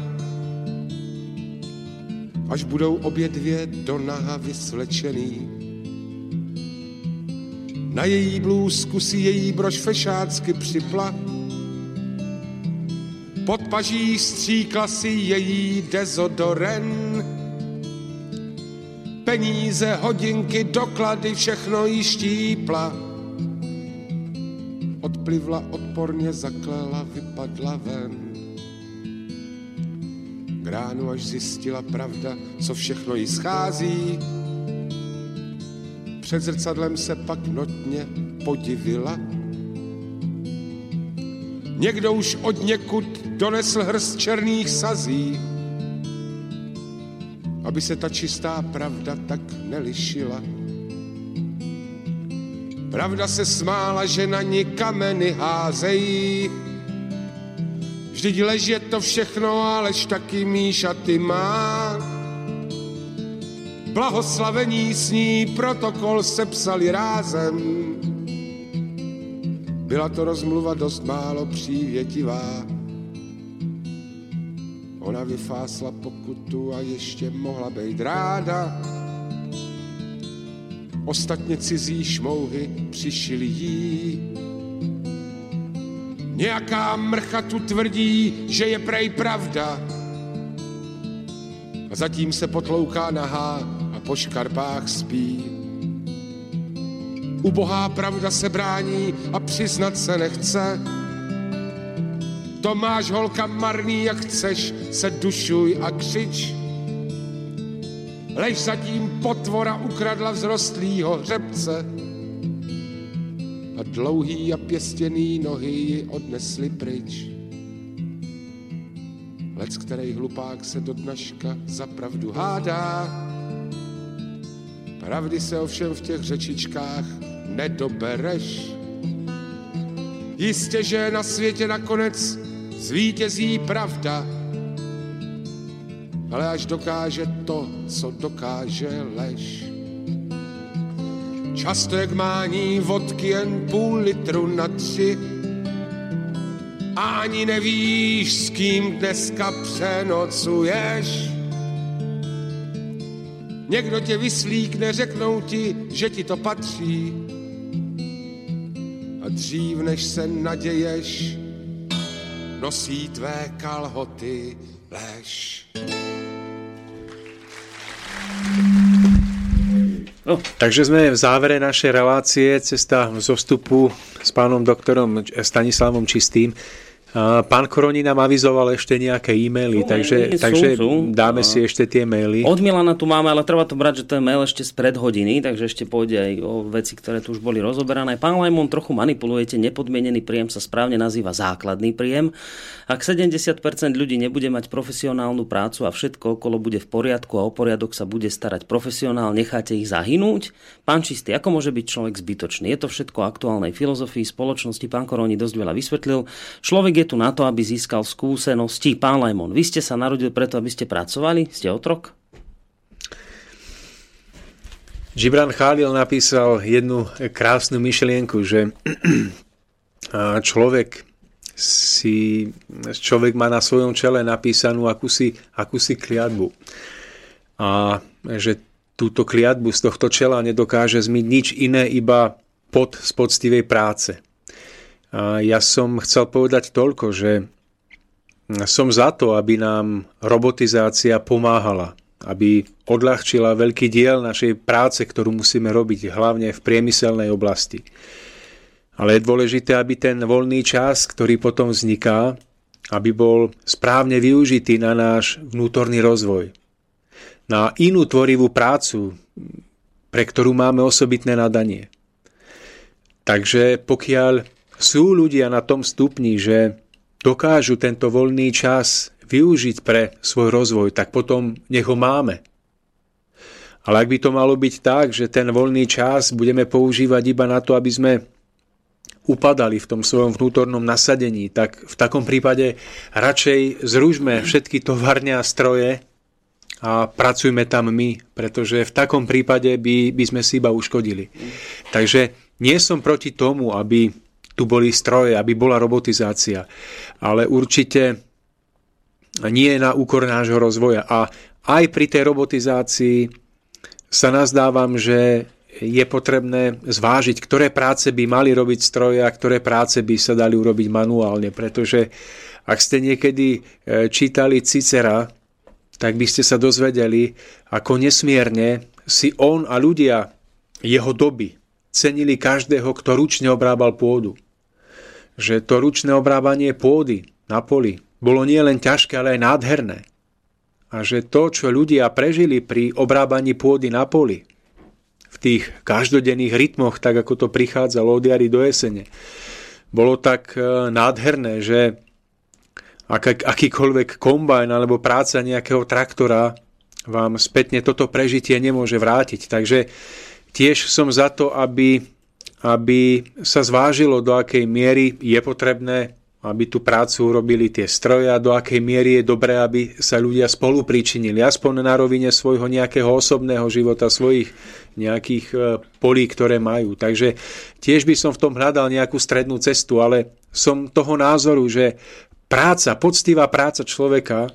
K: Až budou obě dvě do naha vysvlečený. Na její blůzku si její brož fešácky připla. Pod paží stříkla si její dezodoren. Peníze, hodinky, doklady, všechno jí štípla. Odplivla, odporně zaklela, vypadla ven. K ránu až zjistila pravda, co všechno jí schází. Před zrcadlem se pak notně podivila. Někdo už od někud donesl hrst černých sazí, aby se ta čistá pravda tak nelišila. Pravda se smála, že na ní kameny házejí. Vždyť lež je to všechno, alež taky míšaty má. Blahoslavení s ní protokol sepsali rázem. Byla to rozmluva dost málo přívětivá. Ona vyfásla pokutu a ještě mohla být ráda. Ostatně cizí šmouhy přišili jí. Nějaká mrcha tu tvrdí, že je prej pravda. A zatím se potlouká nahá a po škarpách spí. Ubohá pravda se brání a přiznat se nechce. To máš holka marný, jak chceš, se dušuj a křič. Lež zatím potvora ukradla vzrostlýho hřebce a dlouhý a pěstěný nohy ji odnesli pryč. Lec, který hlupák se do dnaška za pravdu hádá, pravdy se ovšem v těch řečičkách nedobereš. Jistě, že na světě nakonec zvítězí pravda, ale až dokáže to, co dokáže lež. Často jak mání vodky jen půl litru na tři ani nevíš, s kým dneska přenocuješ. Někdo tě vyslíkne, řeknou ti, že ti to patří. A dřív, než se naděješ, nosí tvé kalhoty lež.
B: No. Takže sme v závere našej relácie Cesta zo vstupu s pánom doktorom Stanislavom Čistým. Pán Koroni nám avizoval ešte nejaké e-maily, no, takže, sú, takže sú. dáme si ešte tie maily.
D: Od Milana tu máme, ale treba to brať, že to je mail ešte z pred hodiny, takže ešte pôjde aj o veci, ktoré tu už boli rozoberané. Pán Lajmon, trochu manipulujete, nepodmienený príjem sa správne nazýva základný príjem. Ak 70% ľudí nebude mať profesionálnu prácu a všetko okolo bude v poriadku a o poriadok sa bude starať profesionál, necháte ich zahynúť? Pán Čistý, ako môže byť človek zbytočný? Je to všetko aktuálnej filozofii spoločnosti. Pán Koroni dosť veľa vysvetlil. Človek je tu na to, aby získal skúsenosti. Pán Lajmon, vy ste sa narodil preto, aby ste pracovali? Ste otrok?
B: Gibran Khalil napísal jednu krásnu myšlienku, že človek si, človek má na svojom čele napísanú akúsi, akúsi kliatbu. A že túto kliatbu z tohto čela nedokáže zmyť nič iné, iba pod z poctivej práce. Ja som chcel povedať toľko, že som za to, aby nám robotizácia pomáhala, aby odľahčila veľký diel našej práce, ktorú musíme robiť, hlavne v priemyselnej oblasti. Ale je dôležité, aby ten voľný čas, ktorý potom vzniká, aby bol správne využitý na náš vnútorný rozvoj, na inú tvorivú prácu, pre ktorú máme osobitné nadanie. Takže pokiaľ sú ľudia na tom stupni, že dokážu tento voľný čas využiť pre svoj rozvoj, tak potom nech ho máme. Ale ak by to malo byť tak, že ten voľný čas budeme používať iba na to, aby sme upadali v tom svojom vnútornom nasadení, tak v takom prípade radšej zružme všetky továrne a stroje a pracujme tam my, pretože v takom prípade by, by sme si iba uškodili. Takže nie som proti tomu, aby tu boli stroje, aby bola robotizácia. Ale určite nie na úkor nášho rozvoja. A aj pri tej robotizácii sa nazdávam, že je potrebné zvážiť, ktoré práce by mali robiť stroje a ktoré práce by sa dali urobiť manuálne. Pretože ak ste niekedy e, čítali Cicera, tak by ste sa dozvedeli, ako nesmierne si on a ľudia jeho doby cenili každého, kto ručne obrábal pôdu že to ručné obrábanie pôdy na poli bolo nie len ťažké, ale aj nádherné. A že to, čo ľudia prežili pri obrábaní pôdy na poli, v tých každodenných rytmoch, tak ako to prichádzalo od jary do jesene, bolo tak e, nádherné, že ak, akýkoľvek kombajn alebo práca nejakého traktora vám spätne toto prežitie nemôže vrátiť. Takže tiež som za to, aby aby sa zvážilo, do akej miery je potrebné, aby tú prácu urobili tie stroje a do akej miery je dobré, aby sa ľudia spolu pričinili, aspoň na rovine svojho nejakého osobného života, svojich nejakých e, polí, ktoré majú. Takže tiež by som v tom hľadal nejakú strednú cestu, ale som toho názoru, že práca, poctivá práca človeka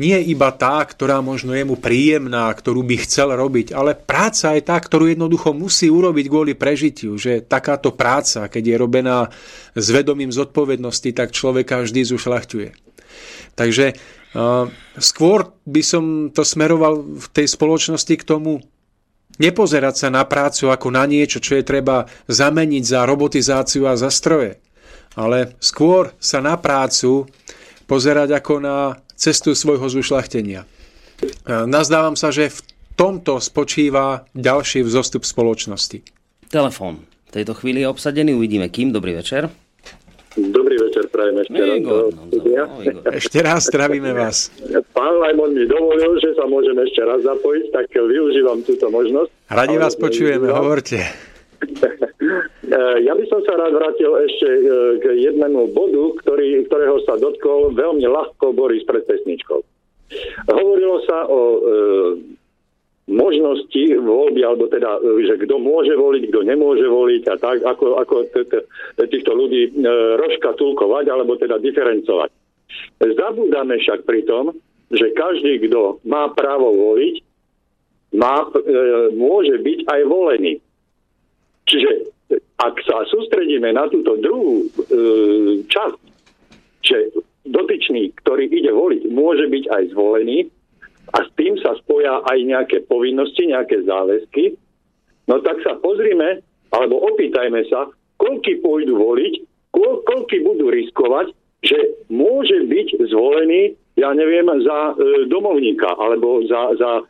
B: nie iba tá, ktorá možno je mu príjemná, ktorú by chcel robiť, ale práca je tá, ktorú jednoducho musí urobiť kvôli prežitiu, že takáto práca, keď je robená s vedomím zodpovednosti, tak človeka vždy zušľachťuje. Takže skôr by som to smeroval v tej spoločnosti k tomu, nepozerať sa na prácu ako na niečo, čo je treba zameniť za robotizáciu a za stroje, ale skôr sa na prácu pozerať ako na cestu svojho zušlachtenia. Nazdávam sa, že v tomto spočíva ďalší vzostup spoločnosti.
D: Telefón. V tejto chvíli je obsadený, uvidíme kým. Dobrý večer.
F: Dobrý večer, prajem ešte raz. Igor, no,
B: no, ešte raz zdravíme vás.
F: Pán Lajmon mi dovolil, že sa môžem ešte raz zapojiť, tak využívam túto možnosť.
B: Radi vás počujeme, hovorte.
F: Ja by som sa rád vrátil ešte e, k jednému bodu, ktorý, ktorého sa dotkol veľmi ľahko Boris pred pesničkou. Hovorilo sa o e, možnosti voľby, alebo teda, že kto môže voliť, kto nemôže voliť a tak, ako, ako týchto ľudí e, rozškatulkovať, alebo teda diferencovať. Zabúdame však pri tom, že každý, kto má právo voliť, má, e, môže byť aj volený. Čiže ak sa sústredíme na túto druhú e, časť, že dotyčný, ktorý ide voliť, môže byť aj zvolený a s tým sa spoja aj nejaké povinnosti, nejaké záväzky, no tak sa pozrime, alebo opýtajme sa, koľky pôjdu voliť, koľ, koľky budú riskovať, že môže byť zvolený, ja neviem, za e, domovníka alebo za, za e,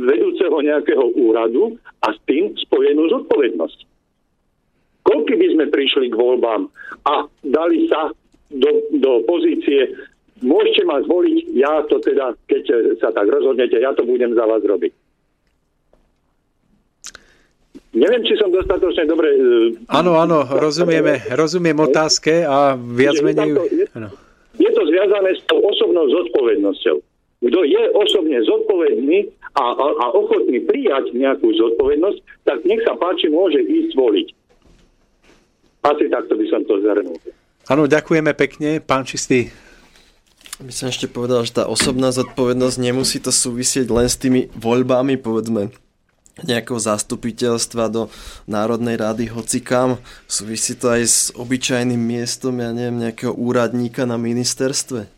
F: vedúceho nejakého úradu a s tým spojenú zodpovednosť. Koľky by sme prišli k voľbám a dali sa do, do pozície, môžete ma zvoliť, ja to teda, keď sa tak rozhodnete, ja to budem za vás robiť. Neviem, či som dostatočne dobre...
B: E, áno, áno, rozumieme, rozumiem otázke a viac menej...
F: Je, je to zviazané s tou osobnou zodpovednosťou. Kto je osobne zodpovedný a, a, a ochotný prijať nejakú zodpovednosť, tak nech sa páči, môže ísť voliť. Asi takto by som to zhrnul.
B: Áno, ďakujeme pekne. Pán Čistý.
C: By som ešte povedal, že tá osobná zodpovednosť nemusí to súvisieť len s tými voľbami, povedzme, nejakého zastupiteľstva do Národnej rady hocikam. Súvisí to aj s obyčajným miestom, ja neviem, nejakého úradníka na ministerstve.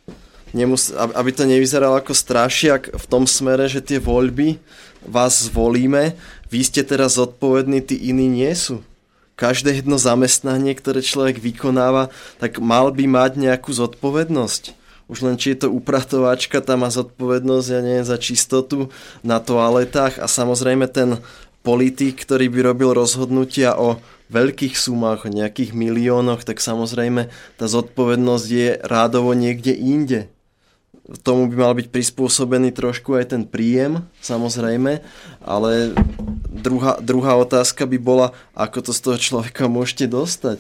C: Nemus- aby to nevyzeralo ako strašiak v tom smere, že tie voľby vás zvolíme, vy ste teraz zodpovední, tí iní nie sú. Každé jedno zamestnanie, ktoré človek vykonáva, tak mal by mať nejakú zodpovednosť už len či je to upratovačka, tam má zodpovednosť, ja neviem, za čistotu na toaletách a samozrejme ten politik, ktorý by robil rozhodnutia o veľkých sumách, o nejakých miliónoch, tak samozrejme tá zodpovednosť je rádovo niekde inde. Tomu by mal byť prispôsobený trošku aj ten príjem, samozrejme, ale druhá, druhá otázka by bola, ako to z toho človeka môžete dostať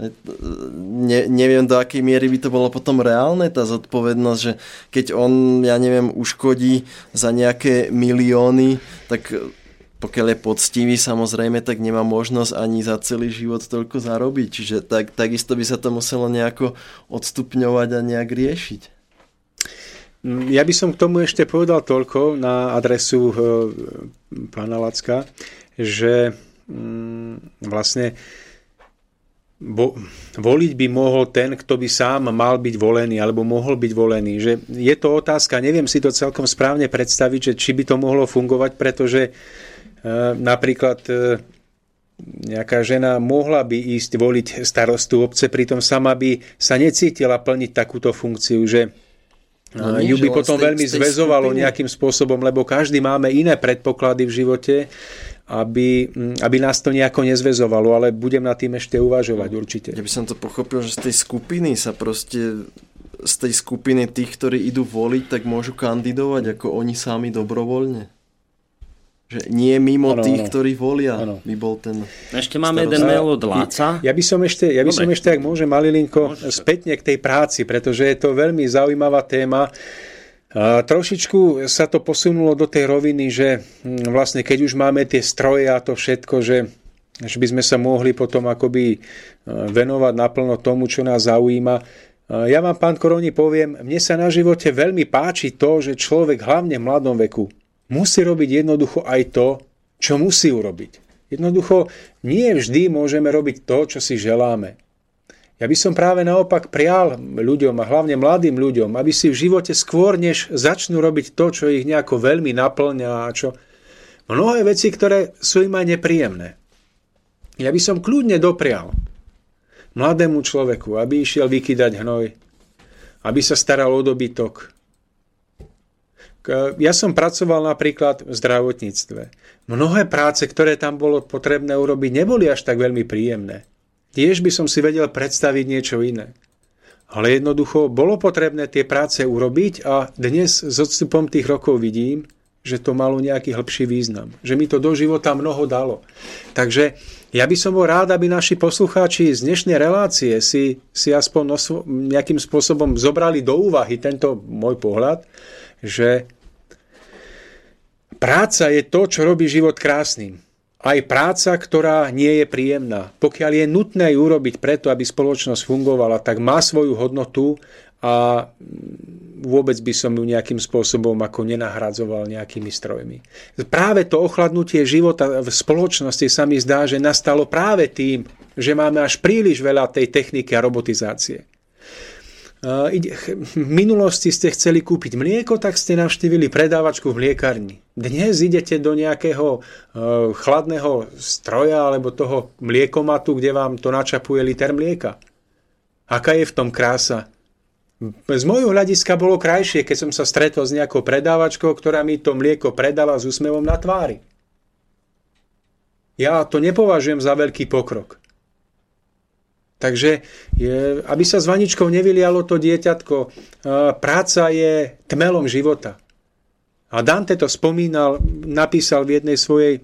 C: ne, neviem do akej miery by to bolo potom reálne, tá zodpovednosť, že keď on, ja neviem, uškodí za nejaké milióny, tak pokiaľ je poctivý samozrejme, tak nemá možnosť ani za celý život toľko zarobiť. Čiže tak, takisto by sa to muselo nejako odstupňovať a nejak riešiť.
B: Ja by som k tomu ešte povedal toľko na adresu e, pána Lacka, že mm, vlastne vo, voliť by mohol ten, kto by sám mal byť volený alebo mohol byť volený. Že je to otázka, neviem si to celkom správne predstaviť, že či by to mohlo fungovať, pretože e, napríklad e, nejaká žena mohla by ísť voliť starostu obce, pritom sama by sa necítila plniť takúto funkciu, že No, ju by potom veľmi zväzovalo nejakým spôsobom, lebo každý máme iné predpoklady v živote aby, mm, aby nás to nejako nezvezovalo, ale budem nad tým ešte uvažovať určite.
C: Ja by som to pochopil, že z tej skupiny sa proste z tej skupiny tých, ktorí idú voliť, tak môžu kandidovať ako oni sami dobrovoľne. Že nie mimo ano, tých, ano. ktorí volia, ano. by bol ten...
D: Ešte máme jeden mail od Láca.
B: Ja by som ešte, ja by som ešte ak môžem, Malilinko, spätne k tej práci, pretože je to veľmi zaujímavá téma. A trošičku sa to posunulo do tej roviny, že hm, vlastne keď už máme tie stroje a to všetko, že, že by sme sa mohli potom akoby e, venovať naplno tomu, čo nás zaujíma. Ja vám, pán Koroni, poviem, mne sa na živote veľmi páči to, že človek hlavne v mladom veku musí robiť jednoducho aj to, čo musí urobiť. Jednoducho nie vždy môžeme robiť to, čo si želáme. Ja by som práve naopak prial ľuďom a hlavne mladým ľuďom, aby si v živote skôr, než začnú robiť to, čo ich nejako veľmi naplňa a čo mnohé veci, ktoré sú im aj nepríjemné. Ja by som kľudne doprial mladému človeku, aby išiel vykydať hnoj, aby sa staral o dobytok. Ja som pracoval napríklad v zdravotníctve. Mnohé práce, ktoré tam bolo potrebné urobiť, neboli až tak veľmi príjemné. Tiež by som si vedel predstaviť niečo iné. Ale jednoducho bolo potrebné tie práce urobiť a dnes s odstupom tých rokov vidím, že to malo nejaký hĺbší význam. Že mi to do života mnoho dalo. Takže ja by som bol rád, aby naši poslucháči z dnešnej relácie si, si aspoň nejakým spôsobom zobrali do úvahy tento môj pohľad, že práca je to, čo robí život krásnym aj práca, ktorá nie je príjemná. Pokiaľ je nutné ju urobiť preto, aby spoločnosť fungovala, tak má svoju hodnotu a vôbec by som ju nejakým spôsobom ako nenahradzoval nejakými strojmi. Práve to ochladnutie života v spoločnosti sa mi zdá, že nastalo práve tým, že máme až príliš veľa tej techniky a robotizácie. V minulosti ste chceli kúpiť mlieko, tak ste navštívili predávačku v mliekarni. Dnes idete do nejakého chladného stroja alebo toho mliekomatu, kde vám to načapuje liter mlieka. Aká je v tom krása? Z môjho hľadiska bolo krajšie, keď som sa stretol s nejakou predávačkou, ktorá mi to mlieko predala s úsmevom na tvári. Ja to nepovažujem za veľký pokrok. Takže aby sa s vaničkou nevylialo to dieťatko, práca je tmelom života. A Dante to spomínal, napísal v jednej svojej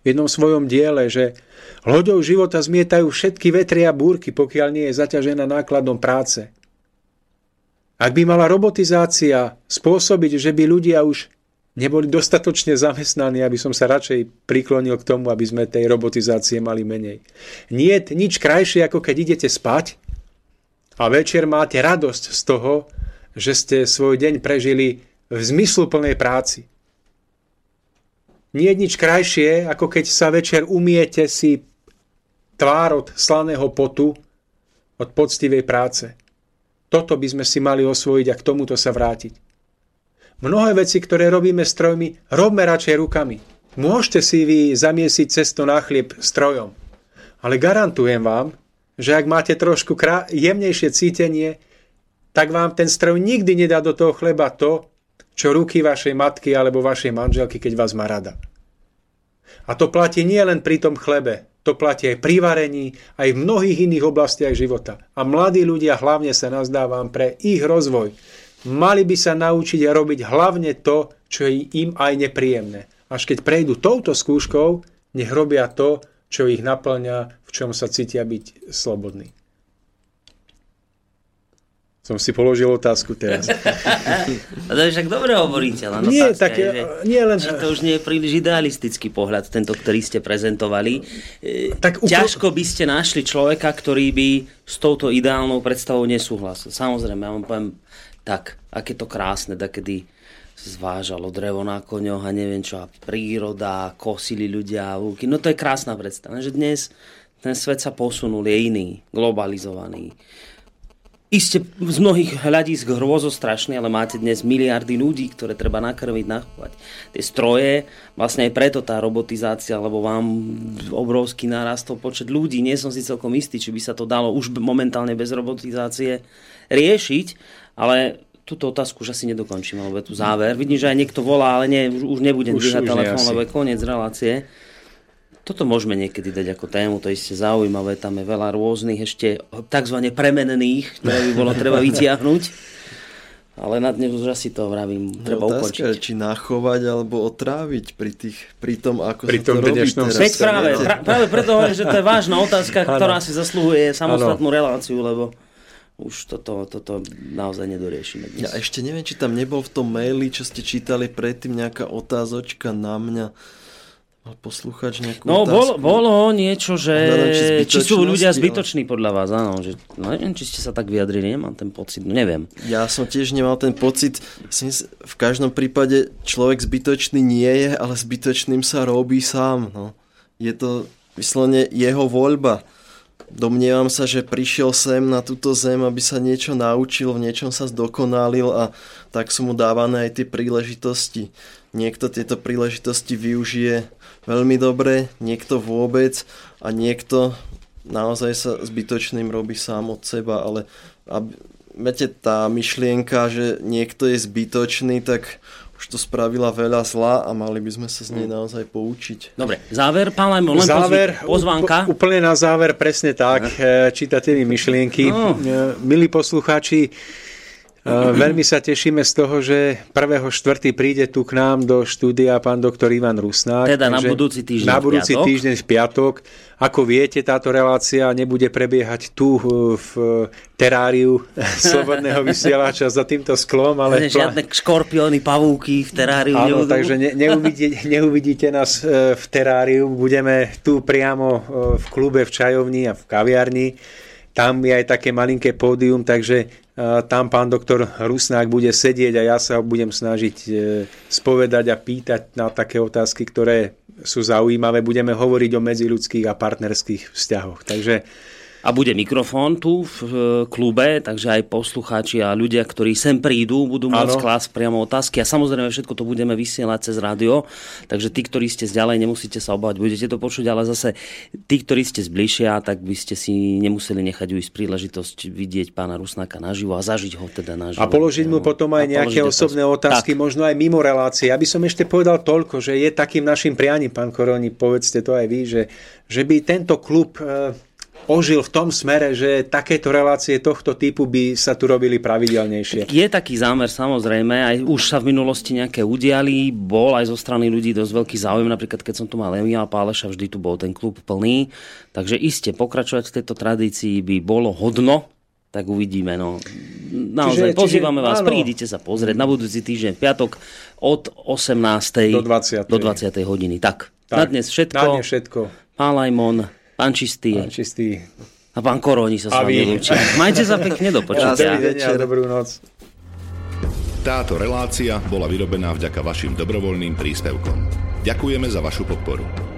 B: v jednom svojom diele, že loďou života zmietajú všetky vetry a búrky, pokiaľ nie je zaťažená nákladom práce. Ak by mala robotizácia spôsobiť, že by ľudia už neboli dostatočne zamestnaní, aby som sa radšej priklonil k tomu, aby sme tej robotizácie mali menej. Nie je nič krajšie, ako keď idete spať a večer máte radosť z toho, že ste svoj deň prežili v zmysluplnej práci. Nie je nič krajšie, ako keď sa večer umiete si tvár od slaného potu, od poctivej práce. Toto by sme si mali osvojiť a k tomuto sa vrátiť. Mnohé veci, ktoré robíme strojmi, robme radšej rukami. Môžete si vy zamiesiť cesto na chlieb strojom, ale garantujem vám, že ak máte trošku jemnejšie cítenie, tak vám ten stroj nikdy nedá do toho chleba to, čo ruky vašej matky alebo vašej manželky, keď vás má rada. A to platí nie len pri tom chlebe, to platí aj pri varení, aj v mnohých iných oblastiach života. A mladí ľudia hlavne sa nazdávam pre ich rozvoj. Mali by sa naučiť robiť hlavne to, čo je im aj nepríjemné. Až keď prejdú touto skúškou, nech robia to, čo ich naplňa, v čom sa cítia byť slobodní. Som si položil otázku teraz.
D: A to je však dobre hovoríte, len
B: nie,
D: otázka
B: tak,
D: je, že,
B: nie len...
D: že to už nie je príliš idealistický pohľad, tento, ktorý ste prezentovali. E,
B: tak
D: upl- Ťažko by ste našli človeka, ktorý by s touto ideálnou predstavou nesúhlasil. Samozrejme, ja vám poviem tak, aké to krásne, tak kedy zvážalo drevo na koňoch a neviem čo, a príroda, kosili ľudia, lúky. No to je krásna predstava, že dnes ten svet sa posunul, je iný, globalizovaný Iste z mnohých hľadisk hrôzostrašný, ale máte dnes miliardy ľudí, ktoré treba nakrmiť, nachovať. Tie stroje, vlastne aj preto tá robotizácia, lebo vám obrovský narastol počet ľudí. Nie som si celkom istý, či by sa to dalo už momentálne bez robotizácie riešiť, ale túto otázku už asi nedokončím, lebo je tu záver. Vidím, že aj niekto volá, ale nie, už, už nebudem dvíhať telefón, lebo je koniec relácie. Toto môžeme niekedy dať ako tému, to je isté zaujímavé, tam je veľa rôznych ešte tzv. premenených, ktoré by bolo treba vytiahnuť. Ale na dnes už asi to vravím, treba
C: no,
D: ukončiť.
C: či nachovať alebo otráviť pri, tých, pri tom, ako
B: pri
C: sa to robí teraz.
D: Veď práve, pra, práve preto hovorím, že to je vážna otázka, ktorá si zasluhuje samostatnú ano. reláciu, lebo už toto, toto naozaj nedoriešime dnes.
C: Ja ešte neviem, či tam nebol v tom maili, čo ste čítali predtým, nejaká otázočka na mňa Mal poslúchač nejakú
D: No,
C: otázku?
D: bolo, bolo niečo, že či sú ľudia zbytoční podľa vás, áno. Že, no neviem, či ste sa tak vyjadrili, nemám ten pocit, no neviem.
C: Ja som tiež nemal ten pocit, v každom prípade človek zbytočný nie je, ale zbytočným sa robí sám. No. Je to vyslovene jeho voľba. Domnievam sa, že prišiel sem na túto zem, aby sa niečo naučil, v niečom sa zdokonalil a tak sú mu dávané aj tie príležitosti. Niekto tieto príležitosti využije veľmi dobre, niekto vôbec a niekto naozaj sa zbytočným robí sám od seba, ale aby, viete, tá myšlienka, že niekto je zbytočný, tak už to spravila veľa zla a mali by sme sa z nej mm. naozaj poučiť.
D: Dobre, záver, pán Lajmo, len záver, pozvánka.
B: Úplne na záver, presne tak, eh, čítate myšlienky. No. Eh, milí poslucháči, Veľmi sa tešíme z toho, že 1.4. príde tu k nám do štúdia pán doktor Ivan Rusnák.
D: Teda na budúci týždeň
B: Na budúci v týždeň v piatok. Ako viete, táto relácia nebude prebiehať tu v teráriu slobodného vysielača za týmto sklom, ale...
D: Žiadne škorpióny, pavúky v teráriu
B: Áno, takže ne, neuvidíte, neuvidíte nás e, v teráriu. Budeme tu priamo v klube, v čajovni a v kaviarni. Tam je aj také malinké pódium, takže tam pán doktor Rusnák bude sedieť a ja sa budem snažiť e, spovedať a pýtať na také otázky, ktoré sú zaujímavé. Budeme hovoriť o medziludských a partnerských vzťahoch. Takže
D: a bude mikrofón tu v klube, takže aj poslucháči a ľudia, ktorí sem prídu, budú môcť klásť priamo otázky. A samozrejme všetko to budeme vysielať cez rádio, takže tí, ktorí ste zďalej, nemusíte sa obávať, budete to počuť, ale zase tí, ktorí ste zbližšia, tak by ste si nemuseli nechať uísť príležitosť vidieť pána Rusnáka naživo a zažiť ho teda naživo.
B: A položiť mu potom aj nejaké osobné otázky, tak. možno aj mimo relácie. Ja by som ešte povedal toľko, že je takým našim prianím, pán Koroni, povedzte to aj vy, že, že by tento klub e, ožil v tom smere, že takéto relácie tohto typu by sa tu robili pravidelnejšie.
D: Je taký zámer samozrejme, aj už sa v minulosti nejaké udiali, bol aj zo strany ľudí dosť veľký záujem, napríklad keď som tu mal Emila Páleša, vždy tu bol ten klub plný, takže iste pokračovať v tejto tradícii by bolo hodno, tak uvidíme. No. Naozaj, čiže, pozývame čiže, vás, áno. prídite sa pozrieť na budúci týždeň, piatok od 18.
B: do 20.
D: Do 20. hodiny. Tak, tak, na dnes všetko.
B: Na dnes všetko.
D: Pán Lajmon, Pán Čistý.
B: Pán Čistý.
D: A pán Koroni sa s vami lúči. Majte sa pekne do počutia.
B: večer, dobrú noc.
L: Táto relácia bola vyrobená vďaka vašim dobrovoľným príspevkom. Ďakujeme za vašu podporu.